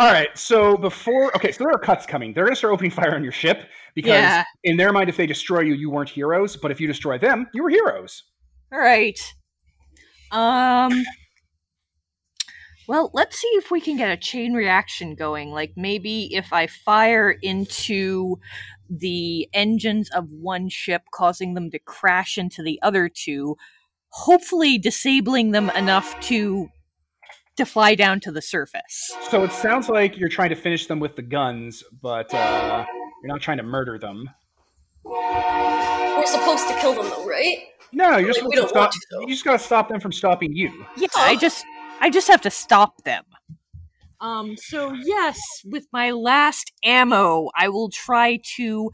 All right. So before, okay, so there are cuts coming. They're going to start opening fire on your ship because, Yeah. in their mind, if they destroy you, you weren't heroes. But if you destroy them, you were heroes. All right. Um. Well, let's see if we can get a chain reaction going. Like maybe if I fire into the engines of one ship, causing them to crash into the other two, hopefully disabling them enough to to fly down to the surface. So it sounds like you're trying to finish them with the guns, but uh, you're not trying to murder them. We're supposed to kill them though, right? No, you're just We- we supposed to don't want stop. to, you just got to stop them from stopping you. Yeah, I just I just have to stop them. Um so yes, with my last ammo, I will try to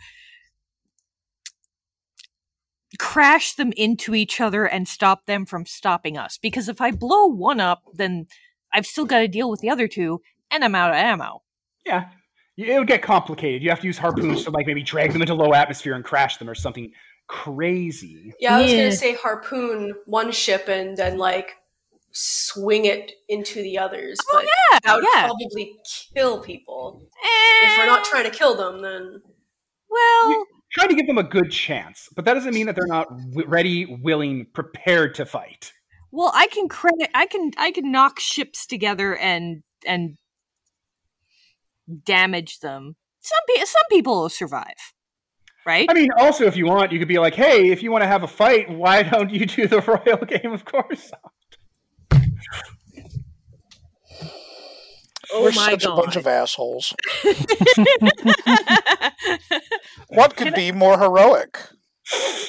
crash them into each other and stop them from stopping us because if I blow one up, then I've still got to deal with the other two and I'm out of ammo. Yeah, it would get complicated. You have to use harpoons to like maybe drag them into low atmosphere and crash them or something crazy. Yeah, I was Yeah. gonna say harpoon one ship and then like swing it into the others, but yeah, that Yeah, would yeah. probably kill people. If we're not Eh, trying to kill them, then well, Trying to give them a good chance, but that doesn't mean that they're not w- ready, willing, prepared to fight. Well, I can credit. I can. I can knock ships together and and damage them. Some pe- some people will survive, right? I mean, also, if you want, you could be like, hey, if you want to have a fight, why don't you do the [LAUGHS] royal game of course? oh We're my such a bunch of assholes. [LAUGHS] What could Can I- be more heroic?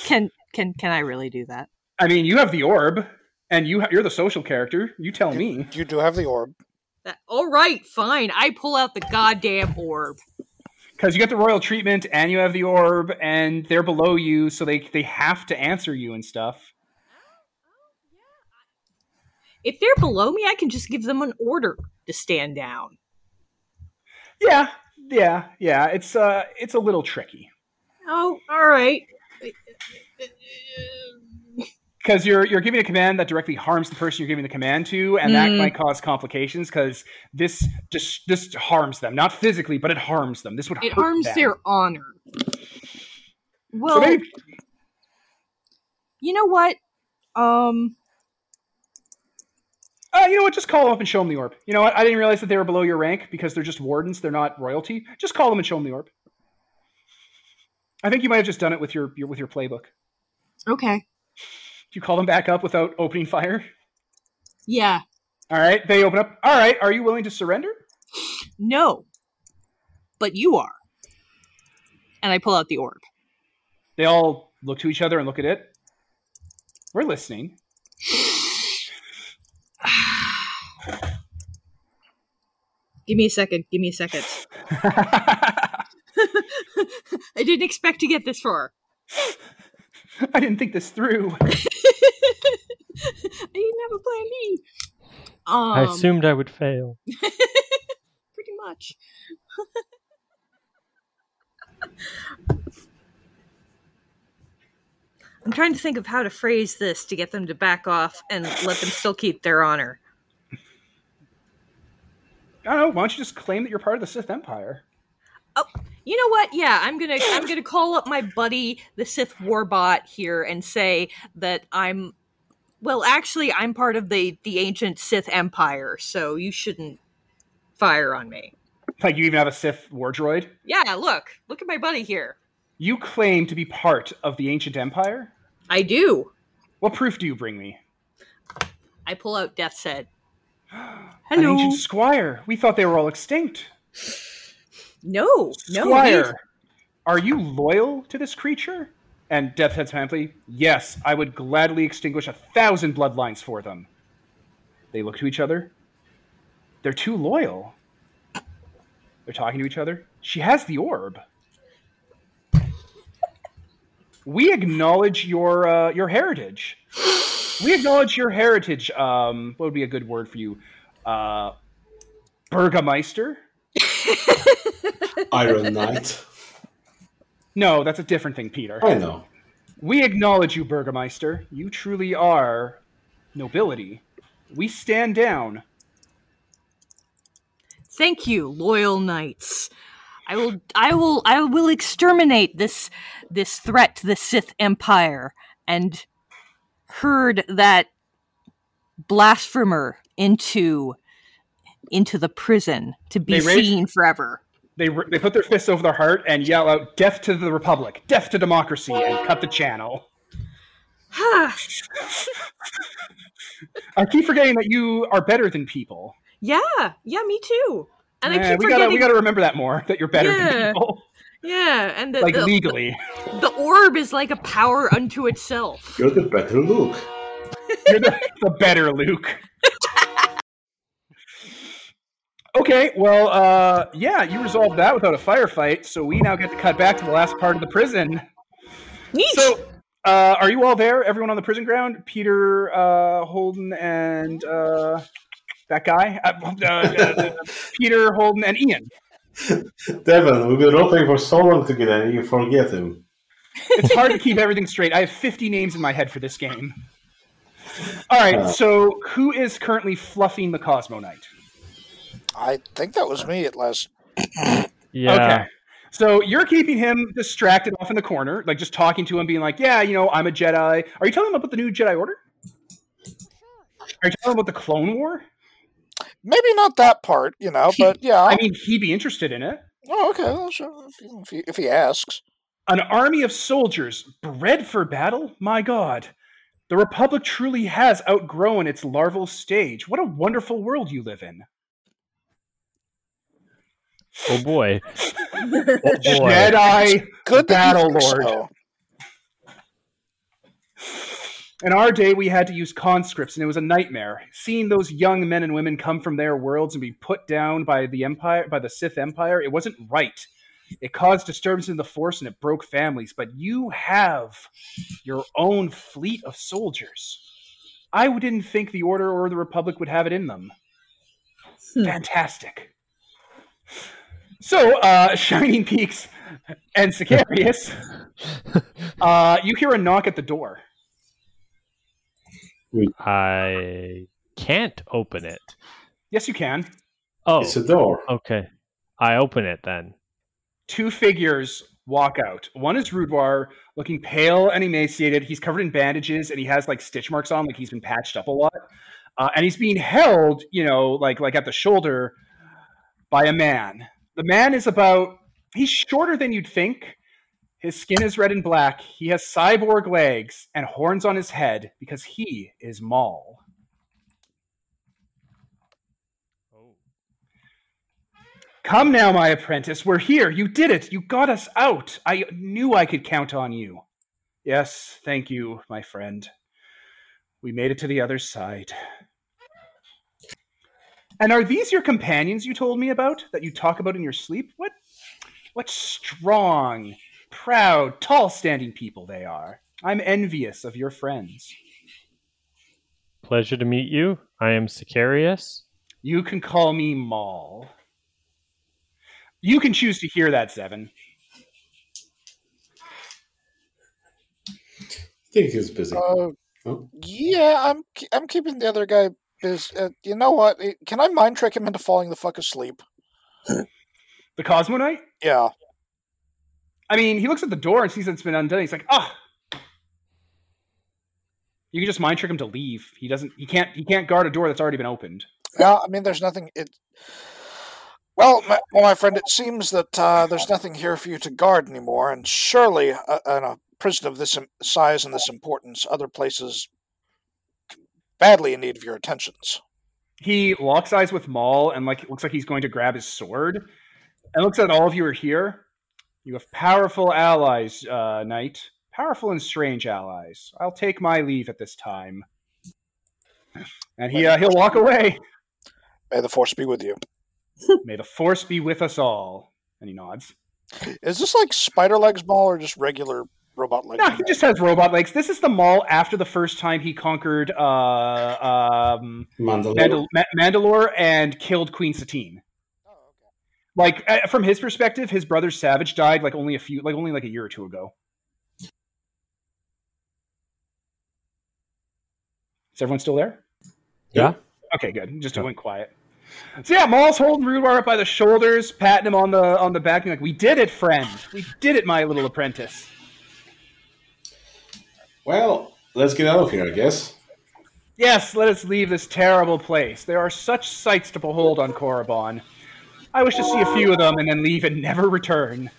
can can can I really do that? I mean, you have the orb, and you ha- you're the social character. You tell me. You do have the orb. that? All right, fine. I pull out the goddamn orb. Because you get the royal treatment, and you have the orb, and they're below you, so they they have to answer you and stuff. If they're below me, I can just give them an order to stand down. Yeah, yeah, yeah. It's uh, it's a little tricky Oh, all right. Because you're you're giving a command that directly harms the person you're giving the command to, and that Mm. might cause complications because this just this harms them, not physically, but it harms them. This would It harms them. their honor. Well, So maybe you know what? Um, Uh, you know what? Just call them up and show them the orb. You know what? I didn't realize that they were below your rank because they're just wardens. They're not royalty. Just call them and show them the orb. I think you might have just done it with your, your with your playbook. okay. You call them back up without opening fire? Yeah. All right, they open up. All right, are you willing to surrender? No. But you are. And I pull out the orb. They all look to each other and look at it. We're listening. [SIGHS] Give me a second. Give me a second. [LAUGHS] [LAUGHS] I didn't expect to get this far. I didn't think this through. [LAUGHS] [LAUGHS] I didn't have a plan B. Um, I assumed I would fail. [LAUGHS] pretty much. [LAUGHS] I'm trying to think of how to phrase this to get them to back off and let them still keep their honor. I don't know. Why don't you just claim that you're part of the Sith Empire? Oh, You know what? Yeah, I'm gonna I'm gonna call up my buddy, the Sith Warbot here, and say that I'm. Well, actually, I'm part of the the ancient Sith Empire, so you shouldn't fire on me. Like you even have a Sith war droid. Yeah, look, look at my buddy here. You claim to be part of the ancient empire? I do. What proof do you bring me? I pull out Death's Head. [GASPS] An Hello. ancient squire. We thought they were all extinct. No, no. Squire, are you loyal to this creature? And Death Head's family, yes, I would gladly extinguish a thousand bloodlines for them. They look to each other. They're too loyal. They're talking to each other. She has the orb. We acknowledge your uh, your heritage. We acknowledge your heritage. Um, what would be a good word for you? Uh, Burgermeister. [LAUGHS] Iron Knight. No, that's a different thing, Peter. I know. We acknowledge you, Burgermeister. You truly are nobility. We stand down. Thank you, loyal knights. I will I will I will exterminate this this threat to the Sith Empire and herd that blasphemer into into the prison to be They raise- seen forever. They, they put their fists over their heart and yell out, Death to the Republic, death to democracy, and cut the channel. [SIGHS] I keep forgetting that you are better than people. yeah, yeah, me too. And I keep we forgetting. gotta we gotta remember that more. That you're better Yeah. than people, yeah, and the, like the, legally. the orb is like a power unto itself. You're the better Luke. You're the, the better Luke. [LAUGHS] Okay, well, uh, yeah, you resolved that without a firefight, so we now get to cut back to the last part of the prison. Neat. So, uh, are you all there? Everyone on the prison ground? Peter, uh, Holden, and uh, that guy? Uh, [LAUGHS] uh, Peter, Holden, and Ian. [LAUGHS] Devin, we've been role-playing for so long together and you forget him. It's hard to keep everything straight. I have 50 names in my head for this game. All right, Uh. so who is currently fluffing the Cosmo Knight? I think that was me at last. Yeah. Okay. So you're keeping him distracted off in the corner, like just talking to him, being like, "Yeah, you know, I'm a Jedi." Are you telling him about the new Jedi Order? Are you telling him about the Clone War? Maybe not that part, you know, but yeah. I mean, he'd be interested in it. oh, okay. Well, sure. If he, if, he, if he asks. An army of soldiers bred for battle? My God. The Republic truly has outgrown its larval stage. What a wonderful world you live in. Oh boy. [LAUGHS] Oh boy. Jedi Good Battle Lord. so. In our day, we had to use conscripts, and it was a nightmare. Seeing those young men and women come from their worlds and be put down by the empire, by the Sith Empire, it wasn't right. It caused disturbance in the Force, and it broke families. But you have your own fleet of soldiers. I didn't think the Order or the Republic would have it in them. Hmm. Fantastic. So, uh, [LAUGHS] Shining Peaks and Sicarius, [LAUGHS] uh, you hear a knock at the door. I can't open it. Yes, you can. Oh, It's a door. okay. I open it then. Two figures walk out. One is Rudwar, looking pale and emaciated. He's covered in bandages and he has like stitch marks on, like he's been patched up a lot. Uh, and he's being held, you know, like like at the shoulder by a man. The man is about he's shorter than you'd think. His skin is red and black. He has cyborg legs and horns on his head because he is Maul. Come now, my apprentice. We're here. You did it. You got us out. I knew I could count on you. Yes, thank you, my friend. We made it to the other side. And are these your companions you told me about that you talk about in your sleep? What what strong, proud, tall standing people they are. I'm envious of your friends. Pleasure to meet you. I am Sicarius. You can call me Maul. You can choose to hear that, Zevin. I think he's busy. Uh, Oh. yeah, I'm I'm keeping the other guy busy. Uh, you know what? Eh, Can I mind trick him into falling the fuck asleep? The Cosmo Knight? Yeah. I mean, he looks at the door and sees it's been undone. He's like, ah. You can just mind trick him to leave. He doesn't. He can't. He can't guard a door that's already been opened. Yeah, I mean, there's nothing. It. Well, my, well, my friend, it seems that uh, there's nothing here for you to guard anymore, and surely, uh, in a prison of this size and this importance, other places badly in need of your attentions. He locks eyes with Maul and like looks like he's going to grab his sword, and looks at all of you are here. You have powerful allies, uh, Knight. Powerful and strange allies. I'll take my leave at this time. And he uh, he'll walk away. May the force be with you. [LAUGHS] May the force be with us all. And he nods. Is this like spider legs Maul or just regular robot legs? No, he just has robot legs. This is the Maul after the first time he conquered uh, um, Mandalore. Mandal- Ma- Mandalore and killed Queen Satine. Like uh, from his perspective, his brother Savage died like only a few, like only like a year or two ago. Is everyone still there? Yeah. Okay, good. Just went quiet. So yeah, Maul's holding Rudwar up by the shoulders, patting him on the on the back, being like, "We did it, friend. We did it, my little apprentice." Well, let's get out of here, I guess. Yes, let us leave this terrible place. There are such sights to behold on Korriban. I wish to see a few of them and then leave and never return.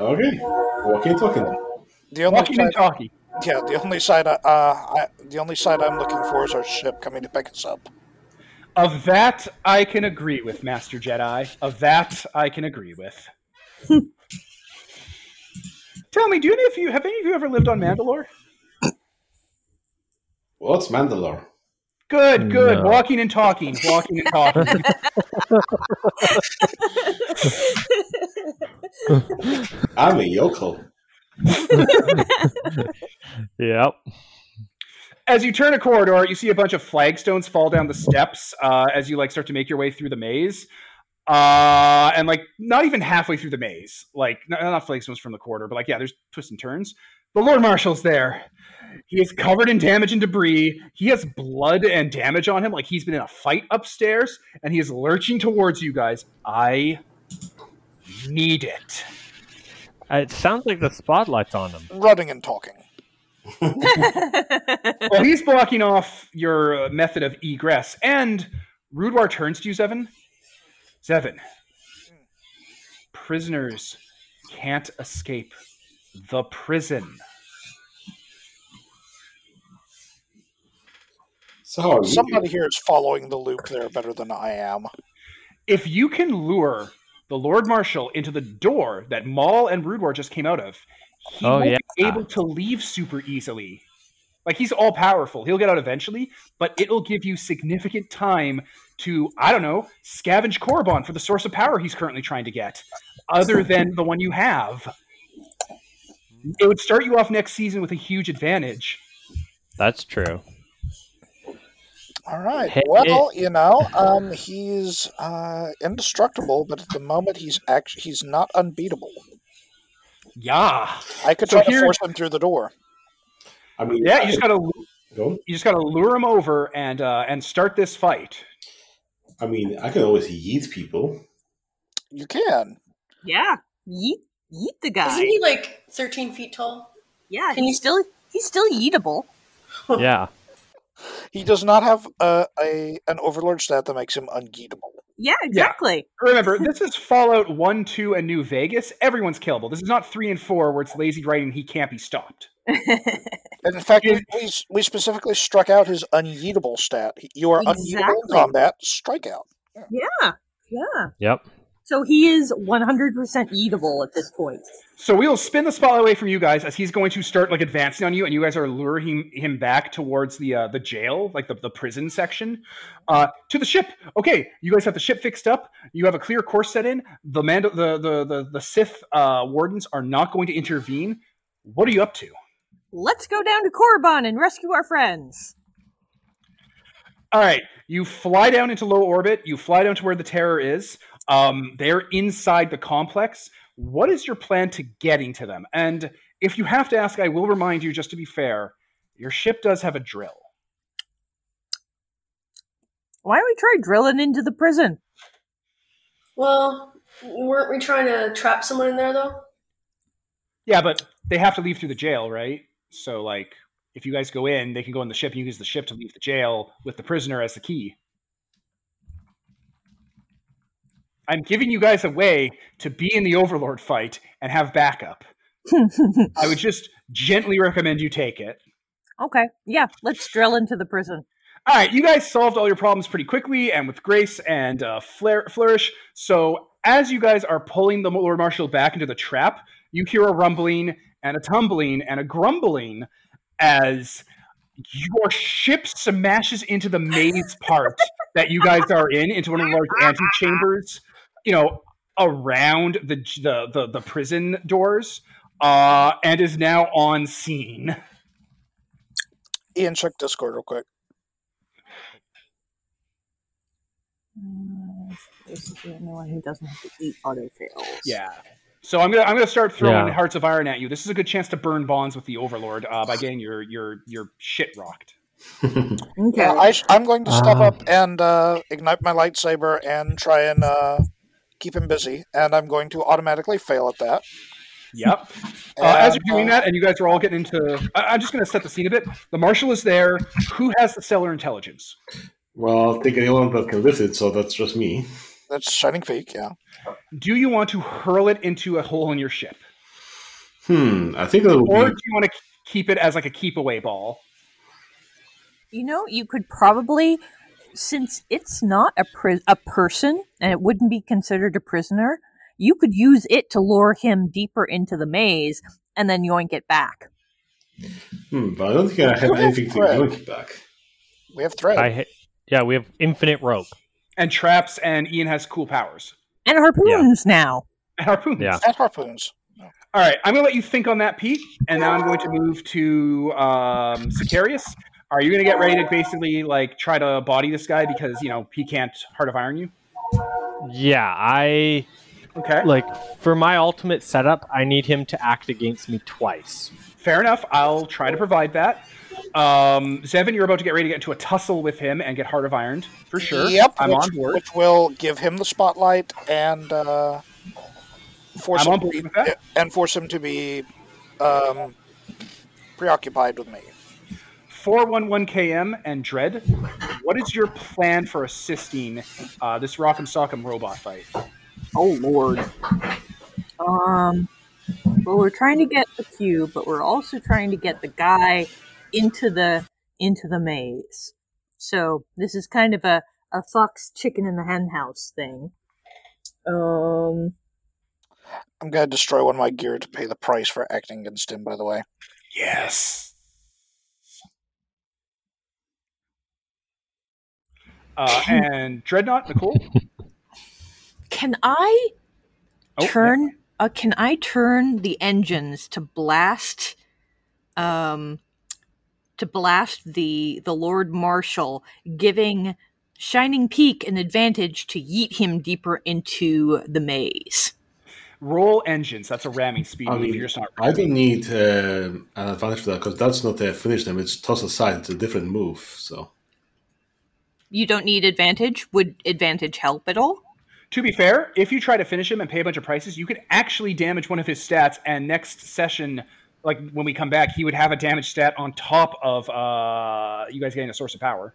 Okay. Walking and talking. The only Walking side, and talking. yeah, the only side, uh, I, the only side I'm looking for is our ship coming to pick us up. Of that, I can agree with, Master Jedi. Of that, I can agree with. [LAUGHS] Tell me, do any of you have any of you ever lived on Mandalore? What's Mandalore? Good, good. No. Walking and talking, walking and talking. [LAUGHS] I'm a yokel. Yep. as you turn a corridor, you see a bunch of flagstones fall down the steps uh, as you like start to make your way through the maze. Uh, and like not even halfway through the maze, like not, not flagstones from the corridor, but like yeah, there's twists and turns. The Lord Marshal's there. He is covered in damage and debris. He has blood and damage on him, like he's been in a fight upstairs, and he is lurching towards you guys. I need it. Uh, It sounds like the spotlight's on him. Running and talking. [LAUGHS] well, he's blocking off your uh, method of egress. And Rudwar turns to you, Zevin. Zevin, hmm. prisoners can't escape the prison. So how are you? Somebody here is following the loop there better than I am. If you can lure the Lord Marshal into the door that Maul and Rudwar just came out of, he Oh, won't yeah. be able to leave super easily. Like he's all powerful. He'll get out eventually, but it'll give you significant time to, I don't know, scavenge Korriban for the source of power he's currently trying to get, other than the one you have. It would start you off next season with a huge advantage. That's true. All right. Well, you know, um, he's uh, indestructible, but at the moment he's actually he's not unbeatable. Yeah, I could So try to force him through the door. I mean, yeah. You just gotta you just gotta lure him over and uh, and start this fight. I mean, I can always yeet people. You can. yeah, yeet, yeet the guy. Isn't he like 13 feet tall? yeah, Can you- he's still he's still eatable. Yeah. He does not have a, a an overlord stat that makes him ungeatable. Yeah, exactly. Remember, this is Fallout 1, 2, and New Vegas. Everyone's killable. This is not 3 and 4 where it's lazy writing he can't be stopped. [LAUGHS] And in fact, we, we, we specifically struck out his unyeatable stat. You are unyeatable in combat. Strike out. yeah, yeah. Yep. So he is 100% eatable at this point. So we'll spin the spotlight away from you guys as he's going to start like advancing on you, and you guys are luring him back towards the uh, the jail, like the, the prison section, uh, to the ship. Okay, you guys have the ship fixed up. You have a clear course set in. The Mando- the the the, the Sith uh, wardens are not going to intervene. What are you up to? Let's go down to Korriban and rescue our friends. All right, you fly down into low orbit. You fly down to where the Terror is. Um, they're inside the complex. What is your plan to getting to them? And if you have to ask, I will remind you, just to be fair, your ship does have a drill. Why don't we try drilling into the prison? Well, weren't we trying to trap someone in there though? Yeah, but they have to leave through the jail, right? So, like, if you guys go in, they can go in the ship. You use the ship to leave the jail with the prisoner as the key. I'm giving you guys a way to be in the Overlord fight and have backup. [LAUGHS] I would just gently recommend you take it. okay, yeah, let's drill into the prison. All right, you guys solved all your problems pretty quickly and with grace and uh, flair- flourish. So as you guys are pulling the Lord Marshal back into the trap, you hear a rumbling and a tumbling and a grumbling as your ship smashes into the maze part that you guys are in, into one of the large [LAUGHS] antechambers, you know, around the the the, the prison doors, uh, and is now on scene. Ian, check Discord real quick. This is the only one who doesn't have to eat auto fails. Yeah. So I'm gonna I'm gonna start throwing Yeah. hearts of iron at you. This is a good chance to burn bonds with the Overlord uh, by getting your your your shit rocked. [LAUGHS] Okay. Yeah, I sh- I'm going to step Ah. up and uh, ignite my lightsaber and try and uh, keep him busy, and I'm going to automatically fail at that. Yep. [LAUGHS] Uh, as you're doing uh, that, and you guys are all getting into, I, I'm just going to set the scene a bit. The marshal is there. Who has the stellar intelligence? Well, I think anyone that can lift it, so that's just me. that's Shining fake, yeah. Do you want to hurl it into a hole in your ship, Hmm, I think that would or be do you want to keep it as like a keep away ball? You know, you could probably, since it's not a pri- a person and it wouldn't be considered a prisoner, you could use it to lure him deeper into the maze and then yoink it back. Hmm, but I don't think I have Look at anything to Fred. yoink back. We have thread. I ha- yeah, we have infinite rope. And traps, and Ian has cool powers And harpoons now. and harpoons. Yeah. and harpoons. All right, I'm going to let you think on that, Pete, and now I'm going to move to um, Sicarius. Are you going to get ready to basically like try to body this guy because you know he can't heart of iron you? Yeah, I Okay, like for my ultimate setup, I need him to act against me twice. fair enough. I'll try to provide that. Um, Zevin, you're about to get ready to get into a tussle with him and get heart of ironed for sure. Yep, I'm which, on board. which will give him the spotlight and uh, force I'm him on to board be, with that. and force him to be um, preoccupied with me. 411KM and Dread, what is your plan for assisting uh, this Rock'em Sock'em robot fight? Oh lord. Um. Well, we're trying to get the cube, but we're also trying to get the guy into the into the maze. So this is kind of a a fox chicken in the hen house thing. Um. I'm going to destroy one of my gear to pay the price for acting against him, by the way. Yes. Uh, [LAUGHS] and Dreadnought, Nicole. Can I Oh, turn? Uh, can I turn the engines to blast? Um, to blast the the Lord Marshal, giving Shining Peak an advantage to yeet him deeper into the maze. Roll engines. That's a ramming speed I move. mean, You're just not. I don't need uh, an advantage for that because that's not a finish them. It's toss aside. It's a different move. So You don't need advantage. Would advantage help at all? To be fair, if you try to finish him and pay a bunch of prices, you could actually damage one of his stats. And next session, like when we come back, he would have a damage stat on top of uh, you guys getting a source of power.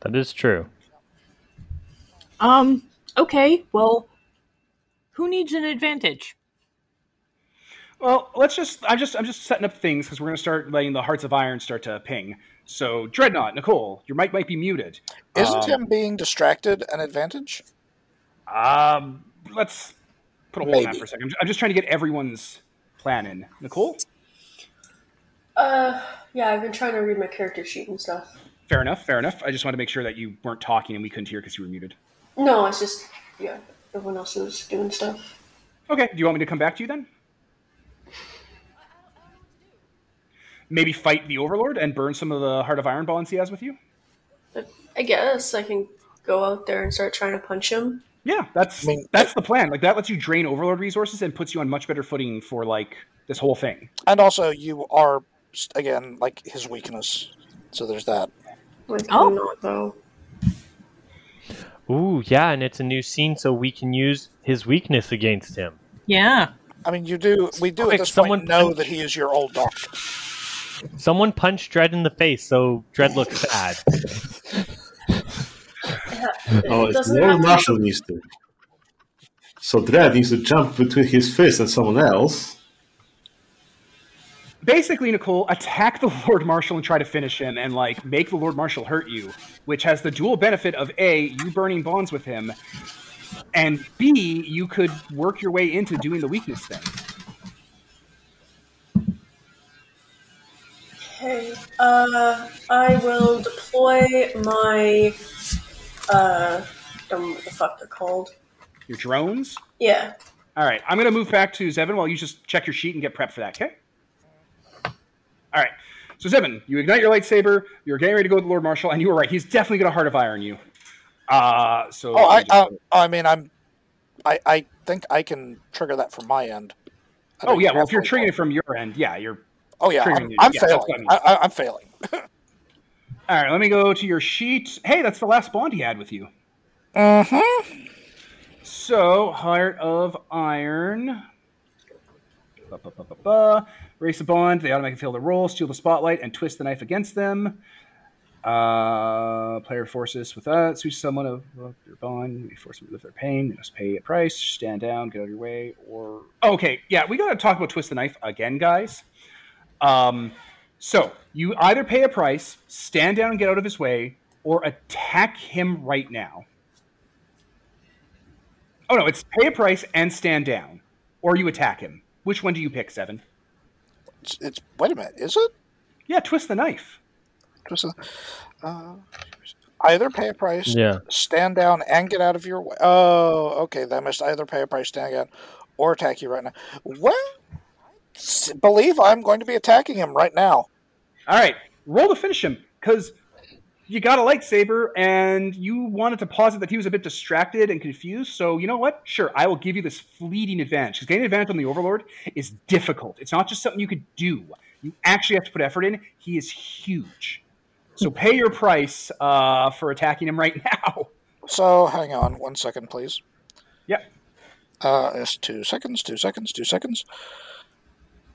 That is true. Um. Okay. Well, who needs an advantage? Well, let's just. I'm just. I'm just setting up things because we're going to start letting the hearts of iron start to ping. So, Dreadnought, Nicole, your mic might be muted. Isn't Um, him being distracted an advantage? Um, let's put a hold on that for a second. I'm I'm just trying to get everyone's plan in. Nicole, Uh, yeah, I've been trying to read my character sheet and stuff. fair enough. Fair enough. I just wanted to make sure that you weren't talking and we couldn't hear because you were muted. No, it's just yeah, everyone else is doing stuff. Okay. Do you want me to come back to you then? Maybe fight the Overlord and burn some of the Heart of Iron bonds he has with you. I guess I can go out there and start trying to punch him. Yeah, that's I mean- that's the plan. Like that lets you drain Overlord resources and puts you on much better footing for like this whole thing. And also, you are, again, like his weakness. So there's that. Like Oh. Not though. Ooh, yeah, and it's a new scene, so we can use his weakness against him. Yeah. I mean, you do. We do Quick, at this someone point know punch- that he is your old doctor. Someone punched Dread in the face, so Dread looks sad. [LAUGHS] oh, it's Doesn't Lord have to- to. So Dread needs to jump between his fist and someone else. Basically, Nicole, attack the [LAUGHS] Lord Marshal and try to finish him, and like make the Lord Marshal hurt you, which has the dual benefit of a you burning bonds with him, and b you could work your way into doing the weakness thing. Okay. Uh, I will deploy my. Uh, don't know what the fuck they're called. Your drones. Yeah. All right, I'm gonna move back to Zevin while you just check your sheet and get prepped for that. Okay. All right. So Zevin, you ignite your lightsaber. You're getting ready to go with the Lord Marshal, and you were right. He's definitely gonna heart of iron you. Uh, so. Oh, I, uh, I mean, I'm, I, I think I can trigger that from my end. I oh yeah. Well, if you're triggering it from your end, yeah, you're oh yeah, I'm. I'm Yeah, failing. I mean. I, I, I'm failing. [LAUGHS] All right, let me go to your sheet. Hey, that's the last bond he had with you. Mm-hmm. So, Heart of Iron. Ba, ba, ba. Race a bond. They automatically fail the roll, steal the spotlight, and twist the knife against them. Uh, player forces with that. Switch someone of your bond. You force them to lift their pain. They must pay a price. Stand down. Get out of your way. Or okay, yeah, we gotta talk about twist the knife again, guys. Um, so you either pay a price, stand down and get out of his way, or attack him right now. Oh no, it's pay a price and stand down, or you attack him. Which one do you pick, Zevin? It's, it's wait a minute, is it? Yeah, twist the knife. Just a- uh, either pay a price, Yeah. stand down, and get out of your way. Oh, okay. That must either pay a price, stand down, or attack you right now. Well, s- believe I'm going to be attacking him right now. All right, roll to finish him because you got a lightsaber and you wanted to posit that he was a bit distracted and confused. So you know what? Sure, I will give you this fleeting advantage because getting advantage on the Overlord is difficult. It's not just something you could do. You actually have to put effort in. He is huge. So pay your price uh, for attacking him right [LAUGHS] now. So hang on one second, please. Yep. Uh, it's two seconds, two seconds, two seconds.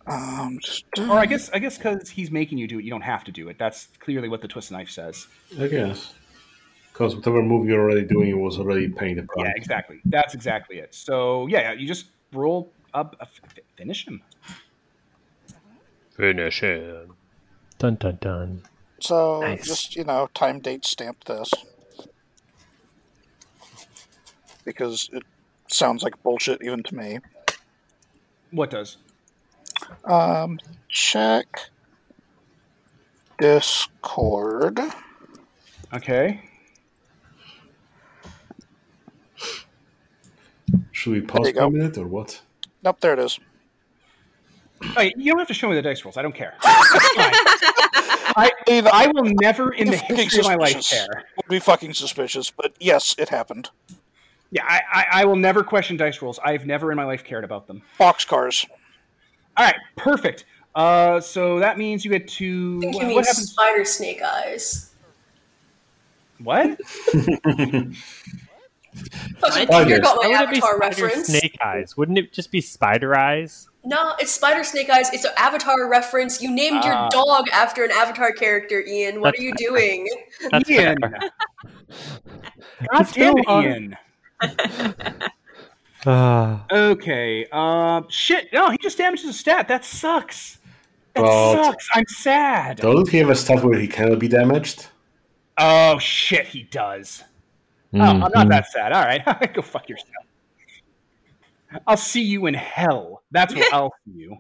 Um, just, Or I guess I guess because he's making you do it, you don't have to do it. That's clearly what the twist knife says. I guess. Because whatever move you're already doing it was already paying the price. Yeah, exactly. That's exactly it. So yeah, you just roll up, uh, f- finish him. Finish him. Dun dun dun. so Nice. just you know, time date stamp this because it sounds like bullshit even to me. What does? Um, check Discord. Okay. Should we pause for a minute or what? Nope, there it is. Hey, you don't have to show me the dice rolls. I don't care. [LAUGHS] I, I will never in the Fucking history of my life suspicious. care. would be fucking suspicious, but yes, it happened. Yeah, I, I, I will never question dice rolls. I've never in my life cared about them. Boxcars. All right, perfect. Uh, so that means you get to I think you what, mean what happens? spider snake eyes. What? [LAUGHS] Fucking Spiders. Peter got my Why would it be Avatar spider reference. snake eyes? Wouldn't it just be spider eyes? No, it's Spider Snake Eyes. It's an Avatar reference. You named Ah. your dog after an Avatar character, Ian. What are you doing? That's Ian. fair. [LAUGHS] God damn it, Ian. [LAUGHS] Ah. Okay. Uh, shit. No, he just damages a stat. That sucks. That Well, sucks. I'm sad. Doesn't he have a stat where he cannot be damaged? Oh shit, he does. Oh, Mm-hmm. I'm not that sad. All right, [LAUGHS] go fuck yourself. I'll see you in hell. That's what [LAUGHS] I'll see you.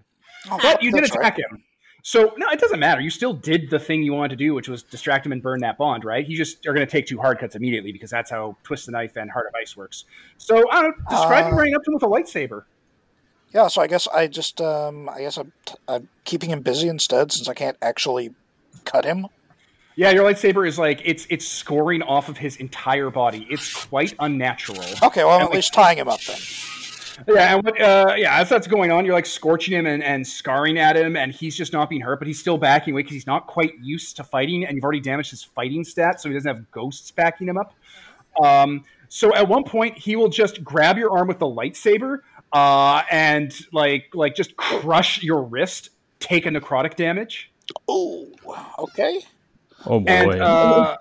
Oh, But you did that's attack right. him. So no, it doesn't matter. You still did the thing you wanted to do, which was distract him and burn that bond, right? You just are going to take two hard cuts immediately because that's how twist the knife and heart of ice works. So I don't know. Describe you Uh, running up to him with a lightsaber. Yeah, so I guess I just, um, I guess I'm, t- I'm keeping him busy instead since I can't actually cut him. Yeah, your lightsaber is like it's it's scoring off of his entire body. It's quite unnatural. Okay, well, I'm And at we- least tying him up then. Yeah, and what, uh, yeah, as that's going on, you're like scorching him and, and scarring at him, and he's just not being hurt, but he's still backing away because he's not quite used to fighting, and you've already damaged his fighting stats, so he doesn't have ghosts backing him up. Um, so at one point, he will just grab your arm with the lightsaber, uh, and like like just crush your wrist, take a necrotic damage, Oh, okay. Oh boy. and uh,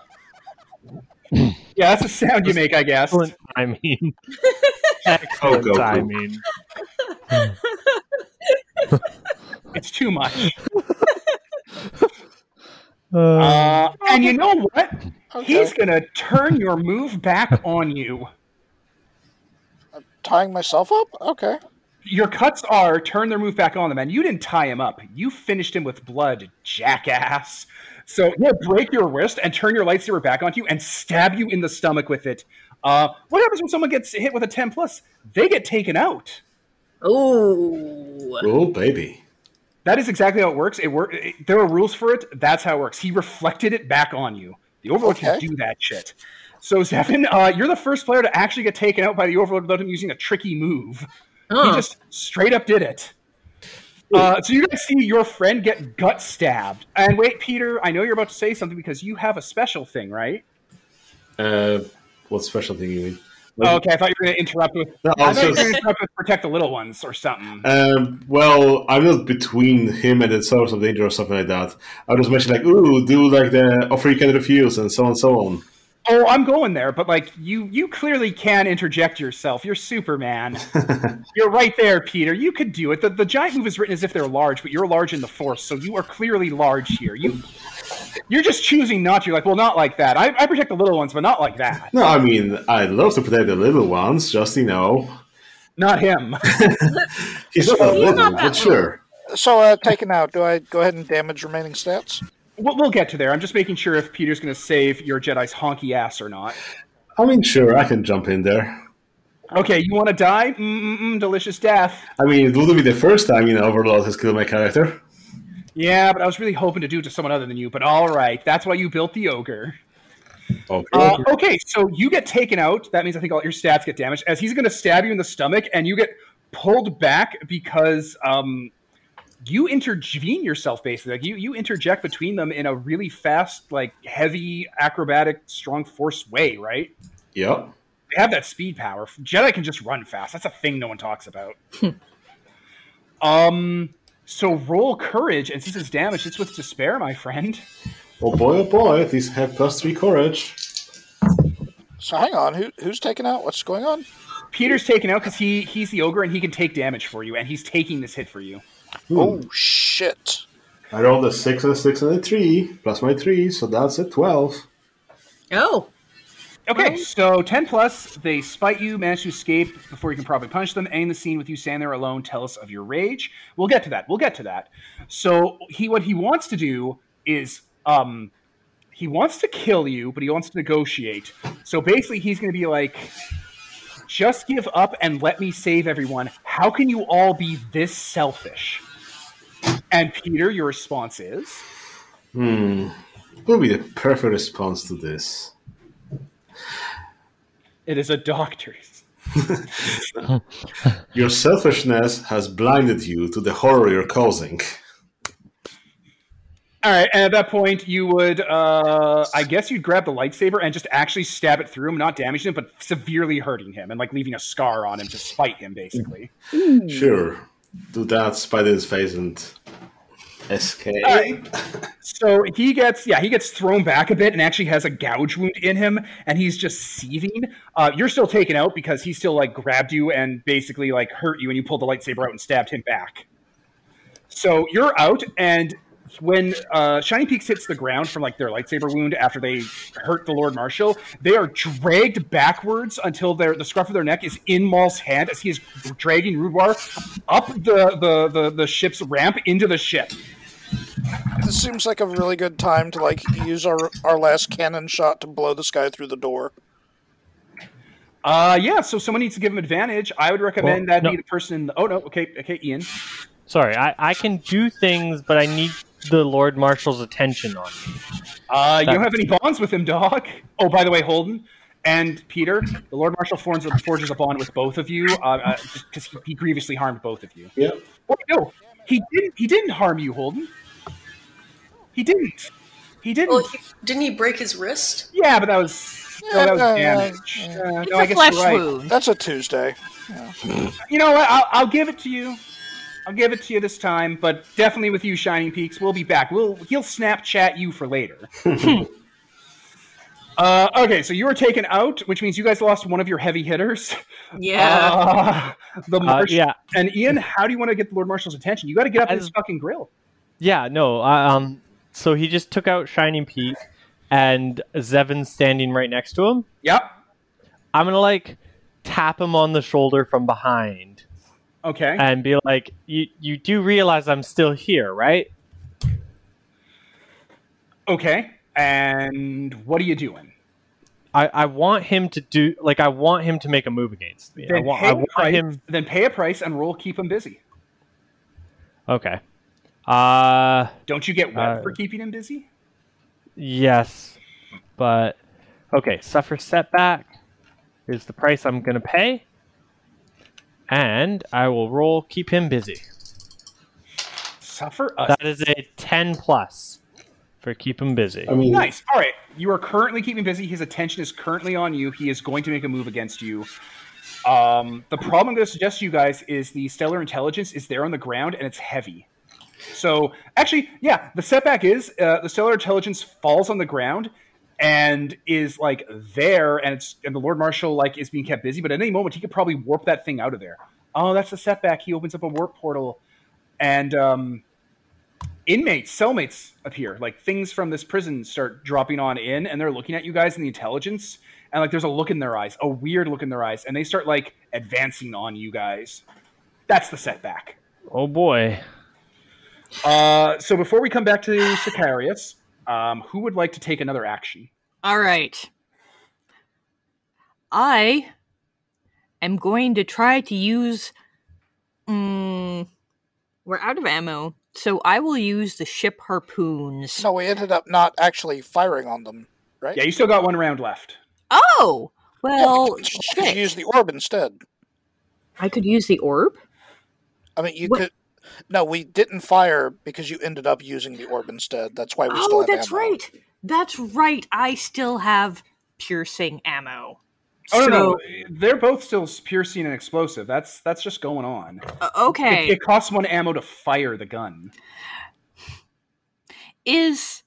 [LAUGHS] yeah, that's the sound you make, I guess. I timing. [LAUGHS] Excellent Goku. timing. [LAUGHS] It's too much. [LAUGHS] Uh, Uh, and you know what? Okay. He's gonna turn your move back [LAUGHS] on you. I'm tying myself up? Okay. Your cuts are turn their move back on them, and you didn't tie him up. You finished him with blood, jackass. So he'll break your wrist and turn your lightsaber back onto you and stab you in the stomach with it. Uh, what happens when someone gets hit with a 10 plus? They get taken out. Oh. Oh, baby. That is exactly how it works. It work. It, there are rules for it. That's how it works. He reflected it back on you. The Overlord can Okay. do that shit. So, Zevin, uh, you're the first player to actually get taken out by the Overlord without him using a tricky move. He just straight up did it. Uh, so you guys see your friend get gut stabbed. And wait, Peter, I know you're about to say something because you have a special thing, right? Uh, what special thing you mean? Oh, okay, I thought you were going to interrupt with. No, I thought you were going to interrupt with protect the little ones or something. Um, well, I'm not between him and the source of danger or something like that. I was just mentioned like, ooh, do like the offer you can refuse and so on and so on. Oh, I'm going there, but like you, you clearly can interject yourself. You're Superman. [LAUGHS] you're right there, Peter. You could do it. The, the giant move is written as if they're large, but you're large in the Force, so you are clearly large here. You, you're just choosing not to. You're like, well, not like that. I, I protect the little ones, but not like that. No, I mean, I'd love to protect the little ones, just, you know, Not him. [LAUGHS] he's not He's little, not but sure. So, uh, taken out, do I go ahead and damage remaining stats? we'll, we'll get to there. I'm just making sure if Peter's going to save your Jedi's honky ass or not. I mean, sure, I can jump in there. Okay, you want to die? Mm-mm-mm, delicious death. I mean, it wouldn't be the first time, you know, Overlord has killed my character. Yeah, but I was really hoping to do it to someone other than you. But all right, that's why you built the ogre. Okay. Uh, okay, so you get taken out. That means I think all your stats get damaged. As he's going to stab you in the stomach, and you get pulled back because um, you intervene yourself. Basically, like you you interject between them in a really fast, like heavy, acrobatic, strong force way. Right? yep. They have that speed power. Jedi can just run fast. That's a thing no one talks about. [LAUGHS] um. So roll courage, and since it's damaged, it's with despair, my friend. Oh boy, oh boy, these have plus three courage. So, hang on. Who, who's taken out? What's going on? Peter's taken out because he he's the ogre and he can take damage for you, and he's taking this hit for you. Hmm. Oh, shit. I rolled a six and a six and a three, plus my three, so that's a 12. Oh. Okay, so ten plus, they spite you, manage to escape before you can probably punish them. Ending the scene with you standing there alone. Tell us of your rage. We'll get to that. We'll get to that. So he, what he wants to do is, um, he wants to kill you, but he wants to negotiate. So basically, he's going to be like, just give up and let me save everyone. How can you all be this selfish? And Peter, your response is. Hmm. What would be the perfect response to this? It is a doctor's. [LAUGHS] Your selfishness has blinded you to the horror you're causing. All right, and at that point, you would, uh, I guess, you'd grab the lightsaber and just actually stab it through him, not damaging him, but severely hurting him and like leaving a scar on him to spite him, basically. Sure. Do that, spite in his face, and escape. So he gets, yeah, he gets thrown back a bit and actually has a gouge wound in him, and he's just seething. Uh, you're still taken out because he still like grabbed you and basically like hurt you, and you pulled the lightsaber out and stabbed him back. So you're out, and when uh, Shiny Peaks hits the ground from like their lightsaber wound after they hurt the Lord Marshal, they are dragged backwards until their the scruff of their neck is in Maul's hand as he is dragging Rudwar up the, the, the, the ship's ramp into the ship. This seems like a really good time to like use our our last cannon shot to blow this guy through the door. Uh, yeah, so someone needs to give him advantage. I would recommend Well, that no. be the person in the. Oh, no, okay, okay, Ian. Sorry, I, I can do things, but I need the Lord Marshal's attention on me. Uh, you don't have any bonds with him, dog. Oh, by the way, Holden and Peter, the Lord Marshal forges, forges a bond with both of you uh, because he, he grievously harmed both of you. Yep. Wait, no, he didn't. He didn't harm you, Holden. He didn't. He didn't. Well, he, didn't he break his wrist? yeah, but that was no, that was Yeah, yeah, damage. yeah. Uh, no, I a guess flesh you're right. wound. That's a Tuesday. You know what? I'll, I'll give it to you. I'll give it to you this time, but definitely with you, Shining Peaks. We'll be back. We'll he'll Snapchat you for later. [LAUGHS] Uh, okay, so you were taken out, which means you guys lost one of your heavy hitters. Yeah. Uh, the Uh, Marsh- yeah, And Ian, how do you want to get the Lord Marshal's attention? You got to get up in As- his fucking grill. yeah, no. uh, Um, so he just took out Shining Peak, and Zevin's standing right next to him. Yep. I'm gonna like tap him on the shoulder from behind Okay. and be like, "You you do realize I'm still here, right?" Okay. And what are you doing? I, I want him to do like I want him to make a move against me. I Then want, pay I want price- him. Then pay a price and roll keep him busy. Okay. Uh, Don't you get web Uh, for keeping him busy? yes, but okay. Suffer setback is the price I'm gonna pay, and I will roll keep him busy. Suffer a That is a ten plus for keep him busy. I mean, Nice. All right. You are currently keeping busy. His attention is currently on you. He is going to make a move against you. Um, the problem I'm going to suggest to you guys is the stellar intelligence is there on the ground and it's heavy. So actually, yeah, the setback is uh, the stellar intelligence falls on the ground and is like there, and it's and the Lord Marshal like is being kept busy. But at any moment, he could probably warp that thing out of there. Oh, that's the setback. He opens up a warp portal, and um, inmates, cellmates appear. Like things from this prison start dropping on in, and they're looking at you guys in the intelligence, and like there's a look in their eyes, a weird look in their eyes, and they start like advancing on you guys. That's the setback. oh boy. Uh, so before we come back to Sicarius, um, who would like to take another action? All right. I am going to try to use. Mm, we're out of ammo, so I will use the ship harpoons. No, we ended up not actually firing on them, right? Yeah, you still got one round left. Oh, well, but you could use the orb instead. I could use the orb. I mean, you What- could. No, we didn't fire because you ended up using the orb instead. That's why we still Oh, have that's ammo. right. That's right. I still have piercing ammo. Oh so, no, no, they're both still piercing and explosive. That's that's just going on. uh, It, okay. it costs one ammo to fire the gun. is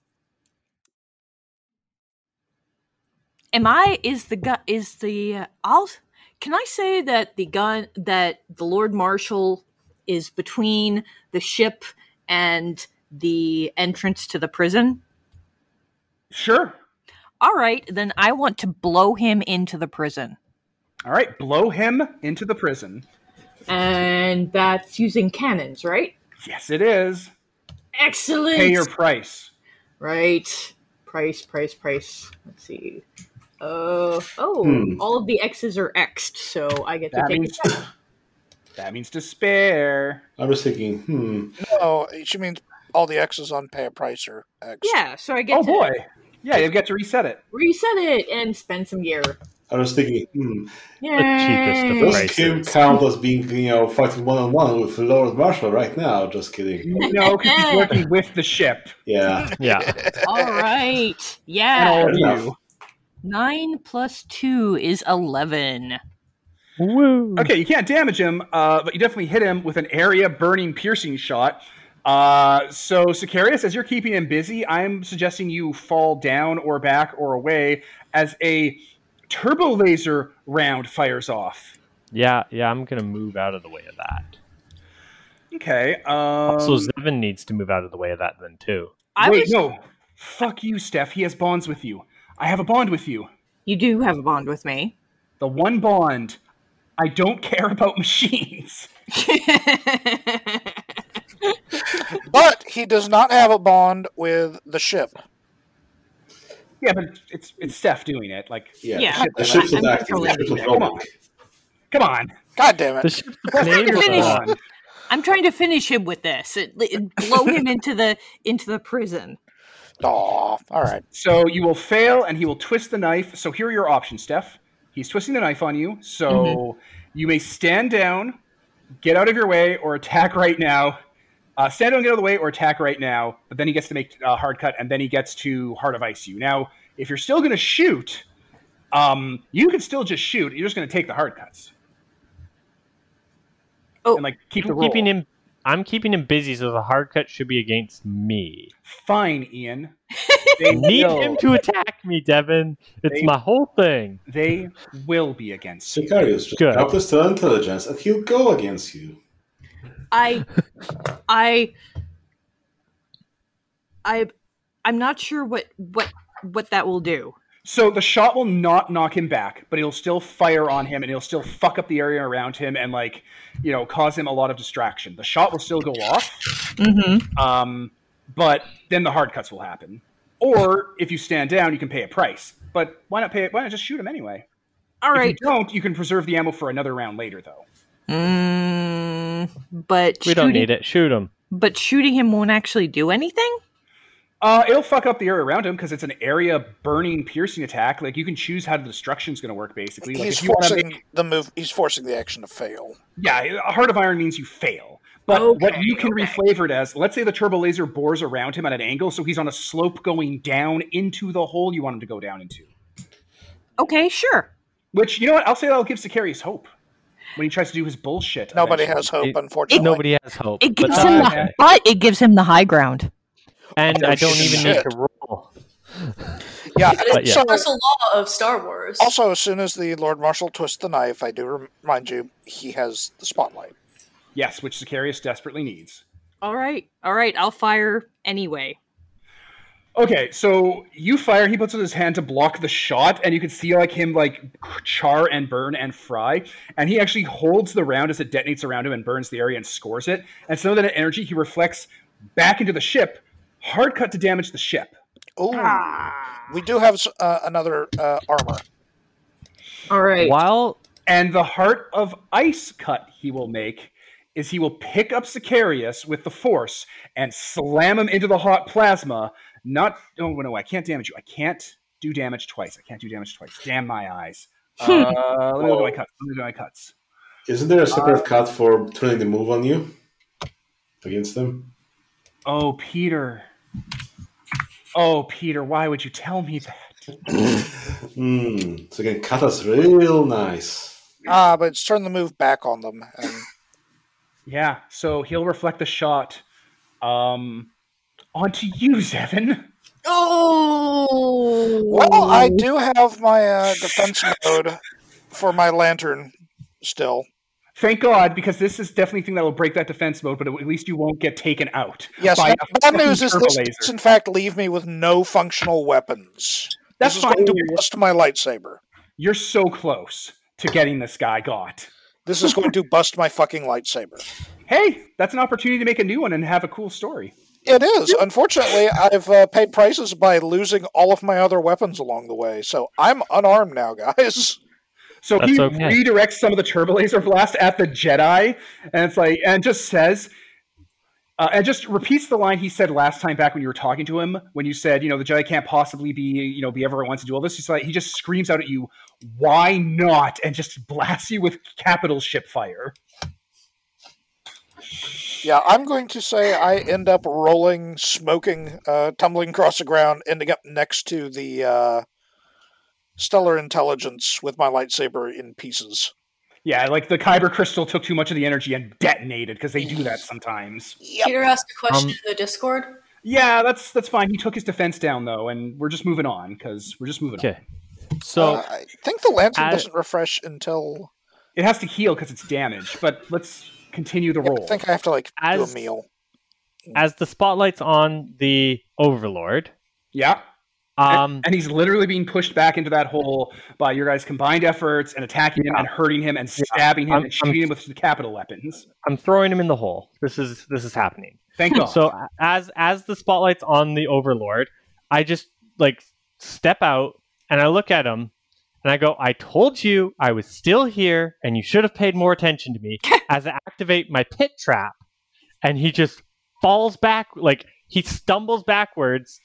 am i is the gun is the uh, i'll can i say that the gun that the lord marshal is between the ship and the entrance to the prison Sure. all right then i want to blow him into the prison All right, blow him into the prison. and that's using cannons right Yes, it is. excellent Pay your price. right price price price let's see uh, oh Hmm. all of the x's are xed so i get to That take means a check. That means despair. I was thinking, hmm, No, she means all the X's on pay a price are X. Yeah, so I get Oh to boy. Yeah, you get to reset it. reset it and spend some gear. I was thinking, hmm, The cheapest of Yay. does prices. Kim count as being, you know, fighting one on one with Lord Marshal right now? Just kidding. [LAUGHS] No, because he's [LAUGHS] working with the ship Yeah. Yeah. [LAUGHS] All right. and Yeah. all of Fair enough. you. Nine plus two is eleven. Woo. Okay, you can't damage him, uh, but you definitely hit him with an area burning piercing shot. Uh, so, Sicarius, as you're keeping him busy, I'm suggesting you fall down or back or away as a turbo laser round fires off. Yeah, yeah, I'm gonna move out of the way of that. Okay. Um, So Zevin needs to move out of the way of that then too. I wait, was. no. Fuck you, Steph. He has bonds with you. I have a bond with you. You do have a bond with me. The one bond. I don't care about machines. [LAUGHS] But he does not have a bond with the ship. Yeah, but it's it's Steph doing it. Like, Yeah. Yeah, The ship's I'm not active. The controlling ship was it. come on, rolling. come on. God damn The it! ship's trying name to finish. on. on. I'm trying to finish him with this. It, it- blow him into the into the prison. Aw, all right. So you will fail, and he will twist the knife. So here are your options, Steph. He's twisting the knife on you, so Mm-hmm. you may stand down, get out of your way, or attack right now. Uh, stand down, get out of the way, or attack right now. But then he gets to make a hard cut, and then he gets to heart of ice you. Now, if you're still going to shoot, um, you can still just shoot. You're just going to take the hard cuts. Oh. and like keep the roll. keeping him I'm keeping him busy, so the hard cut should be against me. Fine, Ian. [LAUGHS] They need will, him to attack me, Devin. It's They- my whole thing. They will be against you. Sicarius, just Good. drop this to intelligence and he'll go against you. I, I, I, I'm not sure what what what that will do. So the shot will not knock him back, but it'll still fire on him and it'll still fuck up the area around him and like, you know, cause him a lot of distraction. The shot will still go off, Mm-hmm. um, but then the hard cuts will happen. Or if you stand down, you can pay a price. But why not pay it? Why not just shoot him anyway? All If right. you don't, you can preserve the ammo for another round later, though. Mm, but We don't need it. Shoot him. But shooting him won't actually do anything. Uh, it'll fuck up the area around him because it's an area burning, piercing attack. Like you can choose how the destruction's going to work. Basically, like he's if you forcing make the move. He's forcing the action to fail. Yeah, a heart of iron means you fail. But what you can okay. reflavor it as, let's say the turbo laser bores around him at an angle, so he's on a slope going down into the hole you want him to go down into. Okay, sure. Which, you know what, I'll say that'll give Sicarius hope when he tries to do his bullshit. Nobody eventually. has hope, It- unfortunately. Nobody has hope. It gives that's him uh, the, but it gives him the high ground. And Oh, I don't even need shit. to roll. [LAUGHS] Yeah. But yeah. So Universal law of Star Wars. also, as soon as the Lord Marshal twists the knife, I do remind you he has the spotlight. Yes, which Sicarius desperately needs. All right, all right. I'll fire anyway. Okay, so you fire, he puts out his hand to block the shot, and you can see like him like char and burn and fry. And he actually holds the round as it detonates around him and burns the area and scores it. And some of that energy he reflects back into the ship, hard cut to damage the ship. Ooh. We do have uh, another uh, armor. All right. While And the heart of ice cut he will make is he will pick up Sicarius with the force and slam him into the hot plasma. Not oh no, I can't damage you. I can't do damage twice. I can't do damage twice. Damn my eyes. [LAUGHS] Uh, let me look at my cuts. Let me look at my cuts. Isn't there a separate cut for turning the move on you against them? Oh, Peter. Oh, Peter, why would you tell me that? Hmm. So you can cut us real nice. Ah, but it's turn the move back on them. And Yeah, so he'll reflect the shot um, onto you, Zevin. Oh. well, I do have my uh, defense mode for my lantern still. Thank God, because this is definitely a thing that will break that defense mode, but at least you won't get taken out. Yes, by bad, news is this laser. does in fact leave me with no functional weapons. That's this is fine. going to bust my lightsaber. You're so close to getting this guy got. This is going to [LAUGHS] bust my fucking lightsaber. Hey, that's an opportunity to make a new one and have a cool story. It is. Unfortunately, I've uh, paid prices by losing all of my other weapons along the way, so I'm unarmed now, guys. So That's he okay. redirects some of the turbo laser blast at the Jedi, and it's like, and just says, uh, and just repeats the line he said last time back when you were talking to him, when you said, you know, the Jedi can't possibly be, you know, be everyone wants to do all this. He's like, he just screams out at you, "Why not?" and just blasts you with capital ship fire. Yeah, I'm going to say I end up rolling, smoking, uh, tumbling across the ground, ending up next to the uh, stellar intelligence with my lightsaber in pieces. Yeah, like the Kyber crystal took too much of the energy and detonated because they do that sometimes. Yep. Peter asked a question Um, in the Discord. Yeah, that's that's fine. He took his defense down though, and we're just moving on because we're just moving on. okay, so Uh, I think the lantern I- doesn't refresh until. It has to heal because it's damaged, but let's continue the Yeah, roll. I think I have to like do a meal. as the spotlight's on the Overlord, yeah, um, and he's literally being pushed back into that hole by your guys' combined efforts and attacking him and hurting him and stabbing him I'm- and shooting him with the capital weapons. I'm throwing him in the hole. This is this is happening. Thank God. So as as the spotlight's on the Overlord, I just like step out and I look at him and I go, "I told you I was still here, and you should have paid more attention to me." [LAUGHS] as I activate my pit trap, and he just falls back, like he stumbles backwards,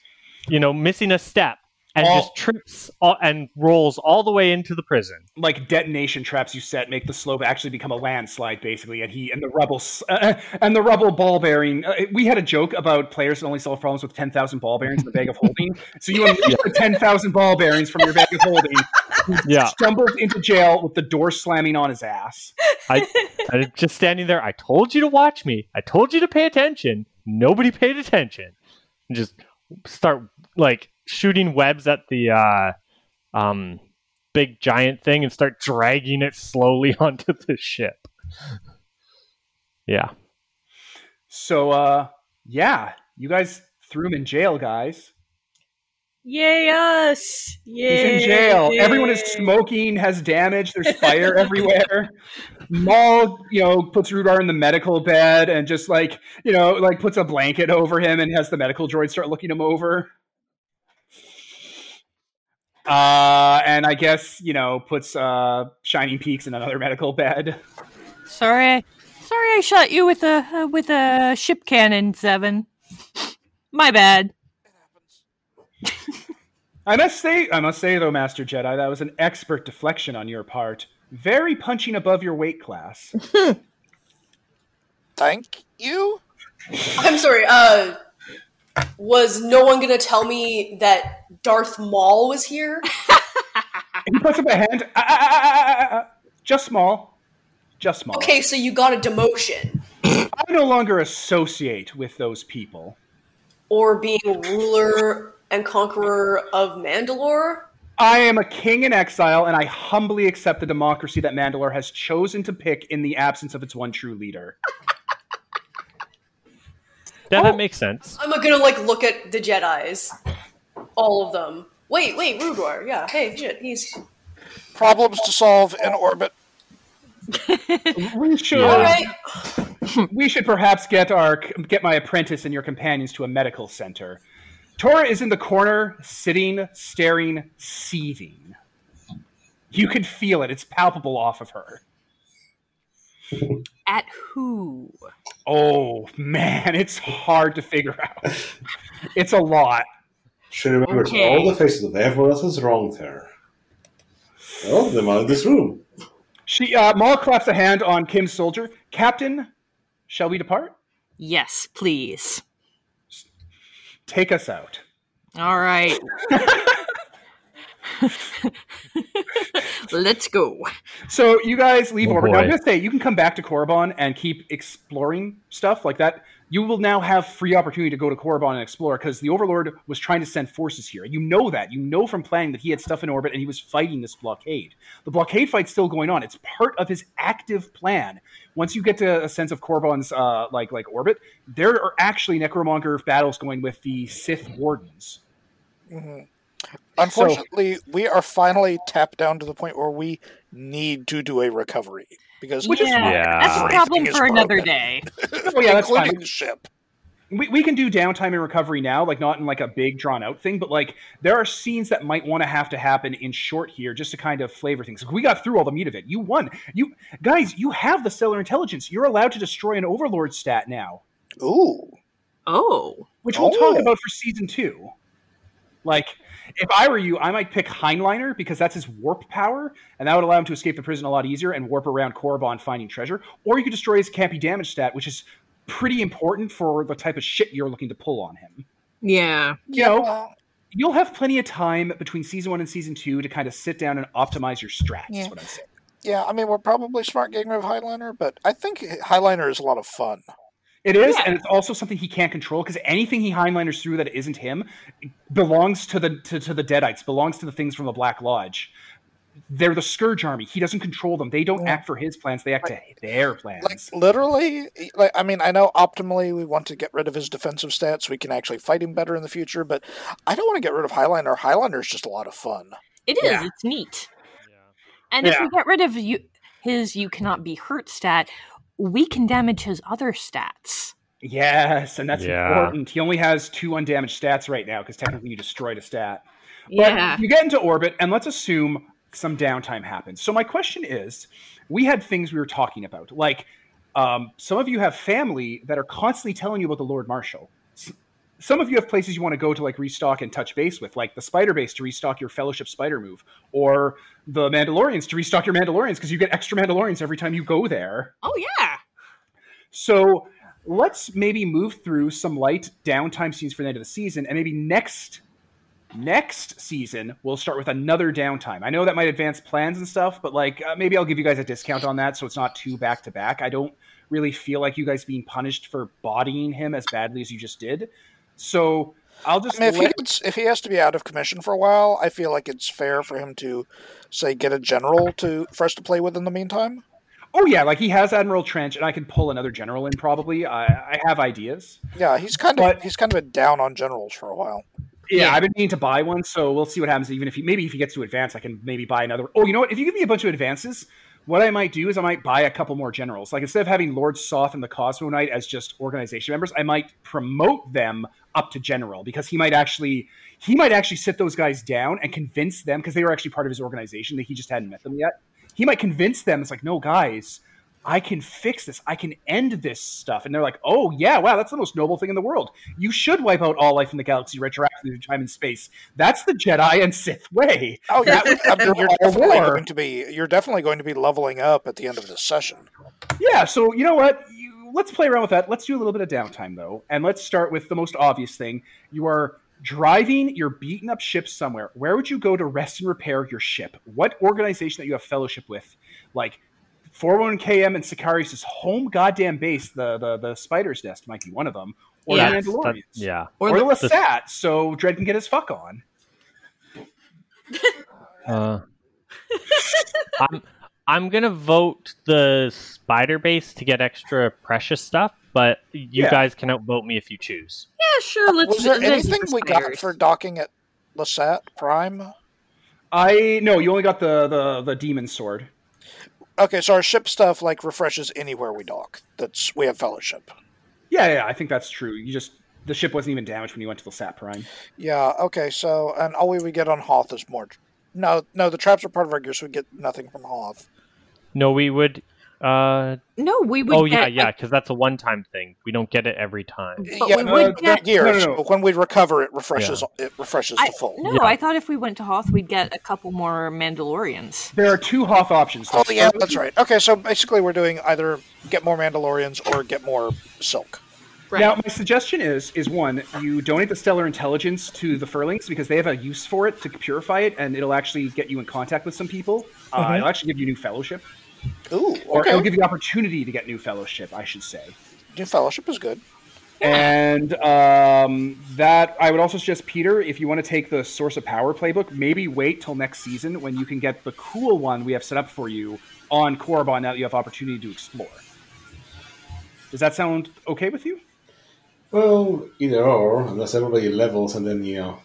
you know, missing a step, and All- just trips all, and rolls all the way into the prison. like detonation traps you set make the slope actually become a landslide basically and he and the rebels uh, [LAUGHS] and the rebel ball bearing uh, we had a joke about players that only solve problems with 10,000 ball bearings in the bag of holding so you [LAUGHS] unleash the 10,000 ball bearings from your bag of holding [LAUGHS] Yeah, stumbles into jail with the door slamming on his ass. I, I'm just standing there. I told you to watch me. I told you to pay attention. Nobody paid attention. And just start like shooting webs at the uh, um, big giant thing and start dragging it slowly [LAUGHS] onto the ship. Yeah. So, uh, yeah, you guys threw him in jail, guys. Yay us! Yay! He's in jail. Everyone is smoking, has damage. There's fire [LAUGHS] everywhere. Maul, you know, puts Rudwar in the medical bed and just like, you know, like puts a blanket over him and has the medical droid start looking him over. Uh, and I guess you know puts uh, Shining Peaks in another [LAUGHS] medical bed. Sorry, sorry, I shot you with a uh, with a ship cannon, Zevin. My bad. I must say, I must say though, Master Jedi, that was an expert deflection on your part. Very punching above your weight class. [LAUGHS] Thank you. I'm sorry. Uh, was no one gonna tell me that Darth Maul was here? [LAUGHS] he puts up a hand. Ah, ah, ah, just small. Just small. Okay, so you got a demotion I no longer associate with those people. or being ruler and conqueror of Mandalore. I am a king in exile, and I humbly accept the democracy that Mandalore has chosen to pick in the absence of its one true leader. [LAUGHS] Yeah, that oh. makes sense. I'm gonna like look at the Jedi's, all of them. Wait, wait, Rudwar. Yeah. Hey, shit. He's Problems to solve in orbit. We should, all right. [LAUGHS] we should perhaps get our get my apprentice and your companions to a medical center. Tora is in the corner, sitting, staring, seething. You can feel it; it's palpable off of her. At who? Oh man, it's hard to figure out. It's a lot. She remembers Okay. all the faces of everyone else has wronged her. All of them are in this room. She uh, Maul claps a hand on Kim's soldier. Captain, shall we depart? Yes, please. Take us out. All right. [LAUGHS] [LAUGHS] Let's go. So you guys leave Oh, orbit. Now I'm boy. gonna say you can come back to Korriban and keep exploring stuff like that. You will now have free opportunity to go to Korriban and explore because the Overlord was trying to send forces here. You know that. You know from planning that he had stuff in orbit and he was fighting this blockade. The blockade fight's still going on. It's part of his active plan. Once you get to a sense of Korriban's uh, like like orbit, there are actually Necromonger battles going with the Sith Wardens. Unfortunately, we are finally tapped down to the point where we need to do a recovery because Which is yeah, that's a problem for another broken. [LAUGHS] day. Oh yeah, that's including fine. the ship. we, we can do downtime and recovery now, like not in like a big drawn out thing, but like there are scenes that might want to have to happen in short here just to kind of flavor things. We got through all the meat of it. You won. You guys, you have the stellar intelligence. You're allowed to destroy an overlord stat now, Ooh, Oh. which we'll talk Oh. about for season two. Like, if I were you, I might pick Heinleiner because that's his warp power, and that would allow him to escape the prison a lot easier and warp around Korriban finding treasure. Or you could destroy his can't damage stat, which is pretty important for the type of shit you're looking to pull on him. Yeah. You know, well, you'll have plenty of time between season one and season two to kind of sit down and optimize your strats. Yeah. Is what I'm saying. yeah. I mean, we're probably smart getting rid of Highliner, but I think Highliner is a lot of fun. It is, Yeah. and it's also something he can't control because anything he Heinleiners through that isn't him belongs to the to, to the Deadites, belongs to the things from the Black Lodge. They're the Scourge Army. He doesn't control them. They don't Yeah. act for his plans. They act to their plans. Like literally, like I mean, I know optimally we want to get rid of his defensive stats so we can actually fight him better in the future, but I don't want to get rid of Highliner. Highliner is just a lot of fun. It is. Yeah. It's neat. And if Yeah. we get rid of you, his "you cannot be hurt" stat, we can damage his other stats. yes, and that's Yeah. important. He only has two undamaged stats right now because technically you destroyed a stat. But Yeah. you get into orbit, and let's assume some downtime happens. So my question is, we had things we were talking about, like um, some of you have family that are constantly telling you about the Lord Marshal. Some of you have places you want to go to like restock and touch base with, like the Spider Base to restock your Fellowship Spider move, or the Mandalorians to restock your Mandalorians because you get extra Mandalorians every time you go there. Oh yeah. So let's maybe move through some light downtime scenes for the end of the season, and maybe next Next season, we'll start with another downtime. I know that might advance plans and stuff, but like uh, maybe I'll give you guys a discount on that so it's not too back to back. I don't really feel like you guys being punished for bodying him as badly as you just did. So I'll just I mean, if he, gets, if he has to be out of commission for a while, I feel like it's fair for him to, say, get a general to for us to play with in the meantime. Oh yeah, like he has Admiral Trench, and I can pull another general in probably. I, I have ideas. Yeah, he's kind of But- he's kind of been down on generals for a while. Yeah, Yeah. I've been meaning to buy one, so we'll see what happens. Even if he maybe if he gets to advance, I can maybe buy another. Oh, you know what? If you give me a bunch of advances, what I might do is I might buy a couple more generals. Like instead of having Lord Soth and the Cosmo Knight as just organization members, I might promote them up to general because he might actually he might actually sit those guys down and convince them because they were actually part of his organization that he just hadn't met them yet. He might convince them. It's like, no, guys. I can fix this. I can end this stuff. And they're like, oh, yeah, wow, that's the most noble thing in the world. You should wipe out all life in the galaxy retroactively through time and space. That's the Jedi and Sith way. Oh, yeah, That I mean, you're definitely war. going to be you're definitely going to be leveling up at the end of this session. Yeah, so you know what? You, let's play around with that. Let's do a little bit of downtime, though. And let's start with the most obvious thing. You are driving your beaten up ship somewhere. Where would you go to rest and repair your ship? What organization that you have fellowship with? Like 411KM and Sicarius' home goddamn base, the, the, the Spider's Nest might be one of them. Or Yeah. the That's- that- Mandalorians. yeah. Or, Or the the- Lasat, so Dread can get his fuck on. Uh, [LAUGHS] I'm I'm gonna vote the spider base to get extra precious stuff, but you Yeah. guys can outvote me if you choose. Yeah, sure. Let's. Was there let's anything do we got for docking at Lasat Prime? I no, you only got the the the demon sword. Okay, so our ship stuff like refreshes anywhere we dock. That's we have fellowship. Yeah, yeah, I think that's true. You just the ship wasn't even damaged when you went to Lasat Prime. Yeah. Okay. So and all we would get on Hoth is more. No, no, the traps are part of our gear, so we get nothing from Hoth. No, we would. Uh, No, we would. oh yeah, get- yeah, because that's a one-time thing. We don't get it every time. But yeah, we no, would the get- gear. No, no, no. when we recover, it refreshes. It refreshes I, to full. no, Yeah. I thought if we went to Hoth, we'd get a couple more Mandalorians. There are two Hoth options. Oh yeah, that's right. Okay, so basically we're doing either get more Mandalorians or get more silk. Right. Now, my suggestion is is one, you donate the stellar intelligence to the Furlings because they have a use for it to purify it, and it'll actually get you in contact with some people. Uh, it'll actually give you new fellowship, Ooh, or okay. it'll give you opportunity to get new fellowship, I should say. New fellowship is good. And um, that I would also suggest, Peter, if you want to take the Source of Power playbook, maybe wait till next season when you can get the cool one we have set up for you on Korriban now that you have opportunity to explore. Does that sound okay with you? Well, either or, unless everybody levels and then, you know.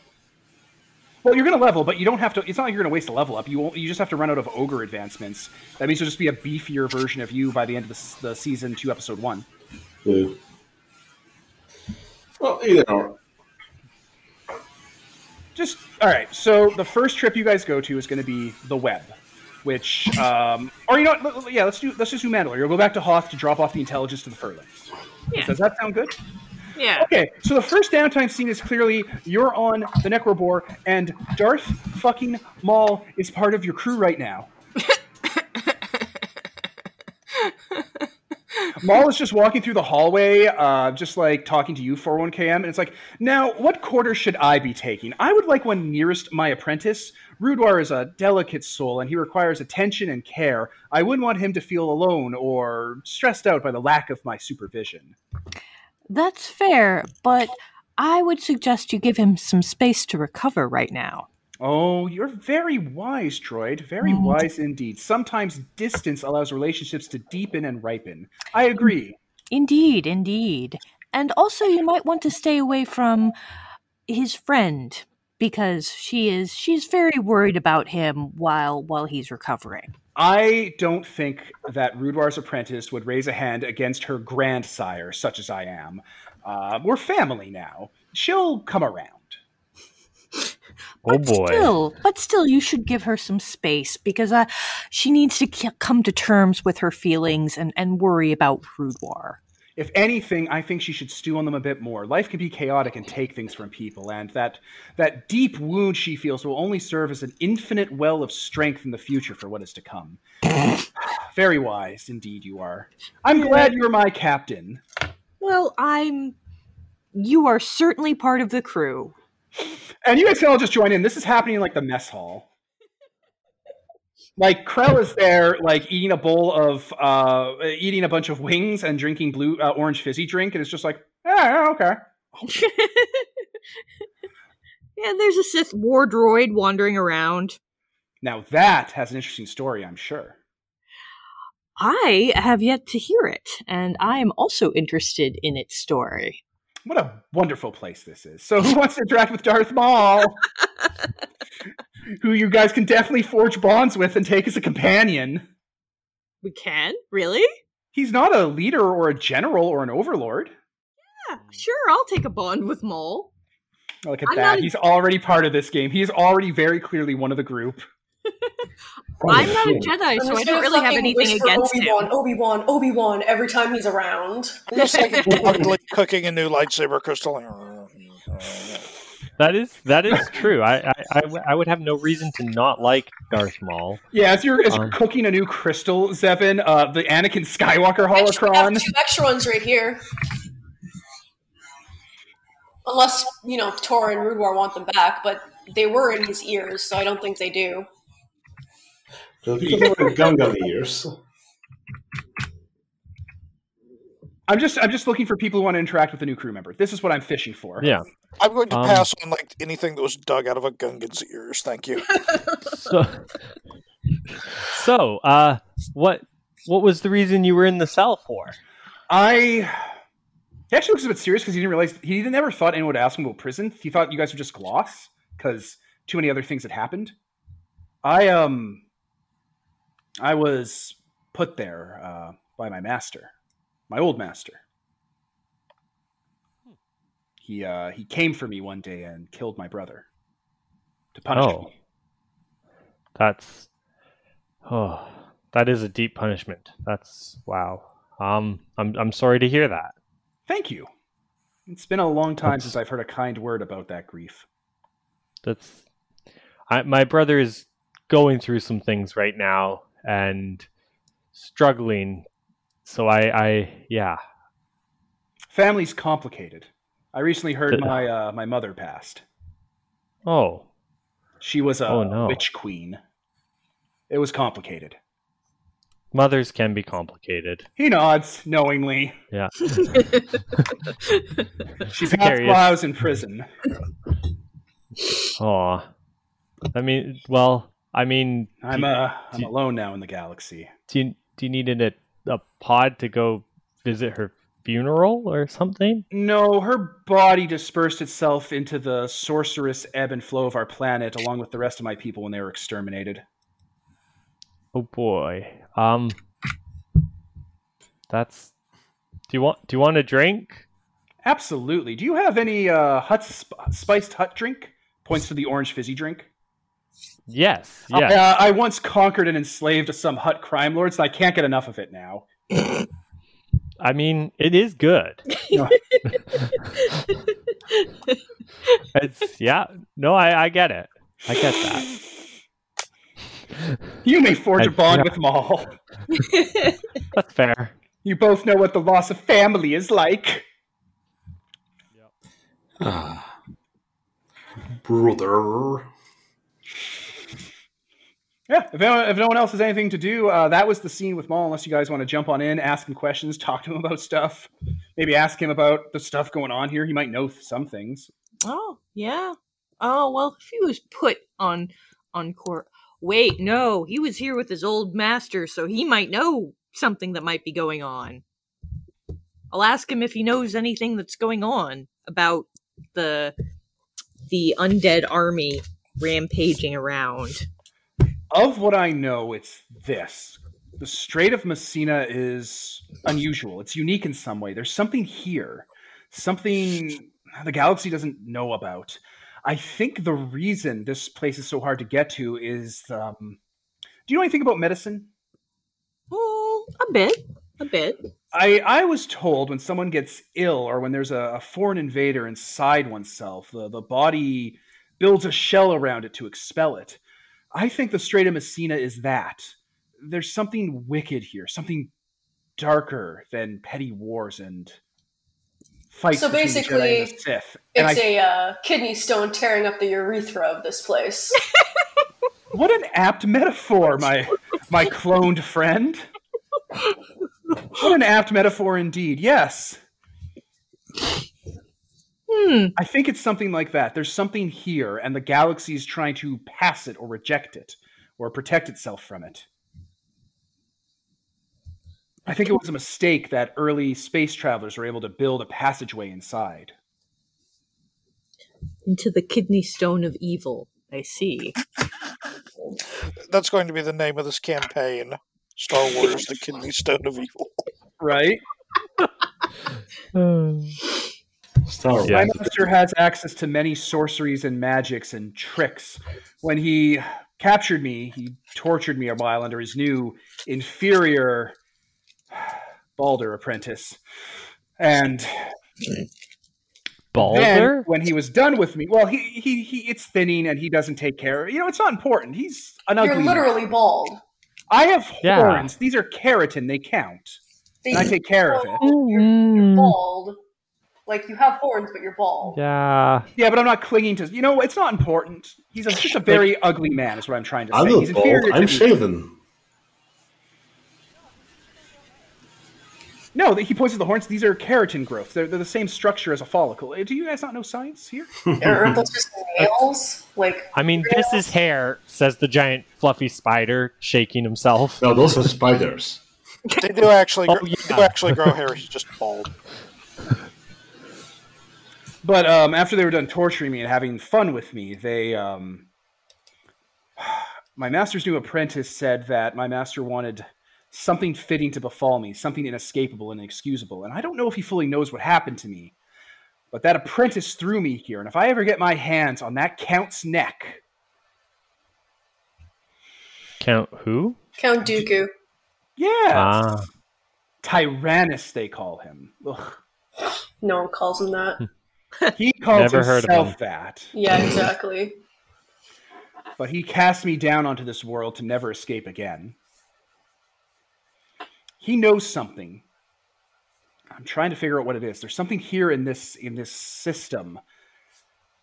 Well, you're going to level, but you don't have to. It's not like you're going to waste a level up. You won't, you just have to run out of ogre advancements. That means you'll just be a beefier version of you by the end of the, the season two, episode one. uh, well, either or. Just all right. So the first trip you guys go to is going to be the web, which, um, or you know, what, let- let- yeah, let's do let's just do Mandalore. You'll go back to Hoth to drop off the intelligence to the Furlings. Yeah. Does that sound good? Yeah. Okay, so the first downtime scene is clearly you're on the Necrobore, and Darth fucking Maul is part of your crew right now. [LAUGHS] Maul is just walking through the hallway, uh, just like talking to you, 411KM, and it's like, now, what quarter should I be taking? I would like one nearest my apprentice. Rudwar is a delicate soul, and he requires attention and care. I wouldn't want him to feel alone or stressed out by the lack of my supervision. That's fair, but I would suggest you give him some space to recover right now. Oh, you're very wise, Droid. Very Mm. wise indeed. Sometimes distance allows relationships to deepen and ripen. I agree. Indeed, indeed. And also, you might want to stay away from his friend because she is she's very worried about him while while he's recovering. I don't think that Rudwar's apprentice would raise a hand against her grandsire, such as I am. Uh, we're family now. She'll come around. Oh but boy. Still, but still, you should give her some space because uh, she needs to k- come to terms with her feelings and, and worry about Rudwar. If anything, I think she should stew on them a bit more. Life can be chaotic and take things from people, and that that deep wound she feels will only serve as an infinite well of strength in the future for what is to come. [SIGHS] Very wise, indeed, you are. I'm glad you're my captain. Well, I'm. You are certainly part of the crew. and you guys can all just join in. This is happening in like the mess hall. Like Krell is there, like eating a bowl of, uh, eating a bunch of wings and drinking blue uh, orange fizzy drink, and it's just like, yeah, okay. [LAUGHS] yeah, there's a Sith war droid wandering around. Now that has an interesting story, I'm sure. I have yet to hear it, and I am also interested in its story. What a wonderful place this is. So, who wants to interact with Darth Maul? [LAUGHS] who you guys can definitely forge bonds with and take as a companion. We can? Really? He's not a leader or a general or an overlord. Yeah, sure, I'll take a bond with Maul. Look at I'm that. He's already part of this game. He's already very clearly one of the group. I'm not a Jedi, so I don't really have anything against Obi-Wan, him. Obi Wan, Obi Wan, every time he's around. Just like [LAUGHS] cooking a new lightsaber crystal. That is that is true. I, I, I, would have no reason to not like Darth Maul. Yeah, as you're, as um, you're cooking a new crystal, Zevin, uh, the Anakin Skywalker holocron. two extra ones right here. Unless you know Tora and Rudwar want them back, but they were in his ears, so I don't think they do. Because they were Gungan ears. I'm just I'm just looking for people who want to interact with a new crew member. This is what I'm fishing for. Yeah. I'm going to um, pass on like anything that was dug out of a Gungan's ears. Thank you. [LAUGHS] so, so uh, what what was the reason you were in the cell for? I he actually looks a bit serious because he didn't realize he never thought anyone would ask him about prison. He thought you guys were just gloss because too many other things had happened. I um I was put there uh, by my master my old master. He uh, he came for me one day and killed my brother to punish oh. me. That's oh, that is a deep punishment. That's wow. Um, I'm I'm sorry to hear that. Thank you. It's been a long time that's, since I've heard a kind word about that grief. That's I, my brother is going through some things right now and struggling so I, I yeah. Family's complicated. I recently heard my uh, my mother passed. Oh. She was a oh, no. witch queen. It was complicated. Mothers can be complicated. He nods knowingly. Yeah. [LAUGHS] She's half was in prison. Oh. I mean, well, I mean, I'm uh, I'm alone now in the galaxy. Do you do you need an a pod to go visit her funeral or something? No, her body dispersed itself into the sorcerous ebb and flow of our planet, along with the rest of my people when they were exterminated. Oh boy. Um, that's. Do you want? Do you want a drink? Absolutely. Do you have any uh, Hutt sp- spiced Hutt drink? Points to the orange fizzy drink. Yes, yes. Uh, I once conquered and enslaved some Hutt crime lords, and I can't get enough of it now. I mean, it is good. [LAUGHS] it's yeah. No, I, I get it. I get that. You may forge I, a bond yeah. with Maul. That's fair. You both know what the loss of family is like. Yep. Ah, brother. Yeah, if, anyone, if no one else has anything to do, uh, that was the scene with Maul. Unless you guys want to jump on in, ask him questions, [LAUGHS] talk to him about stuff, maybe ask him about the stuff going on here. He might know some things. Oh yeah. Oh well, if he was put on on court. Wait, no, he was here with his old master, so he might know something that might be going on. I'll ask him if he knows anything that's going on about the the undead army rampaging around of what I know, it's this. The Strait of Messina is unusual. It's unique in some way. There's something here, something the galaxy doesn't know about. I think the reason this place is so hard to get to is um, do you know anything about medicine? Mm, a bit. A bit. I, I was told when someone gets ill or when there's a, a foreign invader inside oneself, the, the body builds a shell around it to expel it. I think the Strait of Messina is that. There's something wicked here, something darker than petty wars and fights So between the Jedi and basically, the Sith. And It's I, a uh, kidney stone tearing up the urethra of this place. [LAUGHS] what an apt metaphor, my my cloned friend. What an apt metaphor indeed. Yes. Hmm. I think it's something like that. There's something here, and the galaxy is trying to pass it or reject it or protect itself from it. I think it was a mistake that early space travelers were able to build a passageway inside. Into the kidney stone of evil. I see. That's going to be the name of this campaign. Star Wars: The Kidney Stone of Evil. Right? [LAUGHS] [SIGHS] [LAUGHS] Star Wars. Yeah. My master has access to many sorceries and magics and tricks. When he captured me, he tortured me a while under his new inferior Balder apprentice. And then Balder? when he was done with me, well, he, he he it's thinning and he doesn't take care. You know, it's not important. He's an ugly. You're man. literally bald. I have Yeah. horns. These are keratin. They count. They- And I take care of it. You're, you're Mm. bald. Like you have horns, but you're bald. Yeah. Yeah, but I'm not clinging to. You know, it's not important. He's a, just a very ugly man. Is what I'm trying to say. I'm He's not bald. inferior to I'm shaven. No, he points to the horns. These are keratin growths. They're, they're the same structure as a follicle. Uh, Do you guys not know science here? [LAUGHS] Aren't those just nails? Like I mean, this is hair, says the giant fluffy spider, shaking himself. No, those are spiders. They do actually, Oh, yeah. they do actually grow hair. He's just bald. [LAUGHS] But um, after they were done torturing me and having fun with me, they um, [SIGHS] my master's new apprentice said that my master wanted something fitting to befall me, something inescapable and inexcusable. And I don't know if he fully knows what happened to me, but that apprentice threw me here. And if I ever get my hands on that count's neck, Count who? Count Dooku. yeah, Ah. Tyrannus they call him. Ugh. No one calls him that. [LAUGHS] He [LAUGHS] calls Never heard of himself him. that. Yeah, exactly. but he cast me down onto this world to never escape again. He knows something. I'm trying to figure out what it is. There's something here in this in this system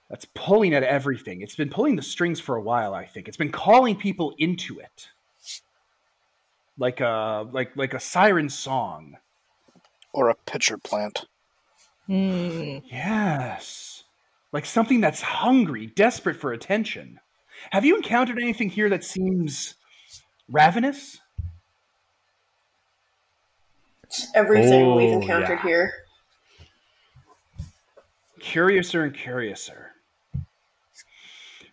that's pulling at everything. It's been pulling the strings for a while, I think. It's been calling people into it. Like a like like a siren song. Or a pitcher plant. Hmm. Yes. Like something that's hungry, desperate for attention. Have you encountered anything here that seems ravenous? Everything we've Oh, encountered yeah. here. Curiouser and curiouser.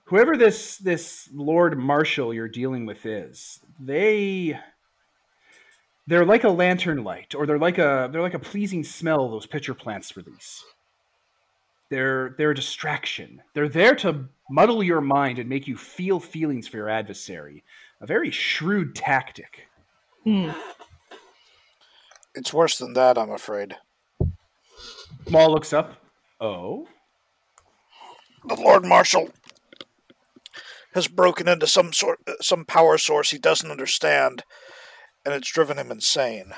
Whoever this this Lord Marshal you're dealing with is, they they're like a lantern light, or they're like a they're like a pleasing smell those pitcher plants release. They're they're a distraction. They're there to muddle your mind and make you feel feelings for your adversary. A very shrewd tactic. Hmm. It's worse than that, I'm afraid. Maul looks up. Oh, The Lord Marshal has broken into some sort, some power source he doesn't understand, and it's driven him insane.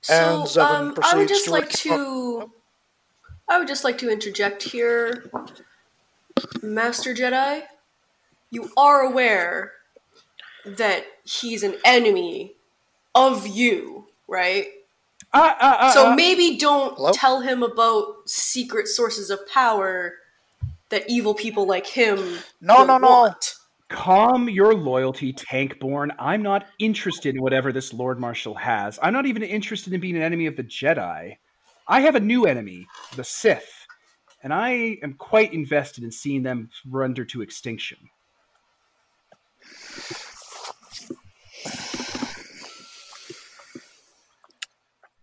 So, Zevin um, I would just to like recount- to. I would just like to interject here, Master Jedi. You are aware that he's an enemy of you, right? ah, ah, ah, So ah. maybe don't Hello? tell him about secret sources of power that evil people like him No, no, no. want. Calm your loyalty, Tankborn. I'm not interested in whatever this Lord Marshal has. I'm not even interested in being an enemy of the Jedi. I have a new enemy, the Sith, and I am quite invested in seeing them render to extinction.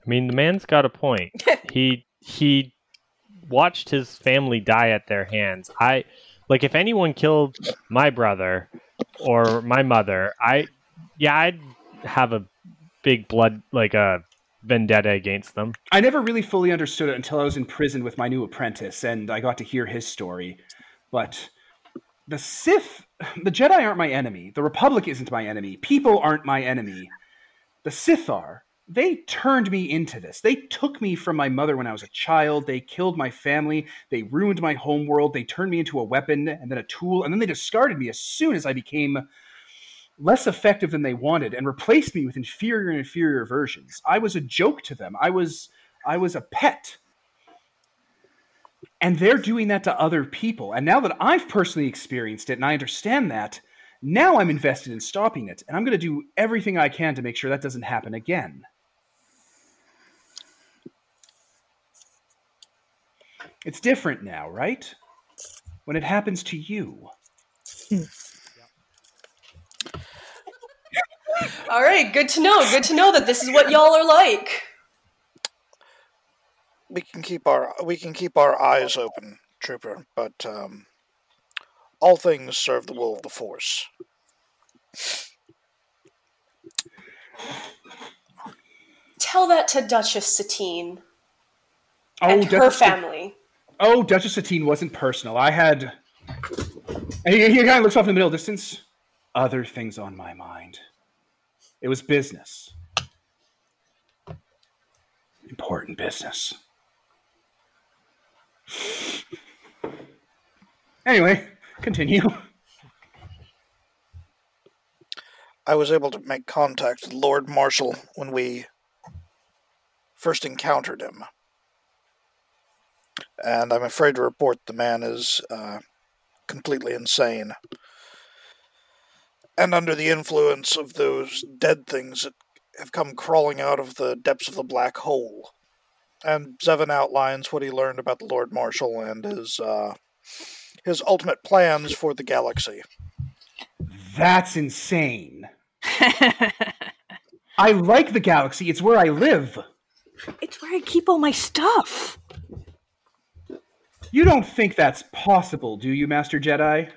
I mean, the man's got a point. [LAUGHS] he he watched his family die at their hands. I like if anyone killed my brother or my mother, I yeah, I'd have a big blood like a vendetta against them. I never really fully understood it until I was in prison with my new apprentice and I got to hear his story. But the Sith, the Jedi aren't my enemy. The Republic isn't my enemy. People aren't my enemy. The Sith are. They turned me into this. They took me from my mother when I was a child. They killed my family. They ruined my home world. They turned me into a weapon and then a tool. And then they discarded me as soon as I became less effective than they wanted and replaced me with inferior and inferior versions. I was a joke to them. I was I was a pet. And they're doing that to other people. And now that I've personally experienced it and I understand that, now I'm invested in stopping it. And I'm going to do everything I can to make sure that doesn't happen again. It's different now, right? When it happens to you. [LAUGHS] All right, good to know. Good to know that this is what y'all are like. We can keep our we can keep our eyes open, Trooper, but um, all things serve the will of the Force. Tell that to Duchess Satine Oh, and her Duchess, family. Oh, Duchess Satine wasn't personal. I had. And he, he kind of looks off in the middle distance. Other things on my mind. It was business. Important business. Anyway, continue. I was able to make contact with Lord Marshal when we first encountered him. And I'm afraid to report the man is uh, completely insane. And under the influence of those dead things that have come crawling out of the depths of the black hole. And Zevin outlines what he learned about the Lord Marshal and his uh, his ultimate plans for the galaxy. That's insane. [LAUGHS] I like the galaxy. It's where I live. It's where I keep all my stuff. You don't think that's possible, do you, Master Jedi?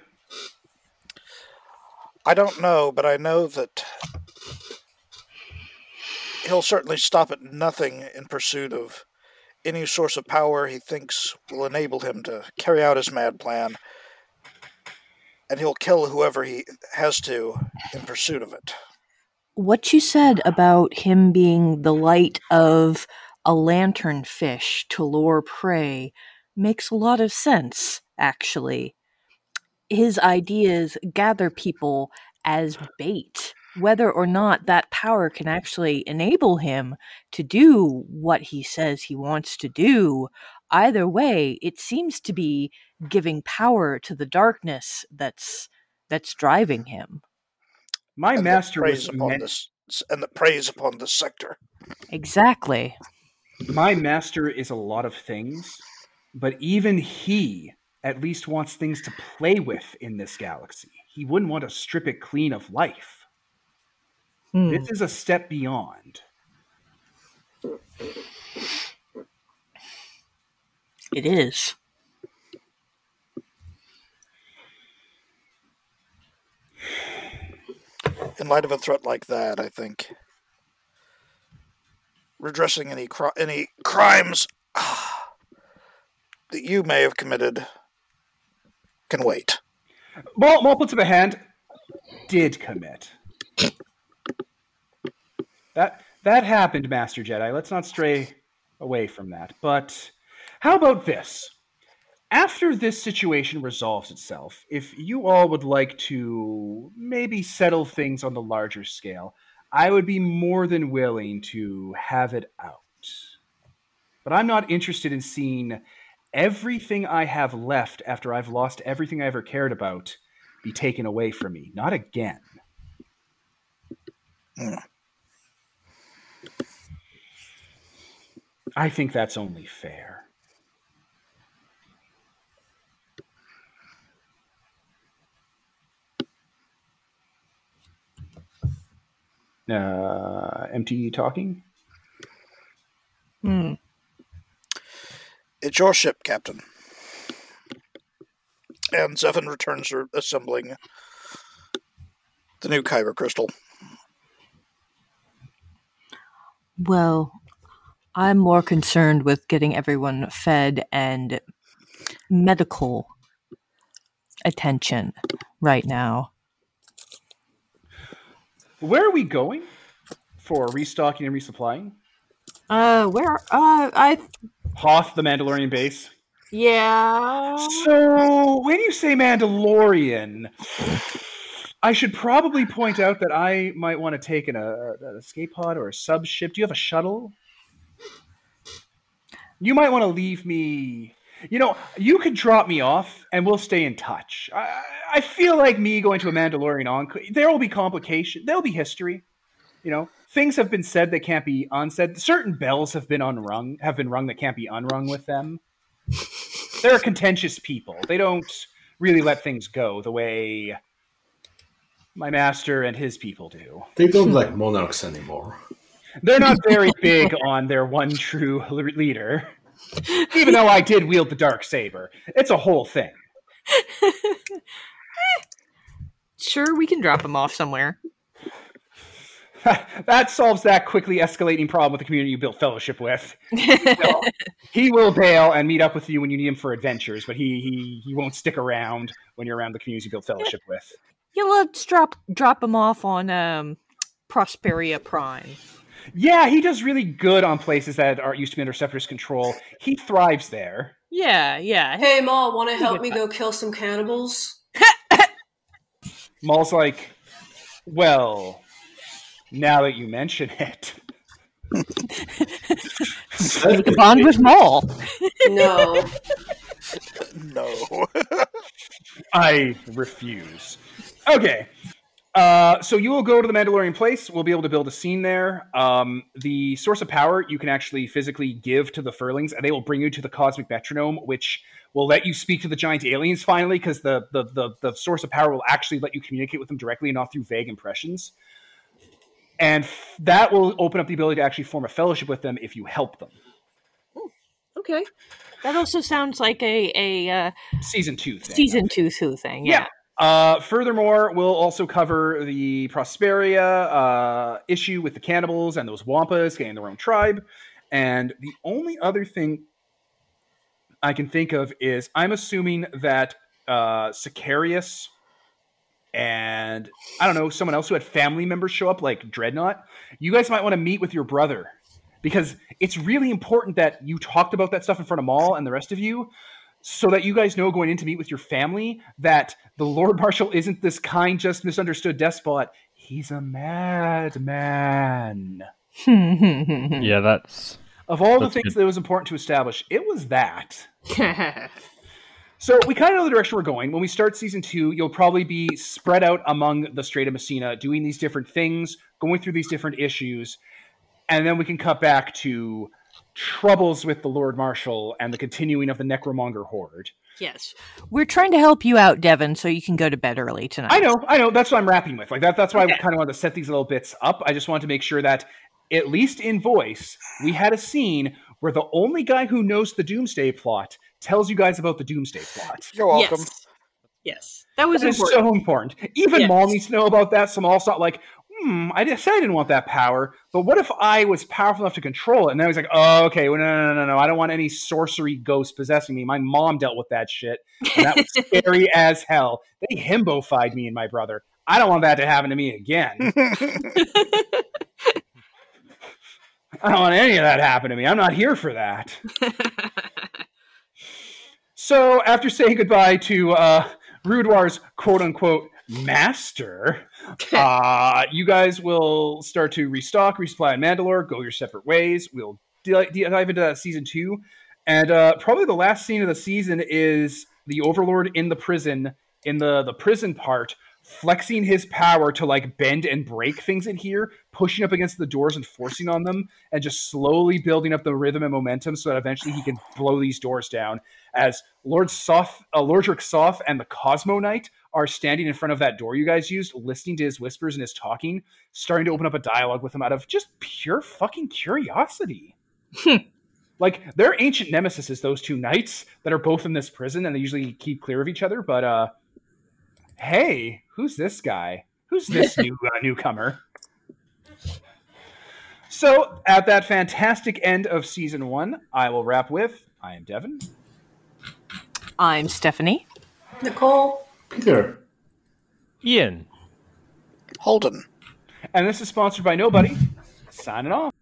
I don't know, but I know that he'll certainly stop at nothing in pursuit of any source of power he thinks will enable him to carry out his mad plan. And he'll kill whoever he has to in pursuit of it. What you said about him being the light of a lantern fish to lure prey makes a lot of sense, actually. His ideas gather people as bait, whether or not that power can actually enable him to do what he says he wants to do. Either way, it seems to be giving power to the darkness that's that's driving him. My and master that was upon meant, this and that preys upon this sector. Exactly. my master is a lot of things, but even he at least wants things to play with in this galaxy. He wouldn't want to strip it clean of life. Hmm. This is a step beyond. It is. in light of a threat like that, I think redressing any cri- any crimes ah, that you may have committed can wait. Maul, Maul puts up a hand. Did commit. That that happened, Master Jedi. Let's not stray away from that. But how about this? After this situation resolves itself, if you all would like to maybe settle things on the larger scale, I would be more than willing to have it out. But I'm not interested in seeing everything I have left after I've lost everything I ever cared about be taken away from me. Not again. I think that's only fair. Uh, MT talking? Hmm. It's your ship, Captain. And Zevin returns to assembling the new Kyber crystal. Well, I'm more concerned with getting everyone fed and medical attention right now. Where are we going? for restocking and resupplying. Uh, where? Uh, I. Hoth, the Mandalorian base. Yeah. So when you say Mandalorian, I should probably point out that I might want to take an, a, an escape pod or a sub ship. Do you have a shuttle? You might want to leave me. You know, you could drop me off, and we'll stay in touch. I, I feel like me going to a Mandalorian on. There will be complication. There will be history. You know, things have been said that can't be unsaid. Certain bells have been unrung, have been rung that can't be unrung with them. They're contentious people. They don't really let things go the way my master and his people do. They don't like monarchs anymore. They're not very big on their one true leader. Even though I did wield the dark saber, it's a whole thing. [LAUGHS] Eh, sure, we can drop him off somewhere. [LAUGHS] that solves that quickly escalating problem with the community you built fellowship with. [LAUGHS] No, he will bail and meet up with you when you need him for adventures, but he he, he won't stick around when you're around the community you built fellowship with. Yeah, let's drop drop him off on um Prosperia Prime. Yeah, he does really good on places that are used to be under Scepter's control. He thrives there. Yeah, yeah. Hey, Ma, want to help me go kill some cannibals? [LAUGHS] Maul's like, well, now that you mention it. Bond with Maul. No. No. I refuse. Okay. Uh, so you will go to the Mandalorian place. We'll be able to build a scene there. Um, the source of power you can actually physically give to the Furlings, and they will bring you to the cosmic metronome, which will let you speak to the giant aliens finally, because the, the the the source of power will actually let you communicate with them directly and not through vague impressions. And f- that will open up the ability to actually form a fellowship with them if you help them. Okay. That also sounds like a a uh, Season two thing. season two two thing. Yeah. Yeah. Uh, furthermore, we'll also cover the Prosperia uh, issue with the cannibals and those Wampas getting their own tribe. And the only other thing I can think of is I'm assuming that uh, Sicarius and I don't know someone else who had family members show up, like Dreadnought. You guys might want to meet with your brother because it's really important that you talked about that stuff in front of Maul and the rest of you so that you guys know going in to meet with your family that the Lord [LAUGHS] Marshal isn't this kind, just misunderstood despot. He's a madman. [LAUGHS] Yeah, that's Of all the things good. that was important to establish, it was that. [LAUGHS] So we kind of know the direction we're going. When we start season two, you'll probably be spread out among the Strait of Messina, doing these different things, going through these different issues, and then we can cut back to troubles with the Lord Marshal and the continuing of the Necromonger horde. yes. We're trying to help you out, Devin, so you can go to bed early tonight. I know, I know. That's what I'm wrapping with. Like that. That's why Okay. I kind of wanted to set these little bits up. I just wanted to make sure that, at least in voice, we had a scene where the only guy who knows the Doomsday plot tells you guys about the Doomsday plot. You're welcome. Yes. Yes. That was That is important. so important. Even Yes. Maul needs to know about that. So Maul's not like, hmm, I just said I didn't want that power, but what if I was powerful enough to control it? And then he's like, oh, okay, well, no, no, no, no, no, I don't want any sorcery ghost possessing me. My mom dealt with that shit, and that was [LAUGHS] scary as hell. They himbofied me and my brother. I don't want that to happen to me again. [LAUGHS] I don't want any of that happen to me. I'm not here for that. [LAUGHS] so after saying goodbye to uh, Rudwar's quote unquote master, [LAUGHS] uh, you guys will start to restock, resupply on Mandalore, go your separate ways. We'll di- di- dive into that season two. And uh, probably the last scene of the season is the Overlord in the prison, in the, the prison part, flexing his power to like bend and break things in here, pushing up against the doors and forcing on them, and just slowly building up the rhythm and momentum so that eventually he can blow these doors down. As Lord Soth, uh, Lordric Soth and the Cosmo Knight are standing in front of that door you guys used, listening to his whispers and his talking, starting to open up a dialogue with him out of just pure fucking curiosity. like they're ancient nemesis, those two knights that are both in this prison, and they usually keep clear of each other. But uh, hey, who's this guy? Who's this [LAUGHS] new uh, newcomer? So, at that fantastic end of season one, I will wrap with I am Devin. I'm Stephanie. Nicole? Peter. Ian. Holden. And this is sponsored by nobody. signing off.